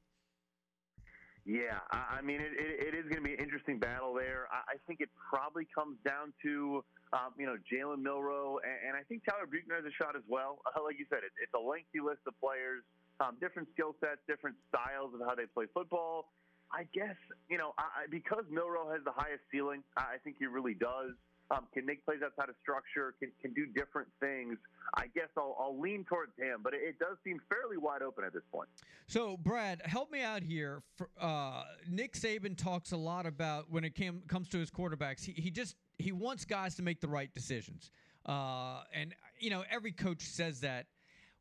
Yeah, I I mean, it, it, it is going to be an interesting battle there. I, I think it probably comes down to, um, you know, Jalen Milrow, and, and I think Tyler Buchner has a shot as well. Uh, [LAUGHS] like you said, it, it's a lengthy list of players, um, different skill sets, different styles of how they play football. I guess, you know, I, because Milrow has the highest ceiling, I think he really does. Um, can make plays outside of structure, can, can do different things. I guess I'll, I'll lean towards him, but it, it does seem fairly wide open at this point. So, Brad, help me out here. For, uh, Nick Saban talks a lot about when it came, comes to his quarterbacks. He, he just he wants guys to make the right decisions, uh, and you know every coach says that.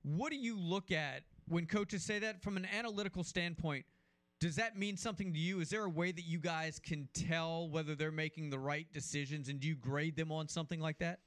What do you look at when coaches say that from an analytical standpoint? Does that mean something to you? Is there a way that you guys can tell whether they're making the right decisions, and do you grade them on something like that?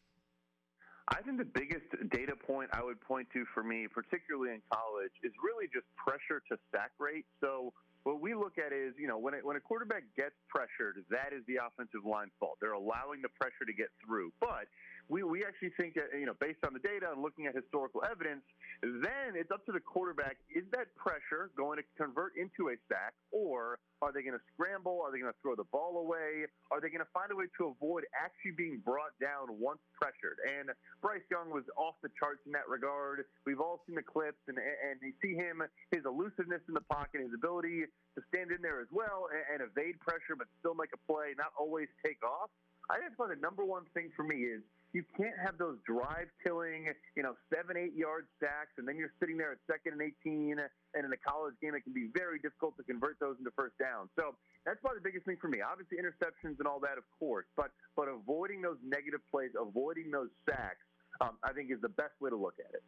I think the biggest data point I would point to for me, particularly in college, is really just pressure to sack rate. So what we look at is, you know, when, it, when a quarterback gets pressured, that is the offensive line's fault. They're allowing the pressure to get through. But we, we actually think that, you know, based on the data and looking at historical evidence, then it's up to the quarterback. Is that pressure going to convert into a sack, or are they going to scramble? Are they going to throw the ball away? Are they going to find a way to avoid actually being brought down once pressured? And Bryce Young was off the charts in that regard. We've all seen the clips, and and you see him, his elusiveness in the pocket, his ability to stand in there as well and, and evade pressure, but still make a play, not always take off. I think probably the number one thing for me is you can't have those drive killing, you know, seven, eight yard sacks, and then you're sitting there at second and 18. And in a college game, it can be very difficult to convert those into first down. So that's probably the biggest thing for me. Obviously, interceptions and all that, of course, but but avoiding those negative plays, avoiding those sacks, um, I think is the best way to look at it.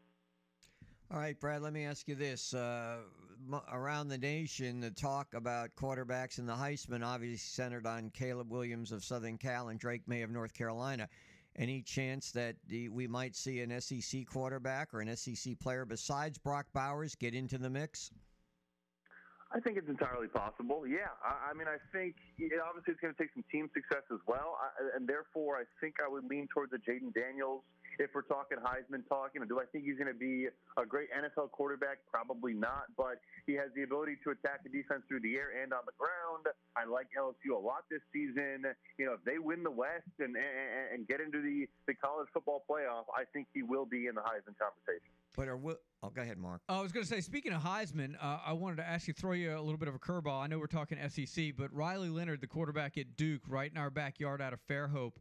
All right, Brad, let me ask you this. Uh, around the nation, the talk about quarterbacks and the Heisman obviously centered on Caleb Williams of Southern Cal and Drake Maye of North Carolina. Any chance that the, we might see an SEC quarterback or an SEC player besides Brock Bowers get into the mix? I think it's entirely possible. Yeah, I, I mean, I think it, obviously it's going to take some team success as well, I, and therefore I think I would lean towards a Jayden Daniels if we're talking Heisman talk, you know, do I think he's going to be a great NFL quarterback? Probably not, but he has the ability to attack the defense through the air and on the ground. I like LSU a lot this season. You know, if they win the West and and, and get into the the college football playoff, I think he will be in the Heisman conversation. But are we, oh, go ahead, Mark. I was going to say, speaking of Heisman, uh, I wanted to ask you, throw you a little bit of a curveball. I know we're talking SEC, but Riley Leonard, the quarterback at Duke, right in our backyard out of Fairhope,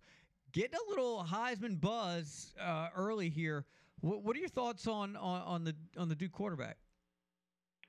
getting a little Heisman buzz uh, early here. What, what are your thoughts on, on on the on the Duke quarterback?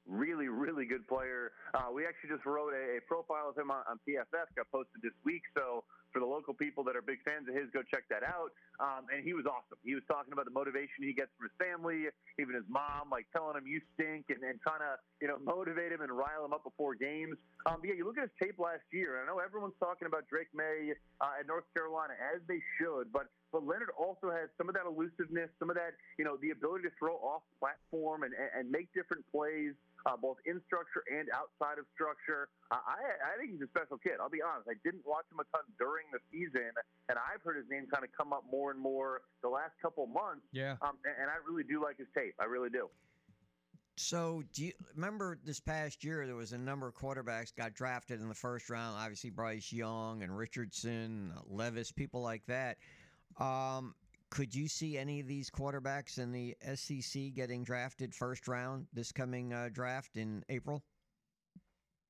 Really, really good player. Uh, we actually just wrote a, a profile of him on, on PFF, got posted this week. So for the local people that are big fans of his, go check that out. Um, and he was awesome. He was talking about the motivation he gets from his family, even his mom, like telling him you stink and, and trying to, you know, motivate him and rile him up before games. Um, but yeah, you look at his tape last year, and I know everyone's talking about Drake Maye uh, at North Carolina, as they should, but but Leonard also has some of that elusiveness, some of that, you know, the ability to throw off platform and, and, and make different plays uh, both in structure and outside of structure. Uh, I, I think he's a special kid. I'll be honest. I didn't watch him a ton during the season, and I've heard his name kind of come up more and more the last couple months. Yeah. Um, and, and I really do like his tape. I really do. So, do you remember this past year there was a number of quarterbacks got drafted in the first round? Obviously, Bryce Young and Richardson, Levis, people like that. Um, could you see any of these quarterbacks in the SEC getting drafted first round this coming uh, draft in April?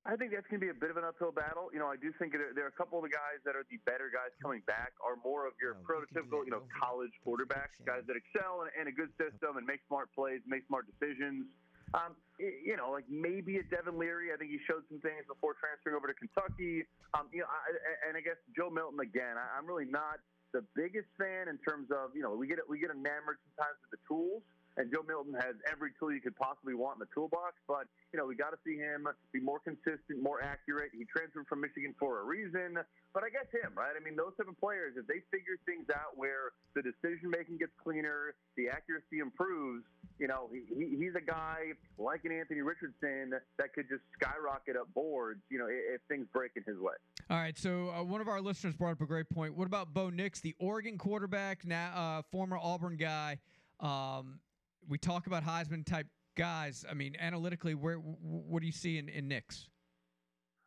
I think that's going to be a bit of an uphill battle. You know, I do think there, are a couple of the guys that are the better guys coming back are more of your prototypical, you know, college quarterbacks, guys that excel in, in a good system and make smart plays, make smart decisions. Um, you know, like maybe a Devin Leary. I think he showed some things before transferring over to Kentucky. Um, you know, I, and I guess Joe Milton again. I, I'm really not the biggest fan in terms of you know we get we get enamored sometimes with the tools. And Joe Milton has every tool you could possibly want in the toolbox, but you know we got to see him be more consistent, more accurate. He transferred from Michigan for a reason, but I guess him, right? I mean, those type of players, if they figure things out where the decision making gets cleaner, the accuracy improves, you know, he, he, he's a guy like an Anthony Richardson that could just skyrocket up boards, you know, if, if things break in his way. All right, so uh, one of our listeners brought up a great point. What about Bo Nix, the Oregon quarterback, now uh, former Auburn guy? Um, we talk about Heisman type guys. I mean, analytically, where what do you see in, in Nix?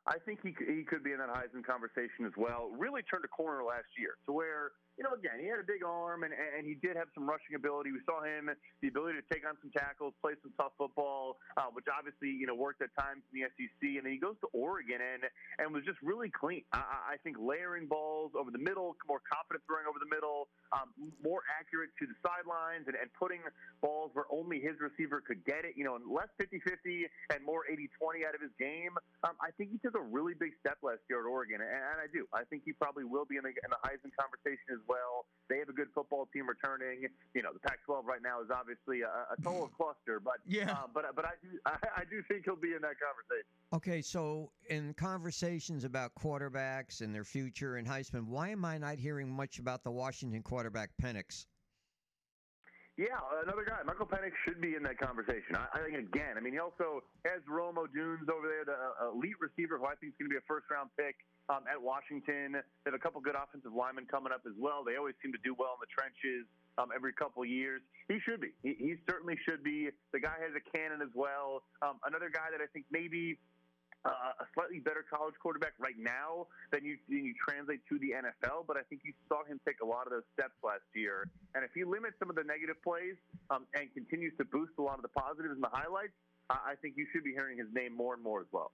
I think he he could be in that Heisman conversation as well. Really turned a corner last year to where you know, again, he had a big arm and, and he did have some rushing ability. We saw him the ability to take on some tackles, play some tough football, uh, which obviously you know worked at times in the SEC. And then he goes to Oregon and and was just really clean. I, I think layering balls over the middle, more confident throwing over the middle, um, more accurate to the sidelines, and, and putting balls where only his receiver could get it. You know, less 50-50 and more 80-20 out of his game. Um, I think he took a really big step last year at Oregon, and, and I do. I think he probably will be in the, in the Heisman conversation as well. They have a good football team returning. You know, the Pac-12 right now is obviously a, a total cluster, but yeah, uh, but but I do [LAUGHS] I, I do think he'll be in that conversation. Okay, so in conversations about quarterbacks and their future and Heisman, why am I not hearing much about the Washington quarterback Penix? Yeah, another guy. Michael Penix should be in that conversation. I, I think again. I mean, he also has Rome Odunze over there, the uh, elite receiver who I think is going to be a first round pick um, at Washington. They have a couple good offensive linemen coming up as well. They always seem to do well in the trenches um, every couple years. He should be. He, he certainly should be. The guy has a cannon as well. Um, another guy that I think maybe uh, a slightly better college quarterback right now than you than you translate to the NFL. But I think you saw him take a lot of those steps last year. And if he limits some of the negative plays um, and continues to boost a lot of the positives and the highlights, uh, I think you should be hearing his name more and more as well.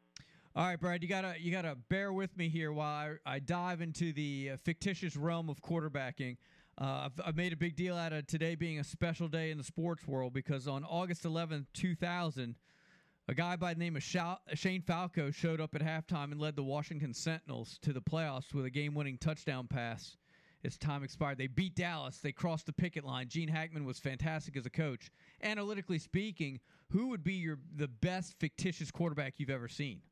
All right, Brad, you gotta you gotta bear with me here while I, I dive into the uh, fictitious realm of quarterbacking. Uh, I've, I've, made a big deal out of today being a special day in the sports world because on August 11th, 2000, a guy by the name of Shane Falco showed up at halftime and led the Washington Sentinels to the playoffs with a game winning touchdown pass. As time expired, they beat Dallas. They crossed the picket line. Gene Hackman was fantastic as a coach. Analytically speaking, who would be your the best fictitious quarterback you've ever seen?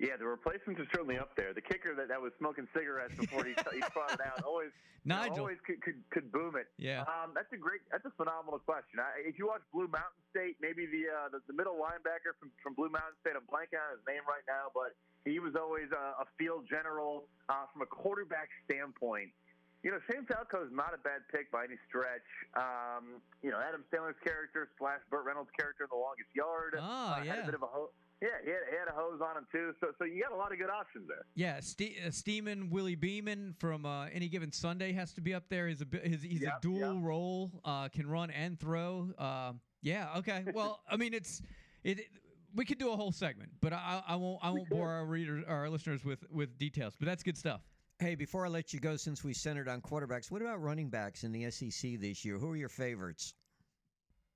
Yeah, the replacements are certainly up there. The kicker that, that was smoking cigarettes before he, he [LAUGHS] it out always Nigel. Know, always could, could, could boom it. Yeah, um, that's a great, that's a phenomenal question. I, if you watch Blue Mountain State, maybe the, uh, the the middle linebacker from from Blue Mountain State, I'm blanking on his name right now, but he was always a, a field general uh, from a quarterback standpoint you know, Shane Falco is not a bad pick by any stretch. Um, you know, Adam Sandler's character slash Burt Reynolds' character in The Longest Yard. Ah, uh, Had a bit of a ho- yeah, he had, he had a hose on him too. So, so you got a lot of good options there. Yeah, Ste- uh, Steeman Willie Beamen from uh, any given Sunday has to be up there. He's a bi- his, he's Yep, a dual role, uh, can run and throw. Uh, yeah, okay. Well, [LAUGHS] I mean, it's it. it- we could do a whole segment, but I, I won't. I won't bore our readers, our listeners with with details. But that's good stuff. Hey, before I let you go, since we centered on quarterbacks, what about running backs in the SEC this year? Who are your favorites?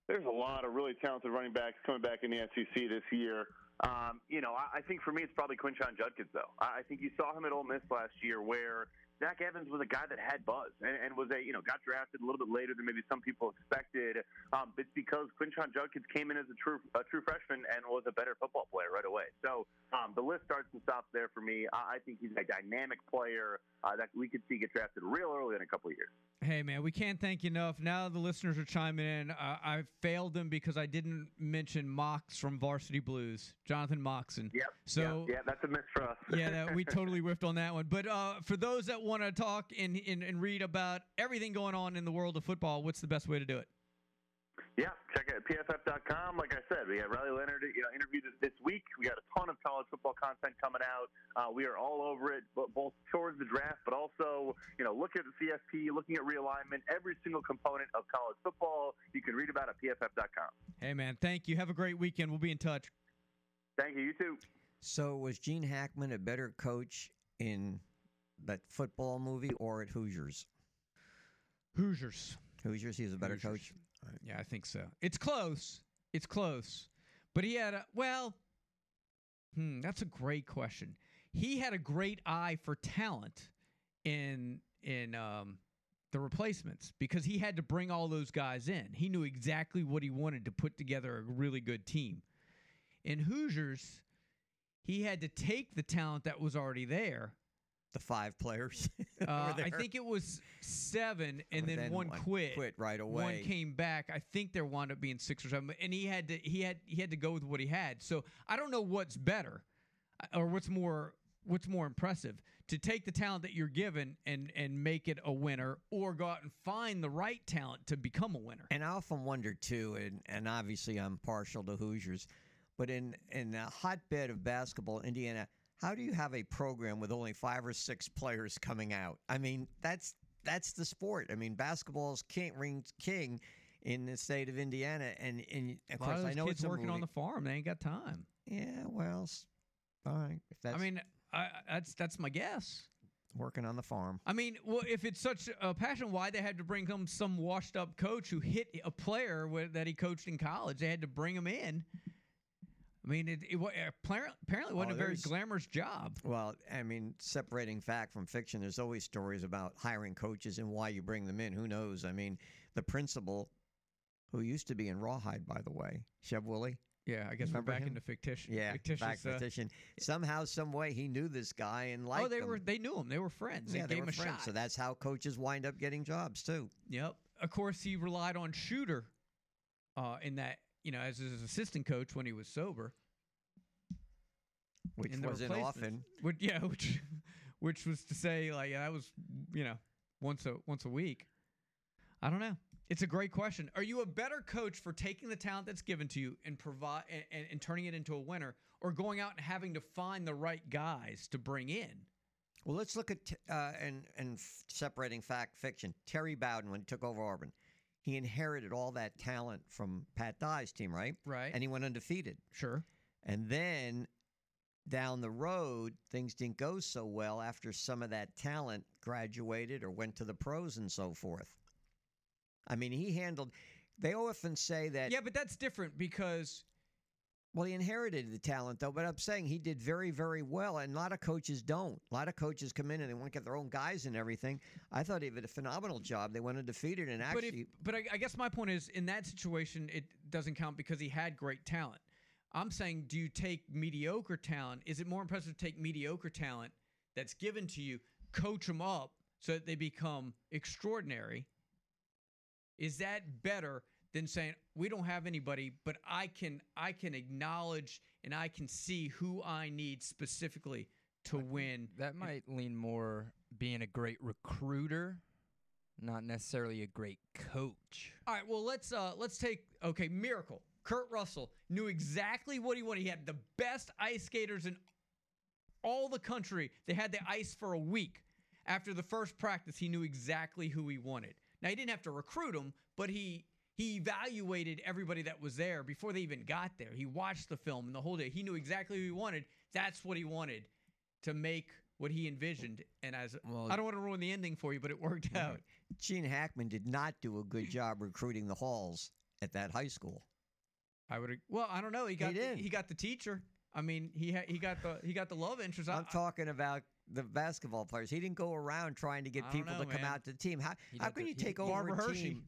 There's a lot of really talented running backs coming back in the SEC this year. Um, you know, I, I think for me it's probably Quinshon Judkins, though. I, I think you saw him at Ole Miss last year, where Zach Evans was a guy that had buzz and, and was a you know got drafted a little bit later than maybe some people expected. Um, it's because Quinshon Judkins came in as a true a true freshman and was a better football player right away. So um, the list starts and stops there for me. I, I think he's a dynamic player uh, that we could see get drafted real early in a couple of years. Hey man, we can't thank you enough. Now the listeners are chiming in. Uh, I failed them because I didn't mention Mox from Varsity Blues, Jonathan Moxon. Yep. So yeah, that's a miss for us. yeah, that, we totally [LAUGHS] whiffed on that one. But uh, for those that want to talk and, and and read about everything going on in the world of football, what's the best way to do it? Yeah, check out pff.com. Like I said, we got Riley Leonard, you know, interviewed this week. We got a ton of college football content coming out. Uh, we are all over it, but both towards the draft, but also, you know, looking at the CFP, looking at realignment, every single component of college football. You can read about at pff.com. Hey man, thank you. Have a great weekend. We'll be in touch. Thank you. You too. So, was Gene Hackman a better coach in that football movie or at Hoosiers? Hoosiers. Hoosiers, he was a better Hoosiers. coach. Yeah, I think so. It's close. It's close. But he had a well. Hmm, that's a great question. He had a great eye for talent in in um, the replacements because he had to bring all those guys in. He knew exactly what he wanted to put together a really good team. In Hoosiers, he had to take the talent that was already there. The five players. [LAUGHS] Uh, I think it was seven, and then, then one, one quit. quit right away. One came back. I think there wound up being six or seven, and he had to he had he had to go with what he had. So I don't know what's better, uh, or what's more what's more impressive to take the talent that you're given and and make it a winner, or go out and find the right talent to become a winner. And I often wonder too, and, and obviously I'm partial to Hoosiers, but in in a hotbed of basketball, Indiana, how do you have a program with only five or six players coming out? I mean, that's that's the sport. I mean, basketball's king rings king in the state of Indiana, and and of course of I know kids it's working on the farm. They ain't got time. Yeah, well, all right. If that's I mean, I, that's that's my guess. working on the farm. I mean, well, if it's such a passion, why they had to bring him some washed up coach who hit a player with, that he coached in college? They had to bring him in. I mean, it, it, apparently wasn't Oh, a very glamorous job. Well, I mean, separating fact from fiction, there's always stories about hiring coaches and why you bring them in. Who knows? I mean, the principal, who used to be in Rawhide, by the way, Sheb Wooley. Yeah, I guess Remember we're back him? into fictitious. Yeah, fictitious, back uh, fictitious. Somehow, some way, he knew this guy and liked oh, they him. were they knew him. They were friends. yeah, they they gave were him a friends. shot. So that's how coaches wind up getting jobs too. Yep. Of course, he relied on Shooter uh, in that you know as his assistant coach when he was sober. Which in wasn't often. Which, yeah, [LAUGHS] which which was to say like that was you know once a once a week. I don't know. It's a great question. Are you a better coach for taking the talent that's given to you and provide and, and, and turning it into a winner, or going out and having to find the right guys to bring in? Well, let's look at uh, and and separating fact fiction. Terry Bowden, when he took over Auburn, he inherited all that talent from Pat Dye's team, right? Right. And he went undefeated. Sure. And then down the road, things didn't go so well after some of that talent graduated or went to the pros and so forth. I mean, he handled. They often say that. Yeah, but that's different because Well, he inherited the talent, though. But I'm saying he did very, very well, and a lot of coaches don't. A lot of coaches come in and they want to get their own guys and everything. I thought he did a phenomenal job. They went undefeated, and but actually, if, but I, I guess my point is in that situation it doesn't count because he had great talent. I'm saying, do you take mediocre talent? Is it more impressive to take mediocre talent that's given to you, coach them up so that they become extraordinary? Is that better than saying we don't have anybody, but I can I can acknowledge and I can see who I need specifically to win? That might lean more being a great recruiter not necessarily a great coach. All right, well let's uh let's take okay, Miracle. Kurt Russell knew exactly what he wanted. He had the best ice skaters in all the country. They had the ice for a week. After the first practice, he knew exactly who he wanted. Now he didn't have to recruit them, but he he evaluated everybody that was there before they even got there. He watched the film and the whole day. He knew exactly who he wanted. That's what he wanted to make what he envisioned. And as Well- I don't want to ruin the ending for you, but it worked out. Gene Hackman did not do a good job recruiting the halls at that high school. I would. Well, I don't know. He got the, he got the teacher. I mean, he ha- he got the he got the love interest. I- I'm talking about the basketball players. He didn't go around trying to get people know, to come out to the team. How, how can to- you he'd- take over Barbara a team? In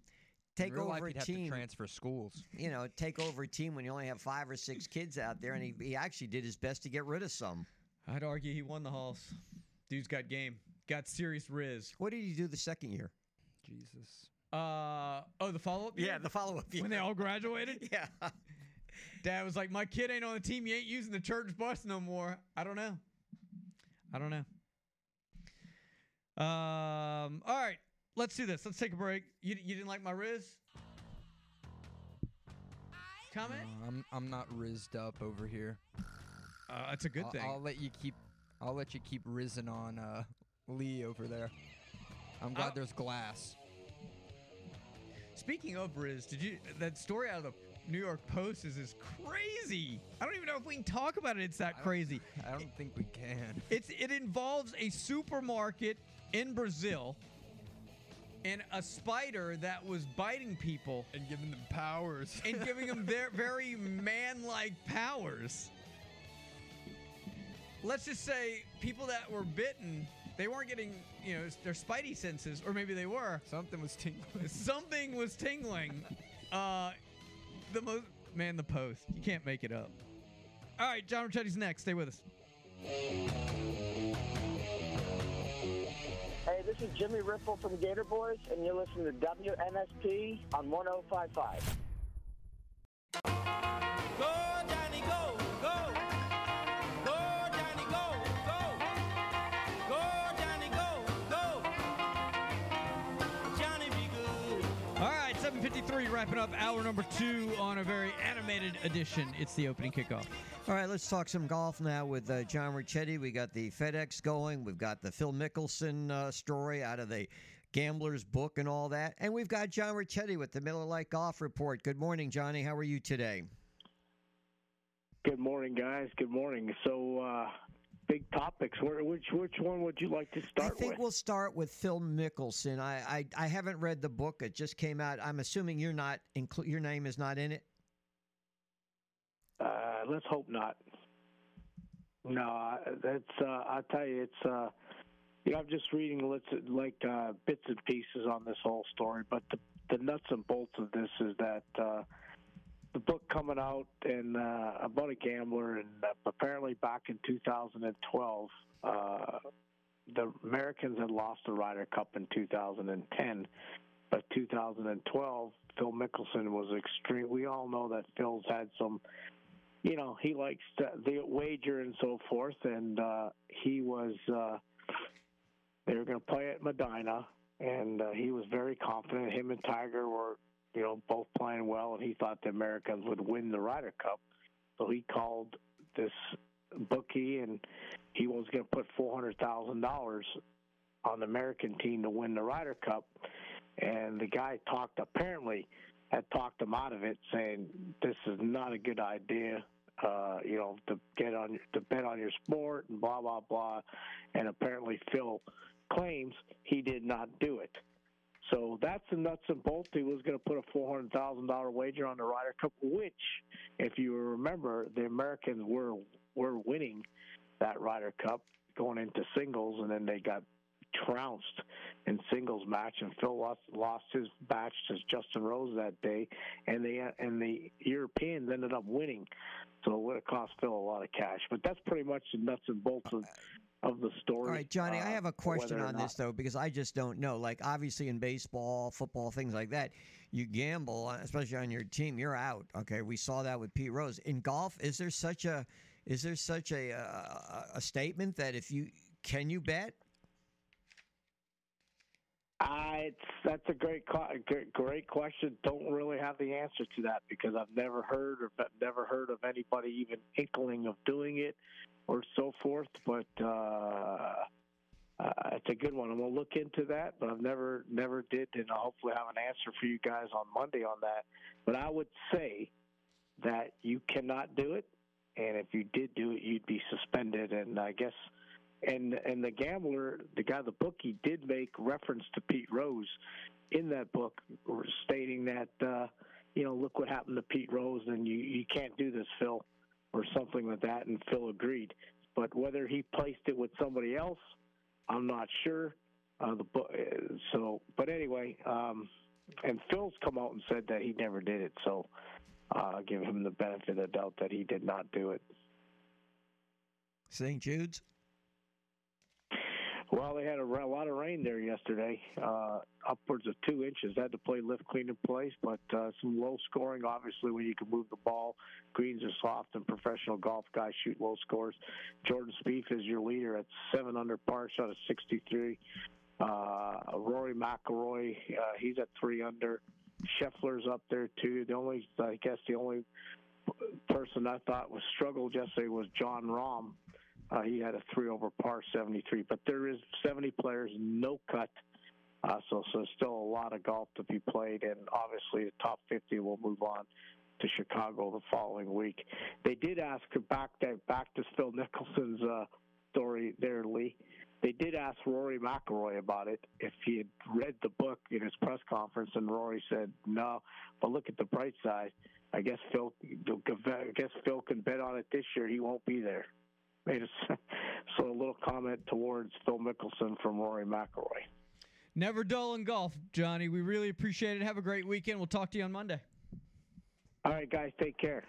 Take real life, over a he'd have to team. transfer schools. [LAUGHS] You know, take over a team when you only have five or six kids out there, and he, he actually did his best to get rid of some. I'd argue he won the halls. Dude's got game. Got serious riz. What did he do the second year? Jesus. Uh oh, the follow up. Yeah, the follow up when they all graduated. [LAUGHS] yeah. Dad was like, "My kid ain't on the team. You ain't using the church bus no more." I don't know. I don't know. Um. All right, let's do this. Let's take a break. You you didn't like my riz? Comment. No, I'm I'm not rizzed up over here. Uh, that's a good I'll, thing. I'll let you keep. I'll let you keep rizzing on uh, Lee over there. I'm glad I'll- there's glass. Speaking of Riz, did you that story out of the New York Post is is crazy. I don't even know if we can talk about it. It's that crazy. I don't think we can. It's it involves a supermarket in Brazil and a spider that was biting people and giving them powers and [LAUGHS] giving them their very man-like powers. Let's just say people that were bitten, they weren't getting, you know, their spidey senses, or maybe they were. Something was tingling. [LAUGHS] Something was tingling. Uh, the most man, the post. You can't make it up. All right, John Ricciotti's next. Stay with us. Hey, this is Jimmy Riffle from Gator Boys, and you're listening to WNSP on 1055. Go, Johnny, go, go. Go, Johnny, go, go. Go, Johnny, go, go. Johnny, be good. All right, 753, wrapping up hour number two on a very animated edition. It's the opening kickoff. All right, let's talk some golf now with uh, John Ricchetti. We got the FedEx going. We've got the Phil Mickelson uh, story out of the Gambler's book and all that. And we've got John Ricchetti with the Miller Lite Golf Report. Good morning, Johnny. How are you today? Good morning, guys. Good morning. So, uh, big topics. Where, which which one would you like to start? With? I think with? we'll start with Phil Mickelson. I, I I haven't read the book. It just came out. I'm assuming you're not inclu- your name is not in it. Uh, let's hope not. No, that's. Uh, I tell you, it's. Uh, you know, I'm just reading like uh, bits and pieces on this whole story, but the the nuts and bolts of this is that uh, the book coming out and uh, about a gambler, and uh, apparently back in 2012, uh, the Americans had lost the Ryder Cup in 2010, but 2012, Phil Mickelson was extreme. We all know that Phil's had some you know, he likes to, the wager and so forth, and uh, he was. Uh, they were going to play at Medina, and uh, he was very confident. Him and Tiger were, you know, both playing well, and he thought the Americans would win the Ryder Cup. So he called this bookie, and he was going to put four hundred thousand dollars on the American team to win the Ryder Cup. And the guy talked apparently had talked him out of it, saying this is not a good idea. Uh, you know, to get on to bet on your sport and blah blah blah. And apparently Phil claims he did not do it. So that's the nuts and bolts. He was going to put a four hundred thousand dollar wager on the Ryder Cup, which, if you remember, the Americans were were winning that Ryder Cup going into singles, and then they got trounced in singles match, and Phil lost lost his match to Justin Rose that day, and the and the Europeans ended up winning, so it would have cost Phil a lot of cash. But that's pretty much the nuts and bolts of, of the story. All right, Johnny, I uh, have a question on this though because I just don't know. Like obviously in baseball, football, things like that, you gamble, especially on your team, you're out. Okay, we saw that with Pete Rose. In golf, is there such a is there such a uh, a statement that if you can you bet? It's that's a great great great question. Don't really have the answer to that because I've never heard or never heard of anybody even inkling of doing it or so forth. But uh, uh, it's a good one. I'm gonna look into that, but I've never never did, and I'll hopefully have an answer for you guys on Monday on that. But I would say that you cannot do it, and if you did do it, you'd be suspended. And I guess and and the gambler, the guy, the bookie, did make reference to Pete Rose in that book, stating that uh, you know, look what happened to Pete Rose, and you you can't do this, Phil, or something like that. And Phil agreed, but whether he placed it with somebody else, I'm not sure. Uh, the book, so, but anyway, um, and Phil's come out and said that he never did it, so uh, give him the benefit of the doubt that he did not do it. St. Jude's. Well, they had a, a lot of rain there yesterday, uh, upwards of two inches. Had to play lift, clean in place, but uh, some low scoring. Obviously, when you can move the ball, greens are soft, and professional golf guys shoot low scores. Jordan Spieth is your leader at seven under par, shot a 63. Uh, Rory McIlroy, uh, he's at three under. Scheffler's up there too. The only, I guess, the only person I thought was struggled yesterday was Jon Rahm. Uh, he had a three over par 73, but there is 70 players, no cut. Uh, so, so still a lot of golf to be played, and obviously the top 50 will move on to Chicago the following week. They did ask back to back to Phil Mickelson's uh, story there, Lee. They did ask Rory McIlroy about it if he had read the book in his press conference, and Rory said no. But look at the bright side. I guess Phil, I guess Phil can bet on it this year. He won't be there made a so a little comment towards Phil Mickelson from Rory McIlroy. Never dull in golf, Johnny. We really appreciate it. Have a great weekend. We'll talk to you on Monday. All right, guys, take care.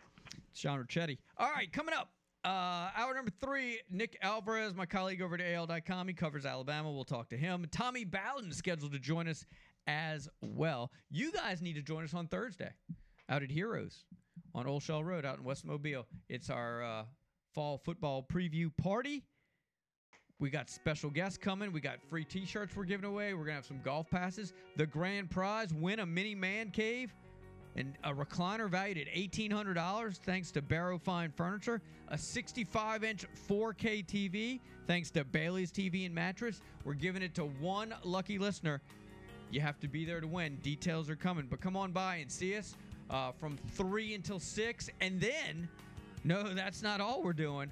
It's Sean Ricchetti. All right, coming up, uh, hour number three, Nick Alvarez, my colleague over at AL.com. He covers Alabama. We'll talk to him. Tommy Bowden is scheduled to join us as well. You guys need to join us on Thursday out at Heroes on Old Shell Road out in West Mobile. It's our uh, fall football preview party. We got special guests coming. We got free t-shirts we're giving away. We're going to have some golf passes. The grand prize, win a mini man cave and a recliner valued at $1,800 thanks to Barrow Fine Furniture. A 65-inch 4K TV thanks to Bailey's TV and Mattress. We're giving it to one lucky listener. You have to be there to win. Details are coming. But come on by and see us uh, from 3 until 6. And then no, that's not all we're doing.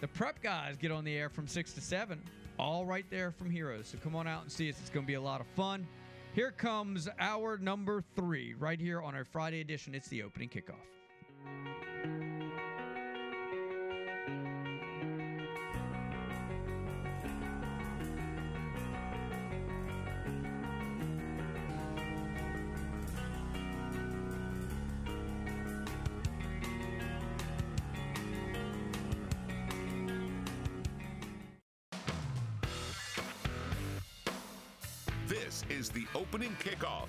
The prep guys get on the air from 6 to 7, all right there from Heroes. So come on out and see us. It's going to be a lot of fun. Here comes our number three right here on our Friday edition. It's the opening kickoff.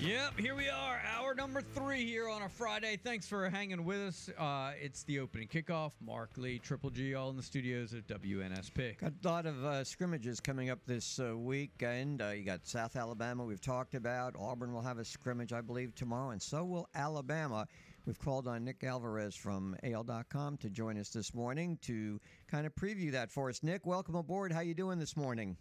Yep, here we are, hour number three here on a Friday. Thanks for hanging with us. Uh, it's the opening kickoff. Mark Lee, Triple G, all in the studios at WNSP. Got a lot of uh, scrimmages coming up this uh, weekend. Uh, you got South Alabama, we've talked about. Auburn will have a scrimmage, I believe, tomorrow, and so will Alabama. We've called on Nick Alvarez from AL.com to join us this morning to kind of preview that for us. Nick, welcome aboard. How you doing this morning?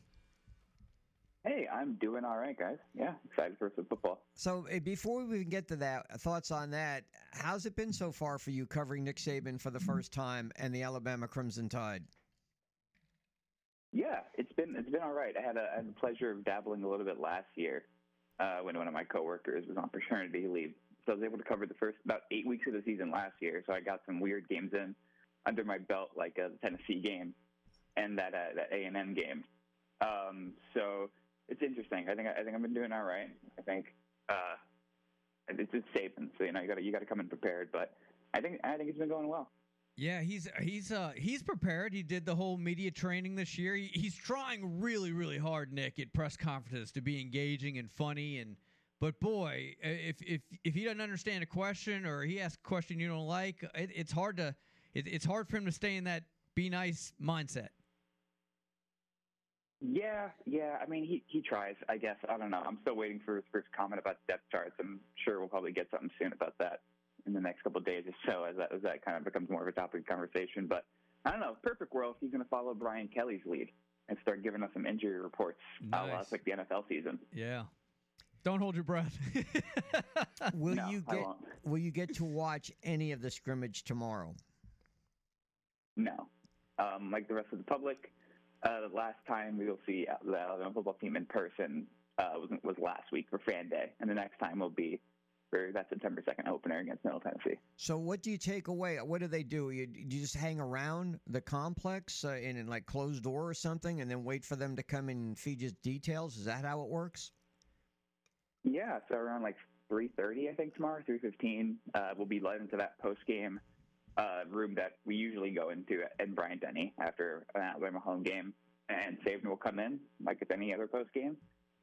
Hey, I'm doing all right, guys. Yeah, excited for some football. So uh, before we even get to that, thoughts on that? How's it been so far for you covering Nick Saban for the first time and the Alabama Crimson Tide? Yeah, it's been it's been all right. I had, a, I had the pleasure of dabbling a little bit last year uh, when one of my coworkers was on paternity leave. So I was able to cover the first about eight weeks of the season last year. So I got some weird games in under my belt, like uh, the Tennessee game and that uh, that A and M game. Um, so it's interesting. I think I think I've been doing all right. I think uh, it's, it's Saban, so you know you got you got to come in prepared. But I think I think it's been going well. Yeah, he's he's uh he's prepared. He did the whole media training this year. He, he's trying really really hard, Nick, at press conferences to be engaging and funny. And but boy, if if if he doesn't understand a question or he asks a question you don't like, it, it's hard to it, it's hard for him to stay in that be nice mindset. Yeah, yeah. I mean, he he tries. I guess I don't know. I'm still waiting for his first comment about depth charts. I'm sure we'll probably get something soon about that in the next couple of days or so, as that as that kind of becomes more of a topic of conversation. But I don't know. Perfect world. He's going to follow Brian Kelly's lead and start giving us some injury reports. Uh, Nice. it's like the NFL season. Yeah. Don't hold your breath. [LAUGHS] Will No, you I get won't. Will you get to watch any of the scrimmage tomorrow? No. Um, like the rest of the public, uh, the last time we will see the Alabama football team in person uh, was, was last week for Fan Day, and the next time will be for that September 2nd opener against Middle Tennessee. So what do you take away? What do they do? You, do you just hang around the complex uh, in, in like closed door or something, and then wait for them to come and feed you details? Is that how it works? Yeah, so around like 3:30, I think tomorrow, 3:15, uh, we'll be led into that post game uh, room that we usually go into in Bryant Denny after an Alabama home game, and Saban will come in like it's any other post game,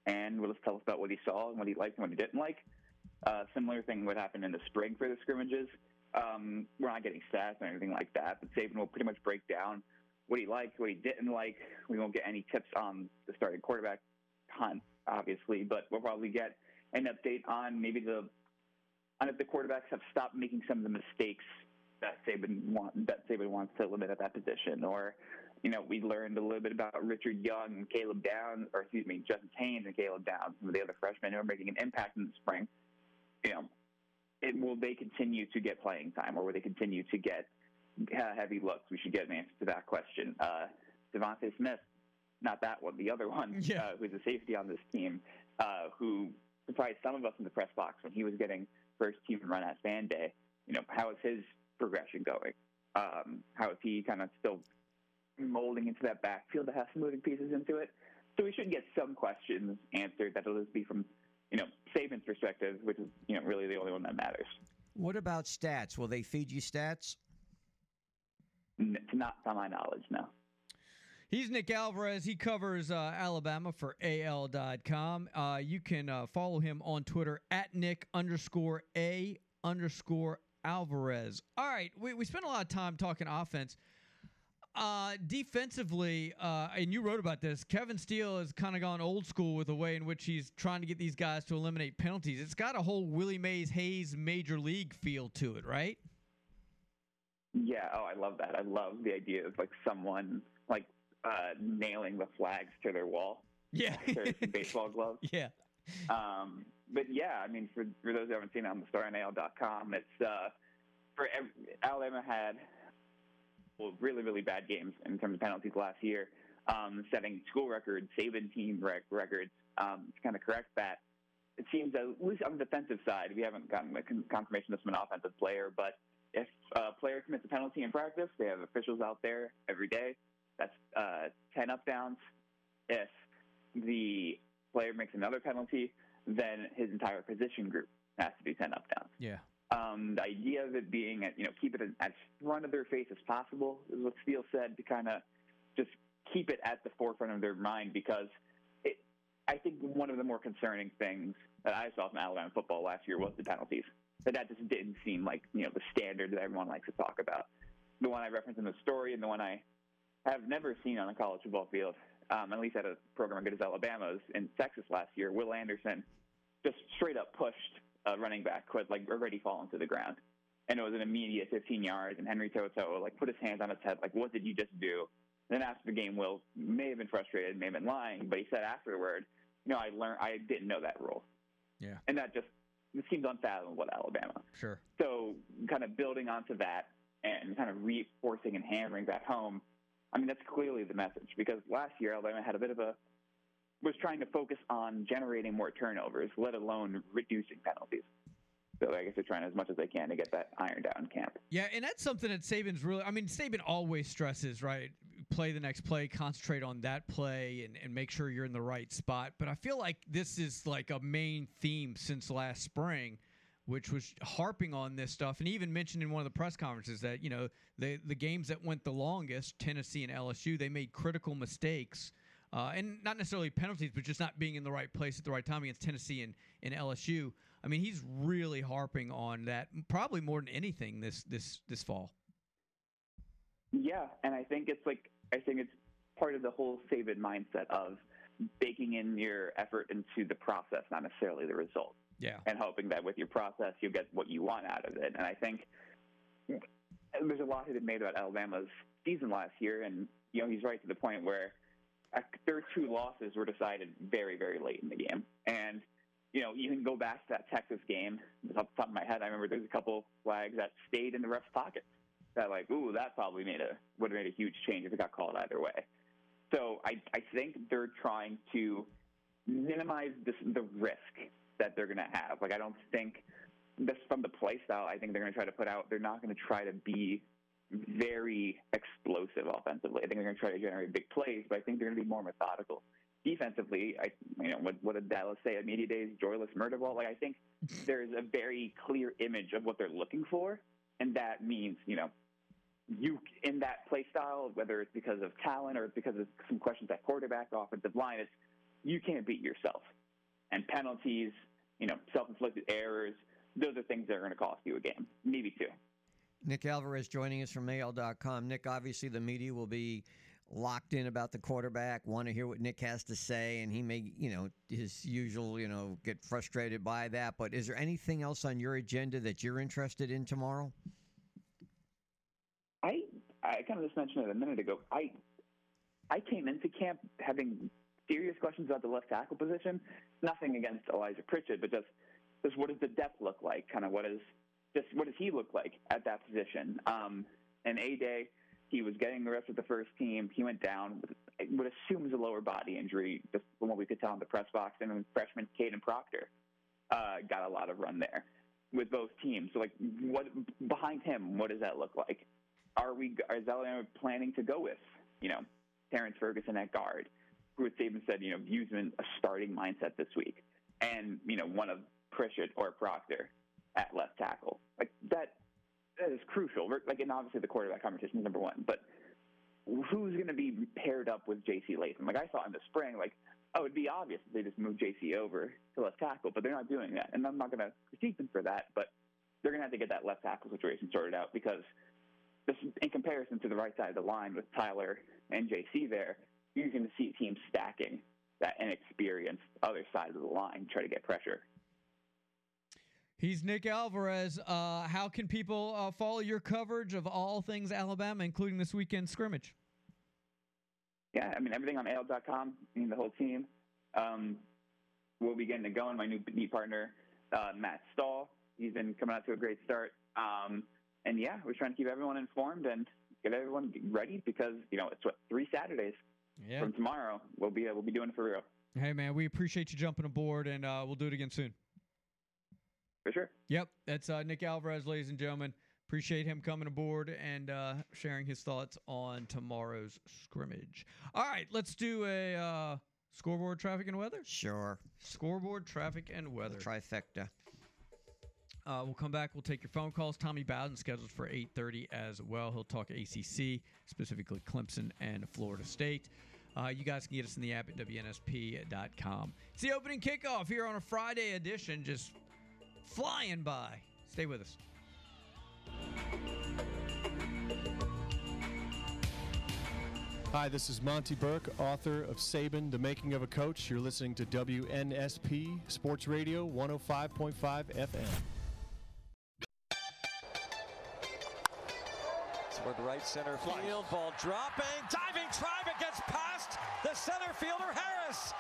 and will just tell us about what he saw and what he liked and what he didn't like. Uh, similar thing would happen in the spring for the scrimmages. Um, we're not getting stats or anything like that, but Saban will pretty much break down what he liked, what he didn't like. We won't get any tips on the starting quarterback hunt, obviously, but we'll probably get an update on maybe the on if the quarterbacks have stopped making some of the mistakes that Saban want that Saban wants to limit at that position, or you know, we learned a little bit about Richard Young and Caleb Downs, or excuse me, Justice Haynes and Caleb Downs, some of the other freshmen who are making an impact in the spring. You know, it, will they continue to get playing time, or will they continue to get uh, heavy looks? We should get an answer to that question. Uh, DeVonta Smith, not that one, the other one, uh, who's a safety on this team, uh, who surprised some of us in the press box when he was getting first team run at Fan Day. You know, how is his progression going? Um, how is he kind of still molding into that backfield that has some moving pieces into it? So we should get some questions answered that'll just be from, you know, Saban's perspective, which is, you know, really the only one that matters. What about stats? Will they feed you stats? N- to not to my knowledge, no. He's Nick Alvarez. He covers uh, Alabama for AL.com. Uh, you can uh, follow him on Twitter at Nick underscore A underscore Alvarez. All right, we, we spent a lot of time talking offense. Uh, defensively, uh, and you wrote about this, Kevin Steele has kind of gone old school with the way in which he's trying to get these guys to eliminate penalties. It's got a whole Willie Mays Hayes major league feel to it, right? Yeah, oh, I love that. I love the idea of like someone like uh, nailing the flags to their wall. Yeah. their baseball gloves. [LAUGHS] Yeah. Um, but yeah, I mean, for for those who haven't seen it on the StarNail.com, it's uh, for ev- Alabama had well, really really bad games in terms of penalties last year, um, setting school records, Saban team rec- records. Um, to kind of correct that, it seems at least on the defensive side, we haven't gotten con- confirmation this from an offensive player, but if a player commits a penalty in practice, they have officials out there every day. That's uh, 10 up downs. If the player makes another penalty, then his entire position group has to be 10 up downs. Yeah. Um, the idea of it being, at, you know, keep it as front of their face as possible is what Steele said to kind of just keep it at the forefront of their mind because it, I think one of the more concerning things that I saw from Alabama football last year was the penalties. But that just didn't seem like, you know, the standard that everyone likes to talk about. The one I referenced in the story and the one I have never seen on a college football field, um, at least at a program as good as Alabama's in Texas last year, Will Anderson just straight up pushed a running back who had like already fallen to the ground. And it was an immediate 15 yards, and Henry To'oTo'o like put his hands on his head, like, "What did you just do?" then after the game, Will may have been frustrated, may have been lying, but he said afterward, "You know, I learned, I didn't know that rule." Yeah. And that just it seems unfathomable at Alabama. Sure. So, kind of building onto that and kind of reinforcing and hammering that home. I mean, that's clearly the message because last year Alabama had a bit of a was trying to focus on generating more turnovers, let alone reducing penalties. So I guess they're trying as much as they can to get that ironed out in camp. Yeah, and that's something that Saban's really. I mean, Saban always stresses, right? Play the next play, concentrate on that play, and, and make sure you're in the right spot. But I feel like this is like a main theme since last spring, which was harping on this stuff, and even mentioned in one of the press conferences that you know the the games that went the longest, Tennessee and LSU, they made critical mistakes. Uh, and not necessarily penalties, but just not being in the right place at the right time against Tennessee and, and LSU. I mean, he's really harping on that, probably more than anything this this this fall. Yeah, and I think it's like I think it's part of the whole Saban mindset of baking in your effort into the process, not necessarily the result. Yeah. And hoping that with your process you get what you want out of it. And I think there's a lot to be made about Alabama's season last year, and you know he's right to the point where their two losses were decided very, very late in the game. And you know, can go back to that Texas game. Off the top of my head, I remember there's a couple flags that stayed in the ref's pocket. That like, ooh, that probably made a would have made a huge change if it got called either way. So I I think they're trying to minimize this, the risk that they're going to have. Like I don't think this from the play style. I think they're going to try to put out. They're not going to try to be very explosive offensively. I think they're going to try to generate big plays, but I think they're going to be more methodical. Defensively, I you know what what did Dallas say at media days? Joyless murder ball. Like I think there's a very clear image of what they're looking for, and that means you know you in that play style, whether it's because of talent or it's because of some questions at quarterback, offensive line, it's you can't beat yourself. And penalties, you know, self-inflicted errors, those are things that are going to cost you a game, maybe two. Nick Alvarez joining us from AL.com. Nick, obviously the media will be locked in about the quarterback, want to hear what Nick has to say, and he may, you know, his usual, you know, get frustrated by that. But is there anything else on your agenda that you're interested in tomorrow? I I kind of just mentioned it a minute ago. I I came into camp having serious questions about the left tackle position. Nothing against Elijah Pritchett, but just just what does the depth look like? Kind of what is just what does he look like at that position? Um, and A Day, he was getting the rest of the first team. He went down with I would assume is a lower body injury, just from what we could tell in the press box. And freshman Kadyn Proctor uh, got a lot of run there with both teams. So like, what behind him? What does that look like? Are we? Is Alabama planning to go with you know Terrence Ferguson at guard? Bruce Saban said you know in a starting mindset this week, and you know one of Pritchett or Proctor at left tackle. Like that that is crucial. Like, and obviously the quarterback competition is number one, but who's going to be paired up with J.C. Latham? Like I saw in the spring, like oh, it'd be obvious if they just moved J.C. over to left tackle, but they're not doing that, and I'm not going to critique them for that, but they're going to have to get that left tackle situation sorted out because this, in comparison to the right side of the line with Tyler and J.C. there, you're going to see teams stacking that inexperienced other side of the line try to get pressure. He's Nick Alvarez. Uh, how can people uh, follow your coverage of all things Alabama, including this weekend scrimmage? Yeah, I mean everything on AL.com. I mean the whole team. Um, we'll be getting it going. My new beat partner, uh, Matt Stahl. He's been coming out to a great start. Um, and yeah, we're trying to keep everyone informed and get everyone ready because you know it's what three Saturdays Yeah. from tomorrow. We'll be uh, we'll be doing it for real. Hey, man, we appreciate you jumping aboard, and uh, we'll do it again soon. For sure. Yep, that's uh, Nick Alvarez, ladies and gentlemen. Appreciate him coming aboard and uh, sharing his thoughts on tomorrow's scrimmage. All right, let's do a uh, scoreboard, traffic, and weather. Sure. Scoreboard, traffic, and weather. trifecta. Uh, we'll come back. We'll take your phone calls. Tommy Bowden scheduled for 8:30 as well. He'll talk ACC, specifically Clemson and Florida State. Uh, you guys can get us in the app at wnsp.com. It's the opening kickoff here on a Friday edition, just flying by. Stay with us. Hi, this is Monte Burke, author of Saban, The Making of a Coach. You're listening to WNSP Sports Radio 105.5 FM. Toward the right center field, ball dropping, diving try but gets past the center fielder Harris.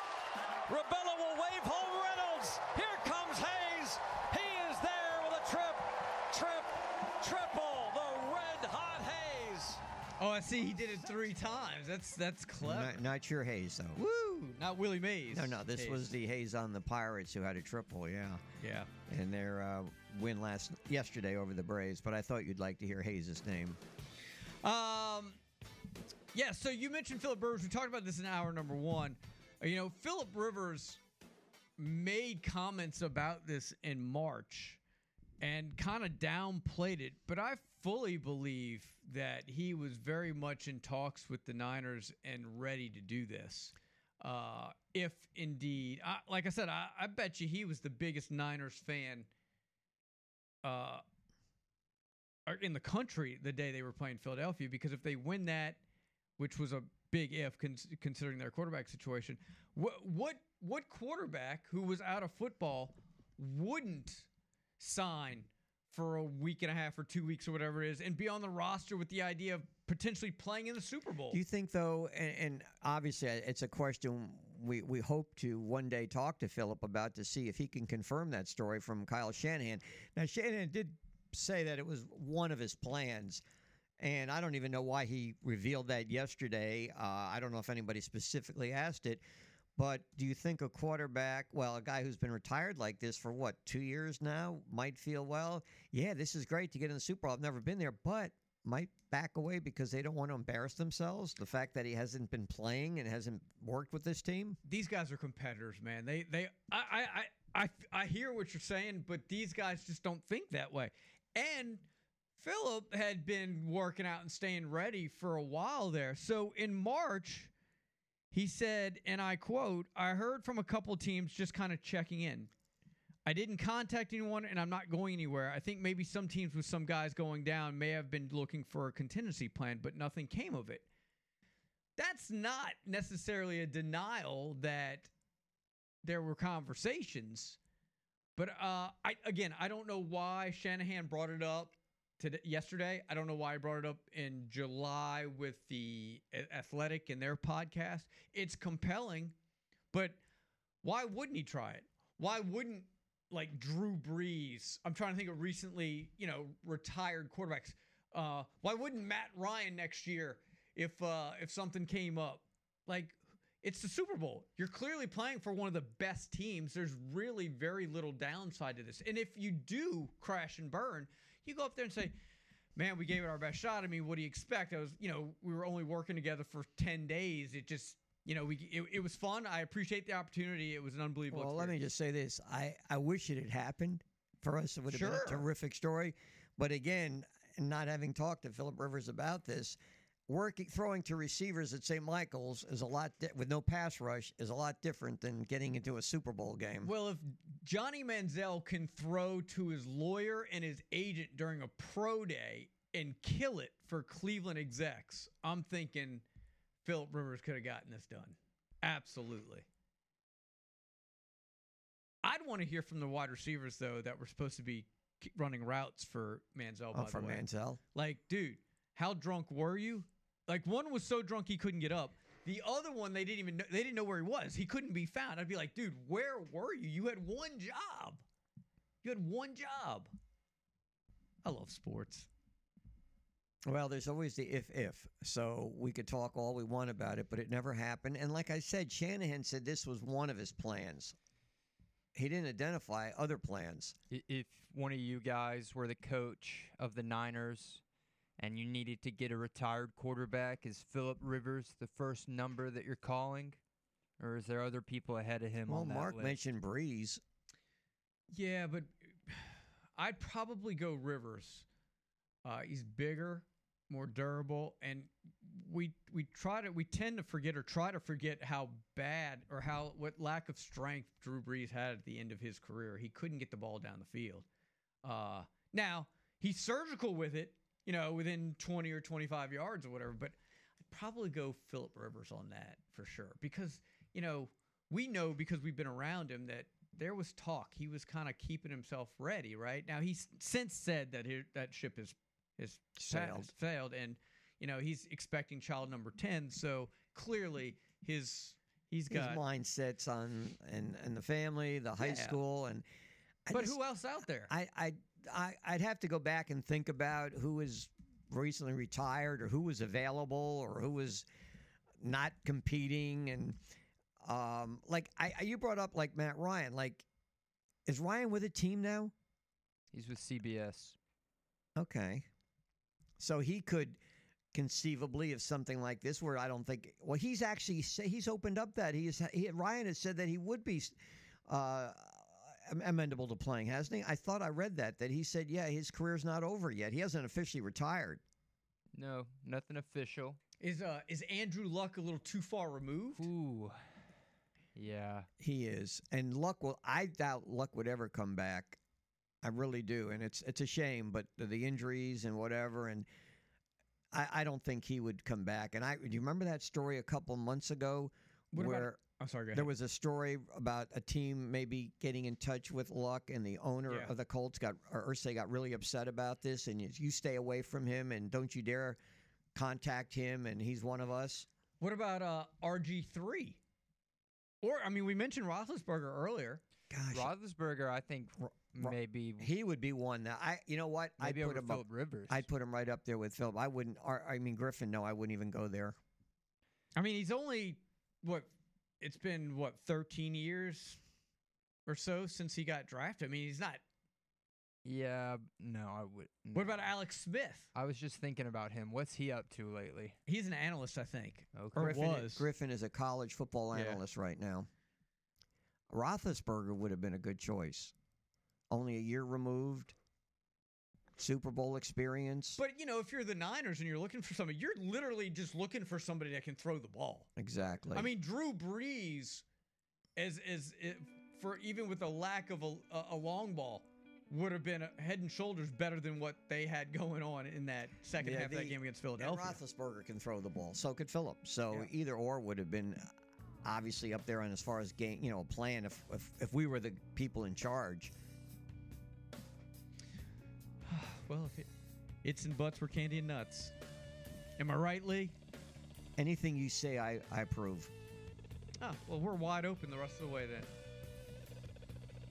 Rabelo will wave home Reynolds. Here comes Hayes. He is there with a trip, trip, triple. The red hot Hayes. Oh, I see. He did it three times. That's that's clever. Not, not your Hayes though. Woo! Not Willie Mays. No, no, this Hayes. was the Hayes on the Pirates who had a triple. Yeah. Yeah. And their uh, win last yesterday over the Braves. But I thought you'd like to hear Hayes' name. Um, yeah. So you mentioned Philip Rivers. We talked about this in hour number one. You know, Philip Rivers made comments about this in March, and kind of downplayed it. But I fully believe that he was very much in talks with the Niners and ready to do this. Uh, if indeed, I, like I said, I, I bet you he was the biggest Niners fan uh, in the country the day they were playing Philadelphia because if they win that, which was a big if cons- considering their quarterback situation, what what what quarterback who was out of football wouldn't sign for a week and a half or two weeks or whatever it is and be on the roster with the idea of potentially playing in the Super Bowl? Do you think though, and, and obviously uh, it's a question we, we hope to one day talk to Philip about to see if he can confirm that story from Kyle Shanahan. Now Shanahan did say that it was one of his plans. And I don't even know why he revealed that yesterday. Uh, I don't know if anybody specifically asked it. But do you think a quarterback, well, a guy who's been retired like this for what, two years now, might feel, well, yeah, this is great to get in the Super Bowl. I've never been there, but might back away because they don't want to embarrass themselves? The fact that he hasn't been playing and hasn't worked with this team? These guys are competitors, man. They, they, I, I, I, I, hear what you're saying, but these guys just don't think that way. And Philip had been working out and staying ready for a while there. So in March, he said, and I quote, I heard from a couple teams just kind of checking in. I didn't contact anyone and I'm not going anywhere. I think maybe some teams with some guys going down may have been looking for a contingency plan, but nothing came of it. That's not necessarily a denial that there were conversations. But uh, I again, I don't know why Shanahan brought it up today, yesterday. I don't know why I brought it up in July with the Athletic and their podcast. It's compelling, but why wouldn't he try it? Why wouldn't like Drew Brees? I'm trying to think of recently, you know, retired quarterbacks. Uh, why wouldn't Matt Ryan next year if uh, if something came up? Like it's the Super Bowl. You're clearly playing for one of the best teams. There's really very little downside to this. And if you do crash and burn, you go up there and say, "Man, we gave it our best shot." I mean, what do you expect? I was, you know, we were only working together for 10 days. It just, you know, we it, it was fun. I appreciate the opportunity. It was an unbelievable Well, let me just say this: I I wish it had happened for us. It would have been a terrific story. But again, not having talked to Philip Rivers about this, working throwing to receivers at St. Michael's is a lot di- with no pass rush is a lot different than getting into a Super Bowl game. Well, if Johnny Manziel can throw to his lawyer and his agent during a pro day and kill it for Cleveland execs, I'm thinking Philip Rivers could have gotten this done. Absolutely. I'd want to hear from the wide receivers though that were supposed to be running routes for Manziel. Oh, by for the way. Manziel? Like, dude, how drunk were you? Like, one was so drunk he couldn't get up. The other one, they didn't even know, they didn't know where he was. He couldn't be found. I'd be like, dude, where were you? You had one job. You had one job. I love sports. Well, there's always the if if. So we could talk all we want about it, but it never happened. And like I said, Shanahan said this was one of his plans. He didn't identify other plans. I- If one of you guys were the coach of the Niners and you needed to get a retired quarterback, is Philip Rivers the first number that you're calling? Or is there other people ahead of him Well, on that Mark list? mentioned Brees. Yeah, but [SIGHS] I'd probably go Rivers. Uh, he's bigger, more durable, and we we try to we tend to forget or try to forget how bad or how what lack of strength Drew Brees had at the end of his career. He couldn't get the ball down the field. Uh, now he's surgical with it, you know, within twenty or twenty five yards or whatever. But I'd probably go Philip Rivers on that for sure because you know we know because we've been around him that there was talk. He was kind of keeping himself ready, right? Now he's since said that his, that ship has is Sailed. failed, and you know he's expecting child number ten. So clearly his he's His got. mindsets on and and the family, the high Yeah. school, and I but just- who else out there? I, I I I'd have to go back and think about who was recently retired or who was available or who was not competing and um like I I- you brought up like Matt Ryan like is Ryan with a team now? He's with CBS. Okay. So he could conceivably if something like this where I don't think well he's actually say he's opened up that he is he, Ryan has said that he would be uh am- amenable to playing, hasn't he? I thought I read that that he said, yeah, his career's not over yet. He hasn't officially retired. No, nothing official. Is uh is Andrew Luck a little too far removed? Ooh. Yeah. He is, and Luck will. I doubt Luck would ever come back. I really do, and it's it's a shame, but the, the injuries and whatever, and I, I don't think he would come back. And I do you remember that story a couple months ago What about- where I'm sorry. Go ahead. there was a story about a team maybe getting in touch with Luck, and the owner Yeah. of the Colts got or Irsay got really upset about this, and you, you stay away from him, and don't you dare contact him, and he's one of us. What about uh RG three? Or I mean, we mentioned Roethlisberger earlier. Gosh, Roethlisberger, I think maybe he would be one that I. You know what? I'd put over him up- Rivers. I'd put him right up there with Philip. I wouldn't. Or, I mean Griffin. No, I wouldn't even go there. I mean, he's only what? It's been what 13 years or so since he got drafted. I mean, he's not. Yeah, no, I would. What about Alex Smith? I was just thinking about him. What's he up to lately? He's an analyst, I think. Okay. Or Griffin, was. Griffin is a college football Yeah. analyst right now. Roethlisberger would have been a good choice. Only a year removed. Super Bowl experience. But you know, if you're the Niners and you're looking for somebody, you're literally just looking for somebody that can throw the ball. exactly. I mean, Drew Brees, as as for even with the lack of a, a, a long ball, would have been a head and shoulders better than what they had going on in that second Yeah, half of that game against and Philadelphia. Roethlisberger can throw the ball. So could Philip. So either or would have been uh, obviously up there on as far as game, you know, playing if, if if we were the people in charge. Well, if it's and buts were candy and nuts. Am I right, Lee? Anything you say, I, I approve. Oh, well, we're wide open the rest of the way then.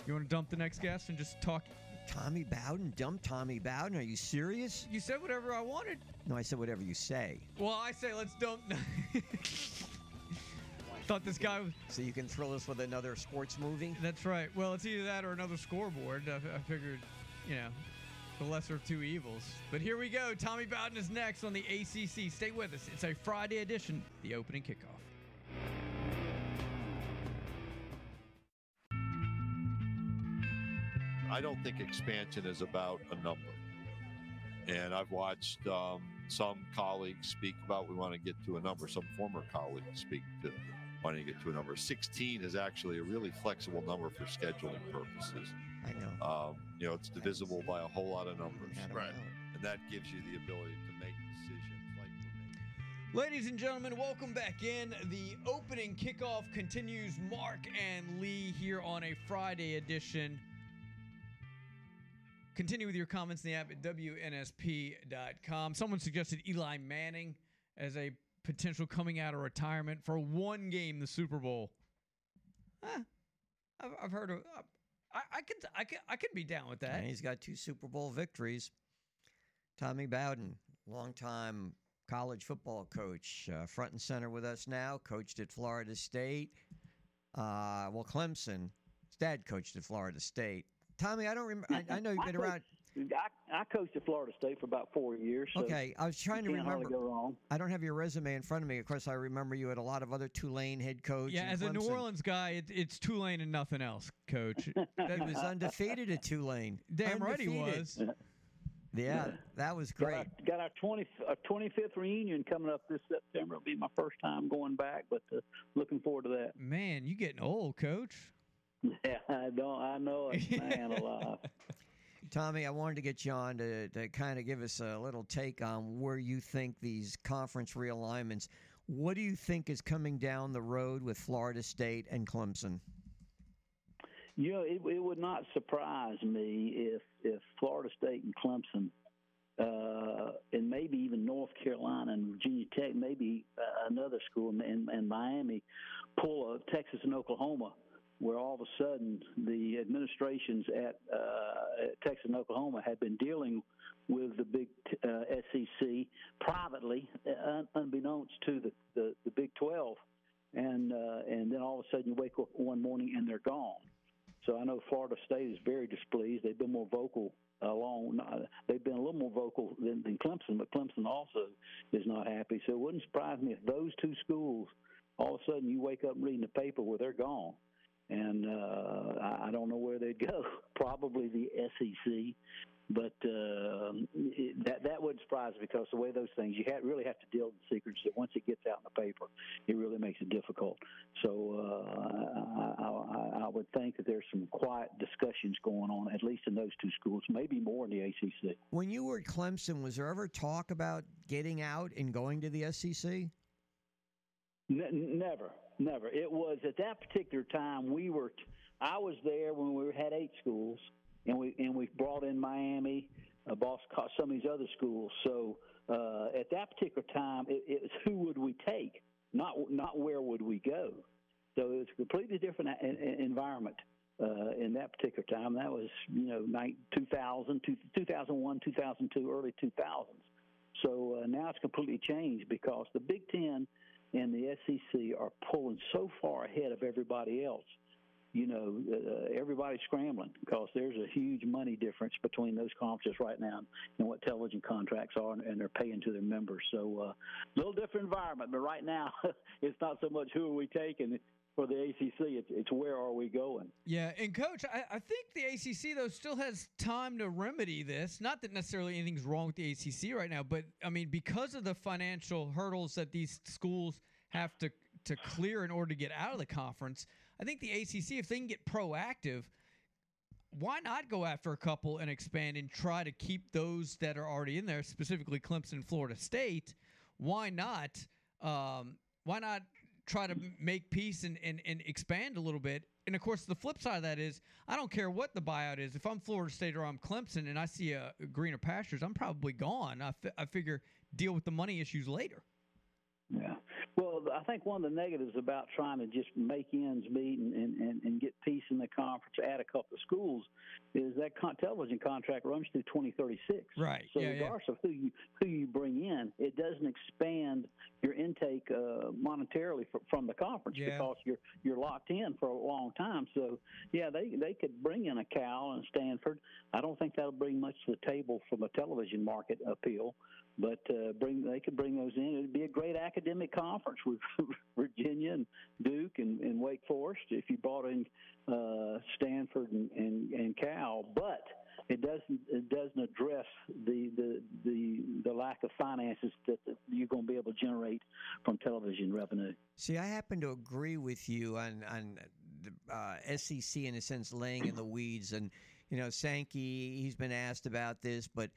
You want to dump the next guest and just talk? Tommy Bowden, dump Tommy Bowden. Are you serious? You said whatever I wanted. No, I said whatever you say. Well, I say let's dump. [LAUGHS] Thought this guy was. So you can thrill us with another sports movie? That's right. Well, it's either that or another scoreboard. I, I figured, you know, the lesser of two evils. But here we go. Tommy Bowden is next on the ACC. Stay with us. It's a Friday edition, the opening kickoff. I don't think expansion is about a number. And I've watched um, some colleagues speak about we want to get to a number, some former colleagues speak to wanting to get to a number. 16 is actually a really flexible number for scheduling purposes. I know. Um, you know, it's divisible by a whole lot of numbers. Right. And that gives you the ability to make decisions like Ladies and gentlemen, welcome back in. The opening kickoff continues. Mark and Lee here on a Friday edition. Continue with your comments in the app at WNSP.com. Someone suggested Eli Manning as a potential coming out of retirement for one game, the Super Bowl. Huh. I've, I've heard of. I, I could I could I could be down with that. And he's got two Super Bowl victories. Tommy Bowden, longtime college football coach, uh, front and center with us now, coached at Florida State. Uh, well, Clemson. His dad coached at Florida State. Tommy, I don't remember. I, I know you've been around. Coached- I, I coached at Florida State for about four years. So Okay, I was trying to you can't remember. Go wrong. I don't have your resume in front of me. Of course, I remember you had a lot of other Tulane head coach. Yeah, and as a New Orleans guy, it, it's Tulane and nothing else, Coach. [LAUGHS] he was undefeated at Tulane. Damn right he was. Yeah, that was Got great. our, got our 20, our 25th reunion coming up this September. It'll be my first time going back, but uh, looking forward to that. Man, you getting old, Coach. [LAUGHS] Yeah, I don't. I know it, man [LAUGHS] alive. Tommy, I wanted to get you on to, to kind of give us a little take on where you think these conference realignments. What do you think is coming down the road with Florida State and Clemson? You know, it, it would not surprise me if if Florida State and Clemson, uh, and maybe even North Carolina and Virginia Tech, maybe uh, another school in Miami, pull a Texas and Oklahoma, where all of a sudden the administrations at, uh, at Texas and Oklahoma had been dealing with the big uh, SEC privately, uh, un- unbeknownst to the, the, the Big 12. And uh, and then all of a sudden you wake up one morning and they're gone. So I know Florida State is very displeased. They've been more vocal along. They've been a little more vocal than, than Clemson, but Clemson also is not happy. So it wouldn't surprise me if those two schools, all of a sudden, you wake up reading the paper where they're gone. And uh, I, don't know where they'd go. [LAUGHS] Probably the SEC, but uh, that that wouldn't surprise me because the way those things, you really have to deal with the secrets. That once it gets out in the paper, it really makes it difficult. So uh, I, I, I would think that there's some quiet discussions going on, at least in those two schools, maybe more in the ACC. When you were at Clemson, was there ever talk about getting out and going to the SEC? N- never, never. It was at that particular time we were. T- I was there when we had eight schools, and we and we brought in Miami, uh, Boston, some of these other schools. So uh, at that particular time, it, it was who would we take, not not where would we go. So it was a completely different a- a- environment uh, in that particular time. That was you know nine, 2000, 2001, 2002, early 2000s. So uh, now it's completely changed because the Big Ten and the SEC are pulling so far ahead of everybody else. You know, uh, everybody's scrambling because there's a huge money difference between those conferences right now and what television contracts are, and, they're paying to their members. So, a uh, little different environment, but right now [LAUGHS] it's not so much who are we taking for the ACC; it's, it's where are we going. Yeah, and coach, I, I think the ACC though still has time to remedy this. Not that necessarily anything's wrong with the ACC right now, but I mean because of the financial hurdles that these schools have to to clear in order to get out of the conference. I think the ACC, if they can get proactive, why not go after a couple and expand and try to keep those that are already in there, specifically Clemson, Florida State? Why not? Um, why not try to make peace and, and, and expand a little bit? And of course, the flip side of that is I don't care what the buyout is. If I'm Florida State or I'm Clemson and I see a, greener pastures, I'm probably gone. I, fi- I figure deal with the money issues later. Yeah. Well, I think one of the negatives about trying to just make ends meet and, and, and, get peace in the conference, add a couple of schools, is that con- television contract runs through 2036. Right. So yeah, yeah. of who you who you bring in, it doesn't expand your intake uh, monetarily fr- from the conference Yeah. because you're you're locked in for a long time. So yeah, they they could bring in a Cal and Stanford. I don't think that'll bring much to the table from a television market appeal. But uh, bring they could bring those in. It'd be a great academic conference with [LAUGHS] Virginia and Duke and, and Wake Forest if you brought in uh, Stanford and, and, and Cal. But it doesn't it doesn't address the the the, the lack of finances that you're going to be able to generate from television revenue. See, I happen to agree with you on on the uh, SEC in a sense laying in the weeds, and you know Sankey. He's been asked about this, but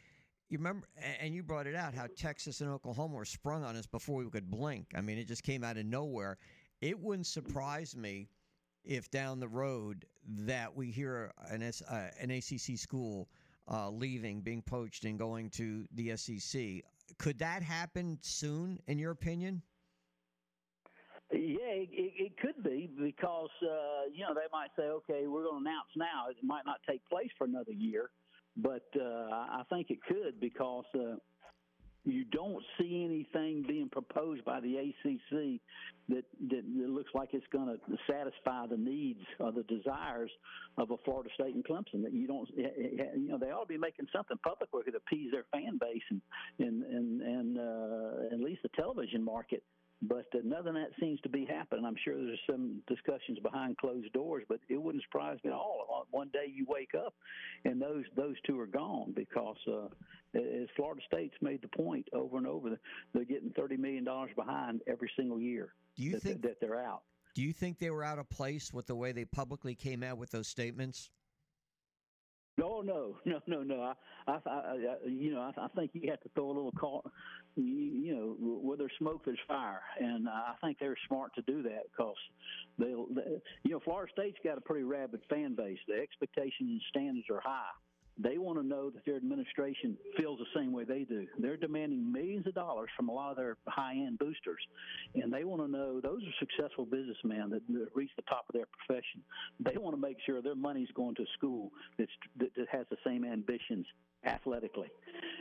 you remember, and you brought it out how Texas and Oklahoma were sprung on us before we could blink. I mean, it just came out of nowhere. It wouldn't surprise me if down the road that we hear an uh, an ACC school uh, leaving, being poached, and going to the SEC. Could that happen soon, in your opinion? Yeah, it, it, it could be because uh, you know they might say, okay, we're going to announce now. It might not take place for another year, but uh, I think it could because uh, you don't see anything being proposed by the ACC that that, looks like it's going to satisfy the needs or the desires of a Florida State and Clemson. That you don't, you know, they ought to be making something public where it appease their fan base and and and, and uh, at least the television market. But uh, none of that seems to be happening. I'm sure there's some discussions behind closed doors, but it wouldn't surprise me at all. One day you wake up and those those two are gone because, uh, as Florida State's made the point over and over, they're getting thirty million dollars behind every single year. Do you that, think that they're out? Do you think they were out of place with the way they publicly came out with those statements? Oh, [LAUGHS] no, no, no, no, no. I, I, I you know, I, I think you have to throw a little call. You, you know, where there's smoke, there's fire, and I think they're smart to do that because they'll. They, you know, Florida State's got a pretty rabid fan base. The expectations and standards are high. They want to know that their administration feels the same way they do. They're demanding millions of dollars from a lot of their high-end boosters, and they want to know those are successful businessmen that, that reach the top of their profession. They want to make sure their money's going to a school that has the same ambitions athletically,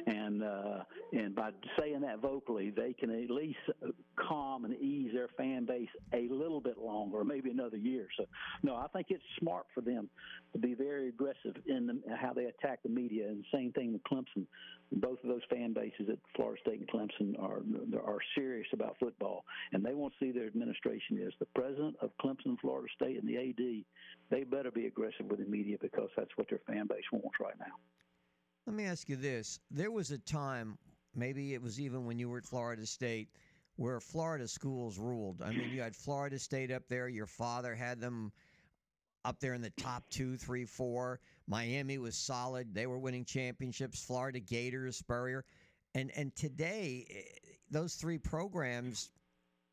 and uh, and by saying that vocally, they can at least calm and ease their fan base a little bit longer, maybe another year. So, no, I think it's smart for them to be very aggressive in the, how they attack the media, and same thing with Clemson. Both of those fan bases at Florida State and Clemson are are serious about football, and they want to see their administration is the president of Clemson, Florida State, and the AD. They better be aggressive with the media because that's what their fan base wants right now. Let me ask you this. There was a time, maybe it was even when you were at Florida State, where Florida schools ruled. I mean, you had Florida State up there. Your father had them up there in the top two, three, four. Miami was solid. They were winning championships. Florida Gators, Spurrier. And, and today, eh, those three programs,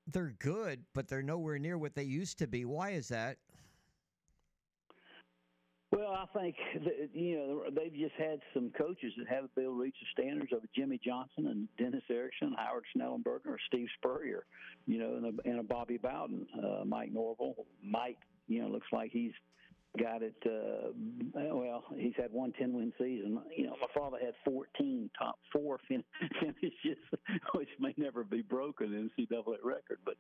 they're good, but they're nowhere near what they used to be. Why is that? Well, I think that, you know they've just had some coaches that haven't been able to reach the standards of Jimmy Johnson and Dennis Erickson, Howard Schnellenberger, or Steve Spurrier, you know, and a, and a Bobby Bowden, uh, Mike Norvell. Mike, you know, looks like he's got it. Uh, well, he's had one 10 win season. You know, my father had 14 top four fin- [LAUGHS] finishes, which may never be broken in NCAA record. But,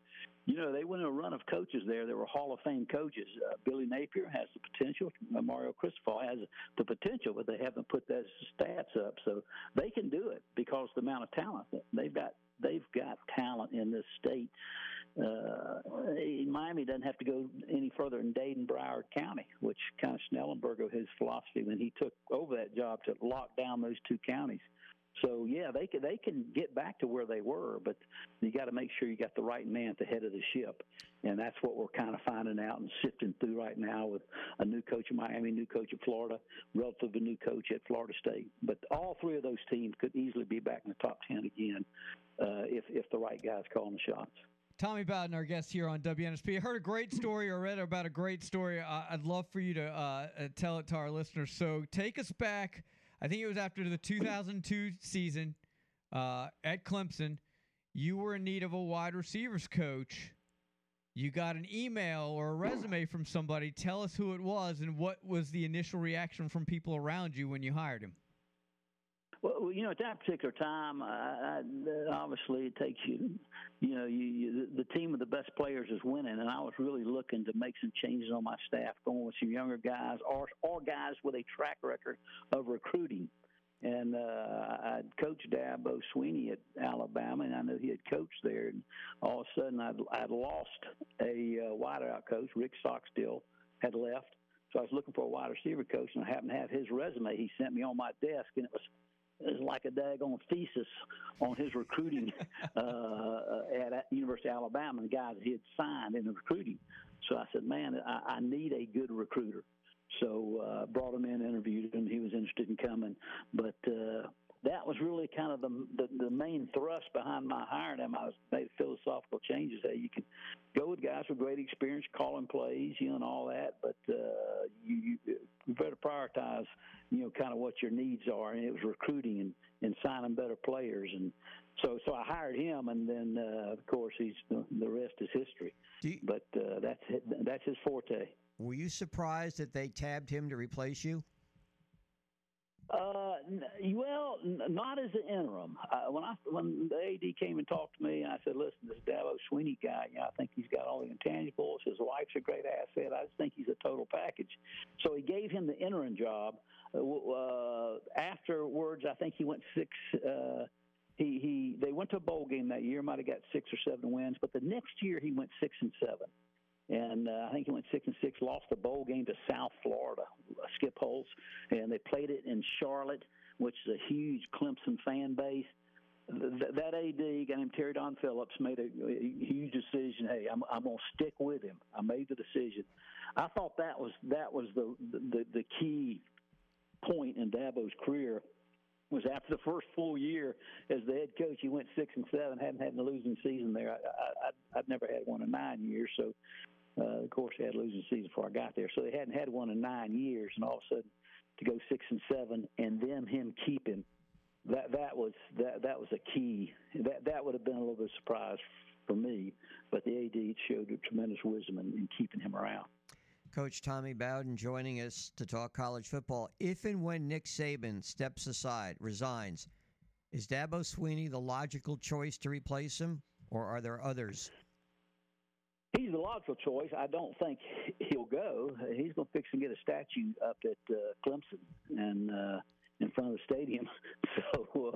you know, they went in a run of coaches there. They were Hall of Fame coaches. Uh, Billy Napier has the potential. Uh, Mario Cristobal has the potential, but they haven't put those stats up. So they can do it because the amount of talent they've got. They've got talent in this state Miami doesn't have to go any further than Dade and Broward County, which kind of Schnellenberger his philosophy when he took over that job to lock down those two counties. So yeah, they can they can get back to where they were, but you got to make sure you got the right man at the head of the ship, and that's what we're kind of finding out and sifting through right now with a new coach in Miami, new coach at Florida, relatively new coach at Florida State. But all three of those teams could easily be back in the top ten again uh, if if the right guys calling the shots. Tommy Bowden, our guest here on WNSP. I heard a great story or read about a great story. I'd love for you to uh, uh, tell it to our listeners. So take us back. I think it was after the 2002 season uh, at Clemson. You were in need of a wide receivers coach. You got an email or a resume from somebody. Tell us who it was and what was the initial reaction from people around you when you hired him. Well, you know, at that particular time, I, I, obviously it takes you, you know, you, you, the team of the best players is winning, and I was really looking to make some changes on my staff, going with some younger guys or or guys with a track record of recruiting. And uh, I'd coached Dabo Swinney at Alabama, and I knew he had coached there. And all of a sudden, I'd, I'd lost a uh, wideout coach. Rick Stockstill had left. So I was looking for a wide receiver coach, and I happened to have his resume. He sent me on my desk, and it was like a daggone thesis on his recruiting [LAUGHS] uh, at, University of Alabama, the guys he had signed in the recruiting. So I said, man, I, I need a good recruiter. So uh, brought him in, interviewed him. He was interested in coming, but uh, that was really kind of the, the the main thrust behind my hiring him. I was made philosophical changes. Hey, you can go with guys with great experience, calling plays, you know, and all that, but uh, you, you better prioritize, you know, kind of what your needs are. And it was recruiting and and signing better players, and so so I hired him, and then uh, of course he's the, the rest is history. You, but uh, that's that's his forte. Were you surprised that they tabbed him to replace you? Uh, well, not as an interim. Uh, when I when the AD came and talked to me, I said, "Listen, this Dabo Swinney guy, you know, I think he's got all the intangibles. His wife's a great asset. I just think he's a total package." So he gave him the interim job. Uh, uh afterwards, I think he went six. Uh, he he they went to a bowl game that year. Might have got six or seven wins, but the next year he went six and seven and uh, I think he went six and six. Lost the bowl game to South Florida, uh, Skip Holtz, and they played it in Charlotte, which is a huge Clemson fan base. Th- that AD, a guy named Terry Don Phillips, made a, a huge decision. Hey, I'm, I'm going to stick with him. I made the decision. I thought that was that was the the, the key point in Dabo's career was after the first full year as the head coach, he went six and seven, hadn't had a losing season there. I, I, I, I'd never had one in nine years, so uh, of course, they had a losing season before I got there, so they hadn't had one in nine years, and all of a sudden to go six and seven, and then him keeping that that was that that was a key. That that would have been a little bit of surprise for me, but the AD showed a tremendous wisdom in, in keeping him around. Coach Tommy Bowden joining us to talk college football. If and when Nick Saban steps aside, resigns, is Dabo Swinney the logical choice to replace him, or are there others? He's the logical choice. I don't think he'll go. He's going to fix and get a statue up at uh, Clemson and uh, in front of the stadium. [LAUGHS] So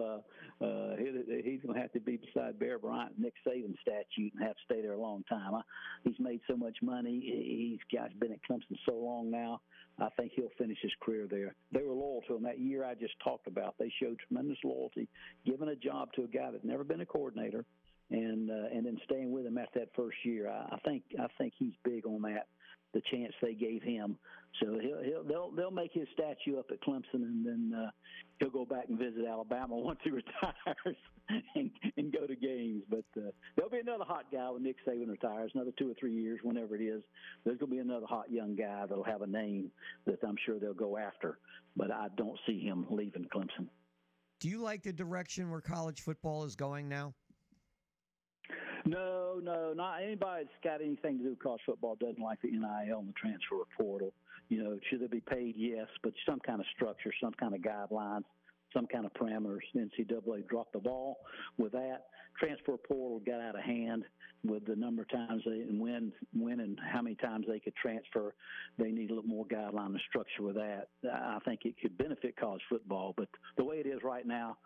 uh, uh, he, he's going to have to be beside Bear Bryant, Nick Saban statue, and have to stay there a long time. I, he's made so much money. He's got been at Clemson so long now. I think he'll finish his career there. They were loyal to him that year I just talked about. They showed tremendous loyalty, giving a job to a guy that's never been a coordinator and uh, and then staying with him after that first year. I, I think I think he's big on that. The chance they gave him, so he'll, he'll they'll they'll make his statue up at Clemson, and then uh, he'll go back and visit Alabama [LAUGHS] once he retires [LAUGHS] and, and go to games. But uh, there'll be another hot guy when Nick Saban retires, another two or three years, whenever it is. There's going to be another hot young guy that'll have a name that I'm sure they'll go after. But I don't see him leaving Clemson. Do you like the direction where college football is going now? No, no, not anybody that's got anything to do with college football doesn't like the NIL and the transfer portal. You know, should they be paid? Yes, but some kind of structure, some kind of guidelines, some kind of parameters. NCAA dropped the ball with that. Transfer portal got out of hand with the number of times they and when, when and how many times they could transfer. They need a little more guideline and structure with that. I think it could benefit college football, but the way it is right now,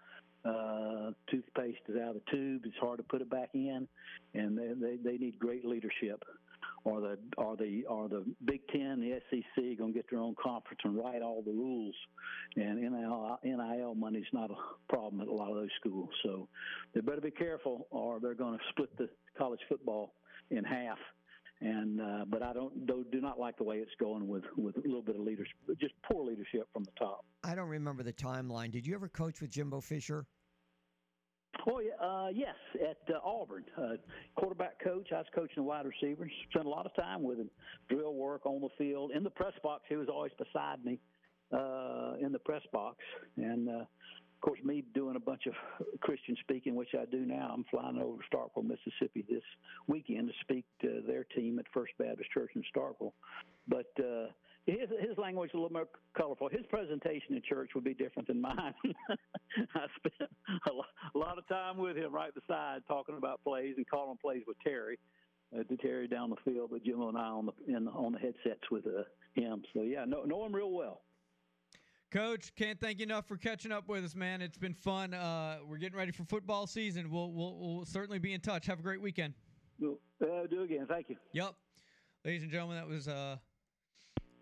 uh, toothpaste is out of the tube. It's hard to put it back in, and they they, they need great leadership. Or the or the or the Big Ten, the SEC, going to get their own conference and write all the rules. And NIL, NIL money's not a problem at a lot of those schools, so they better be careful, or they're going to split the college football in half. And uh, but I don't do, do not like the way it's going with with a little bit of leadership, just poor leadership from the top. I don't remember the timeline. Did you ever coach with Jimbo Fisher? Oh uh, yes, at uh, Auburn, uh, quarterback coach. I was coaching the wide receivers. Spent a lot of time with him, drill work on the field, in the press box. He was always beside me uh, in the press box, and uh, course, me doing a bunch of Christian speaking, which I do now. I'm flying over to Starkville, Mississippi this weekend to speak to their team at First Baptist Church in Starkville. But uh, his his language is a little more colorful. His presentation in church would be different than mine. [LAUGHS] I spent a lot, a lot of time with him right beside talking about plays and calling plays with Terry. Uh, to Terry down the field, but Jim and I on the in, on the headsets with uh, him. So yeah, know know him real well. Coach, can't thank you enough for catching up with us, man. It's been fun. Uh, we're getting ready for football season. We'll, we'll we'll certainly be in touch. Have a great weekend. We'll uh, do again. Thank you. Yep. Ladies and gentlemen, that was uh,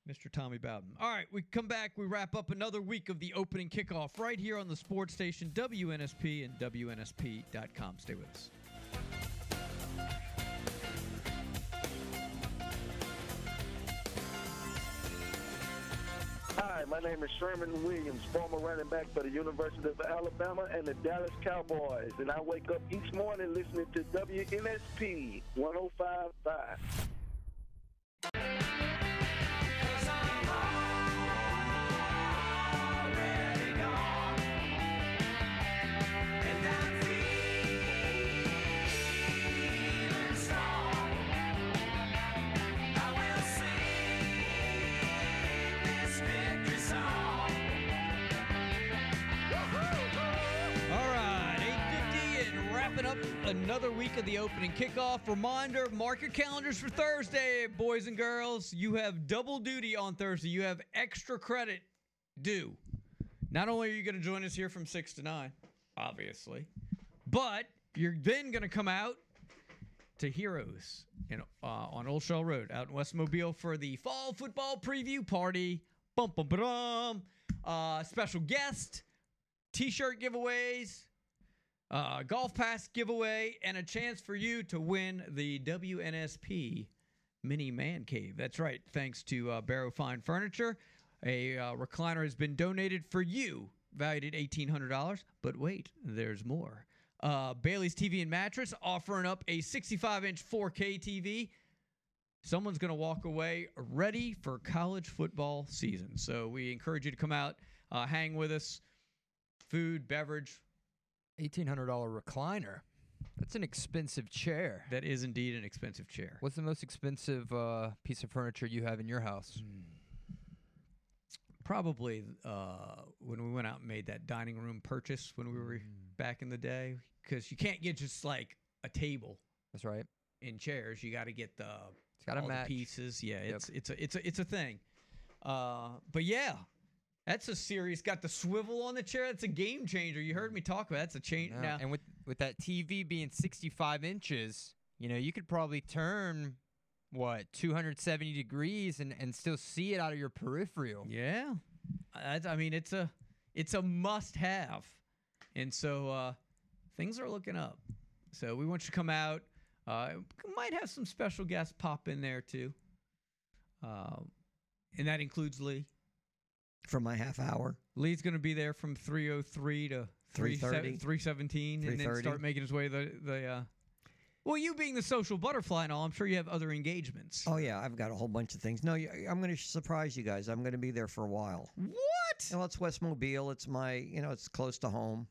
Mr. Tommy Bowden. All right, we come back. We wrap up another week of the opening kickoff right here on the sports station WNSP and WNSP.com. Stay with us. Hi, my name is Sherman Williams, former running back for the University of Alabama and the Dallas Cowboys, and I wake up each morning listening to WNSP 105.5. another week of the opening kickoff. Reminder, mark your calendars for Thursday, boys and girls. You have double duty on Thursday. You have extra credit due. Not only are you going to join us here from 6 to 9, obviously, but you're then going to come out to Heroes in, uh, on Old Shell Road out in West Mobile for the fall football preview party. Bum, bum, ba-dum. Uh, special guest, t-shirt giveaways, uh, golf pass giveaway, and a chance for you to win the WNSP mini man cave. That's right. Thanks to uh, Barrow Fine Furniture, a uh, recliner has been donated for you, valued at eighteen hundred dollars. But wait, there's more. Uh, Bailey's TV and Mattress offering up a 65-inch 4K TV. Someone's going to walk away ready for college football season. So we encourage you to come out, uh, hang with us. Food, beverage, $1,800 recliner. That's an expensive chair. That is indeed an expensive chair. What's the most expensive uh, piece of furniture you have in your house? Hmm. Probably uh, when we went out and made that dining room purchase when we were Mm. back in the day, because you can't get just like a table. That's right. In chairs, you got to get the It's all match. the pieces. Yeah, Yep. it's it's a it's a it's a thing. Uh, but yeah, that's a series. Got the swivel on the chair. That's a game changer. You heard me talk about. It. That's a change. No, Now, And with with that TV being 65 inches, you know, you could probably turn what 270 degrees and and still see it out of your peripheral. Yeah, I, I mean it's a it's a must have, and so uh, things are looking up. So we want you to come out. Uh, might have some special guests pop in there too, um, and that includes Lee. For my half hour. Lee's going to be there from 303 to 3:30. 317 and then start making his way the the uh well you being the social butterfly and all i'm sure you have other engagements Oh yeah, I've got a whole bunch of things. No, I'm going to surprise you guys. I'm going to be there for a while. What? Well, it's West Mobile. It's my, you know, it's close to home.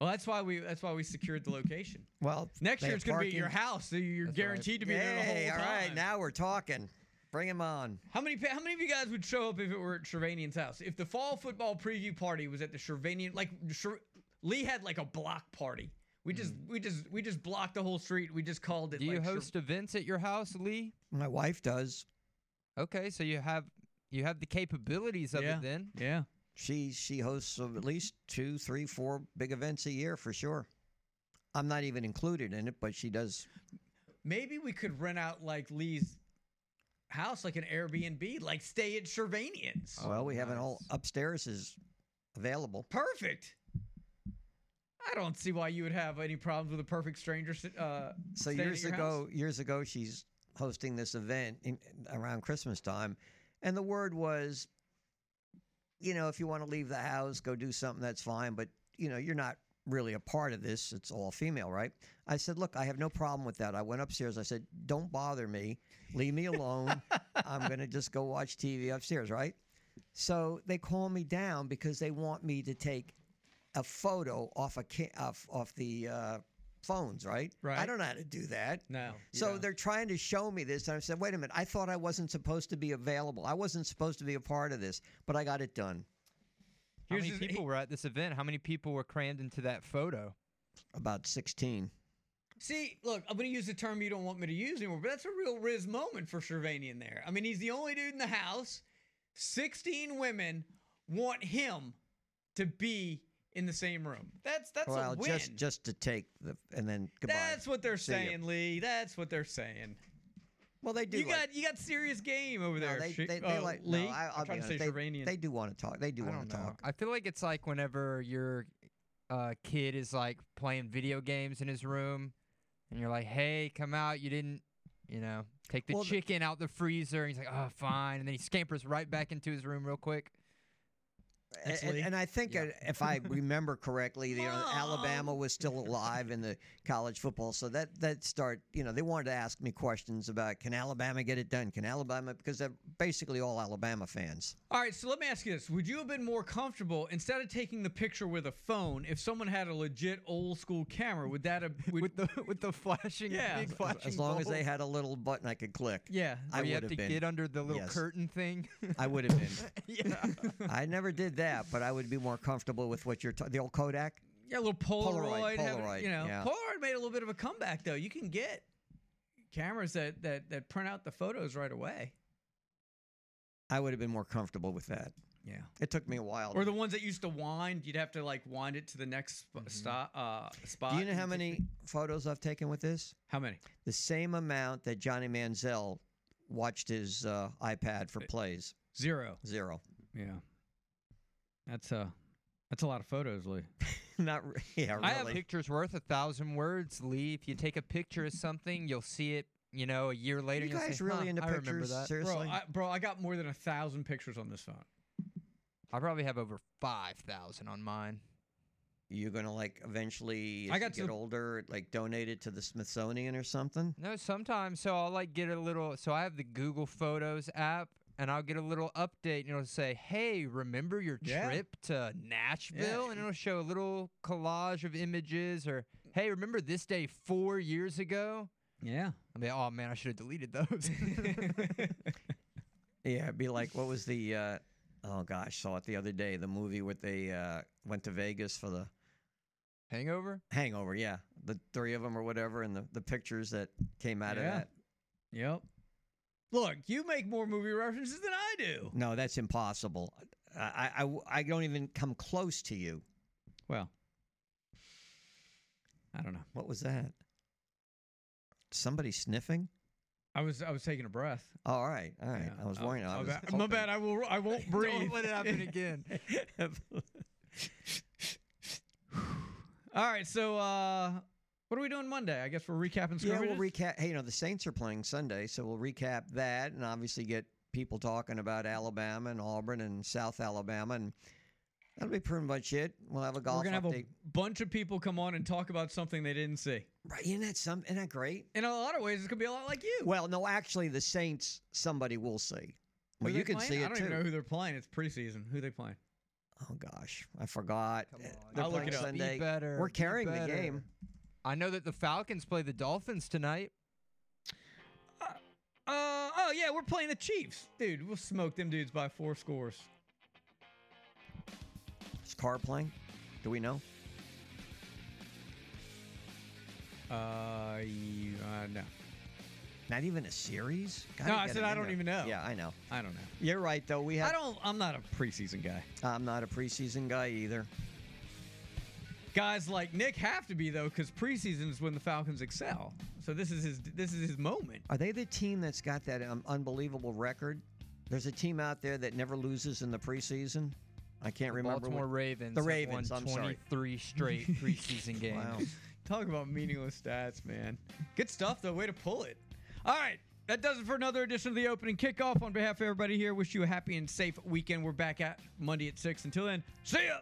well that's why we that's why we secured the location Well, next year it's going to be at your house so you're That's right. guaranteed to be there the Hey, whole time right, now we're talking. Bring him on. how many how many of you guys would show up if it were at Shervanian's house if the fall football preview party was at the Shervanian like Sher- Lee had like a block party we just hmm. we just we just blocked the whole street we just called it Do you like Sher- host events at your house, Lee? My wife does. Okay, so you have you have the capabilities of Yeah. it then. Yeah. She she hosts at least two, three, four big events a year for sure. I'm not even included in it, but she does. Maybe we could rent out like Lee's house, like an Airbnb, like stay at Shervanian's. well, we have an all upstairs is available. Perfect. I don't see why you would have any problems with a perfect stranger. Uh, So staying at years your ago, house. years ago, she's hosting this event in, around Christmas time, and the word was, you know, if you want to leave the house, go do something. That's fine, but you know, you're not really a part of this. It's all female, right? I said, look, I have no problem with that. I went upstairs. I said, don't bother me. Leave me alone. I'm [LAUGHS] gonna just go watch TV upstairs, right? So they call me down because they want me to take a photo off a ca- off, off the uh, phones, right? Right. I don't know how to do that. No. So don't. they're trying to show me this, and I said, "Wait a minute! I thought I wasn't supposed to be available. I wasn't supposed to be a part of this, but I got it done." How Here's many the- people were at this event? How many people were crammed into that photo? About sixteen. See, look, I'm going to use the term you don't want me to use anymore, but that's a real Riz moment for Shervanian there. I mean, he's the only dude in the house. 16 women want him to be in the same room. That's that's well, a win. just just to take the and then goodbye. That's what they're See ya. saying, Lee. That's what they're saying. Well, they do. You like- got you got serious game over No, there. they, they, they uh, like Lee. No, I, I'll am trying be to say they, Shervanian. they do want to talk. They do want to talk. I feel like it's like whenever your uh, kid is like playing video games in his room, and you're like, "Hey, come out! You didn't, you know, take the Well, the- chicken out the freezer." And he's like, "Oh, fine," and then he scampers right back into his room real quick. And, and- and I think uh, if I [LAUGHS] remember correctly, you know, Alabama was still alive in the college football, so that that start, you know, they wanted to ask me questions about can Alabama get it done? Can Alabama because they're basically all Alabama fans. All right, so let me ask you this: Would you have been more comfortable instead of taking the picture with a phone if someone had a legit old school camera? Would that have would, [LAUGHS] with the with the flashing Yeah. big As- flashing As long as they had a little button I could click. Yeah. I Or you would have to been. get under the little Yes. curtain thing. I would have been. [LAUGHS] yeah. I never did that, but I would be more comfortable with what you're ta- the old Kodak. Yeah, a little Polaroid. Polaroid, Polaroid, you know, yeah. Polaroid made a little bit of a comeback though. You can get cameras that that that print out the photos right away. I would have been more comfortable with that. Yeah. It took me a while. Or the ones that used to wind, you'd have to like wind it to the next sp- stop, uh, spot. Mm-hmm. Do you know how many photos I've taken with this? How many? The same amount that Johnny Manziel watched his uh, iPad for plays. Zero. Zero. Yeah. That's uh that's a lot of photos, Lee. [LAUGHS] Not re- [LAUGHS] yeah, I have really. pictures worth a thousand words, Lee. If you take a picture of something, you'll see it. You know, a year later. You and you'll guys say, really "Huh, into I remember pictures? that. Seriously? Bro, I, bro, I got more than a thousand pictures on this phone. I probably have over five thousand on mine. You're gonna like eventually, as I you got to get the- older, like donate it to the Smithsonian or something. No, sometimes. So I'll like get a little. So I have the Google Photos app, and I'll get a little update, and it'll say, "Hey, remember your Yeah. trip to Nashville?" Yeah. And it'll show a little collage of images, or Hey, remember this day four years ago? Yeah. I mean, oh man, I should have deleted those. [LAUGHS] Yeah, it'd be like what was the uh, oh gosh, saw it the other day, the movie where they uh, went to Vegas for the Hangover? Hangover, yeah. The three of them or whatever and the, the pictures that came out of that. Yep. Look, you make more movie references than I do. No, that's impossible. I, I, I don't even come close to you. Well, I don't know. What was that? Somebody sniffing? I was I was taking a breath. Oh, all right, all right. Yeah. I was worrying. I was bad- my bad. I will. I won't [LAUGHS] breathe. Don't let it happen again. [LAUGHS] [LAUGHS] All right. So, uh, what are we doing Monday? I guess we're recapping Yeah, scrimmages. we'll recap. Hey, you know the Saints are playing Sunday, so we'll recap that, and obviously get people talking about Alabama and Auburn and South Alabama, and that'll be pretty much it. We'll have a golf we're gonna have a bunch of people come on and talk about something they didn't see. Right? Isn't that some? Isn't that great? In a lot of ways, it's gonna be a lot like you. Well, no, actually, the Saints somebody will see. Well, they you can playing? see it too. I don't too. even know who they're playing. It's preseason. Who they playing? Oh gosh, I forgot. They're I'll look playing it up. Be Sunday. better. We're be carrying the game. I know that the Falcons play the Dolphins tonight. Uh, oh yeah, we're playing the Chiefs, dude. We'll smoke them dudes by four scores. Is Carr playing? Do we know? Uh, you, uh no. Not even a series? Gotta No, I said I don't there. even know. Yeah, I know. I don't know. You're right, though. We have. I don't. I'm not a preseason guy. I'm not a preseason guy either. Guys like Nick have to be though, because preseason is when the Falcons excel. So this is his. This is his moment. Are they the team that's got that um, unbelievable record? There's a team out there that never loses in the preseason. I can't remember. Baltimore what- Ravens. The Ravens. Won I'm sorry. 23 straight [LAUGHS] preseason games. Wow. [LAUGHS] Talk about meaningless stats, man. Good stuff though. Way to pull it. All right. That does it for another edition of the opening kickoff. On behalf of everybody here, wish you a happy and safe weekend. We're back at Monday at 6. Until then, see ya.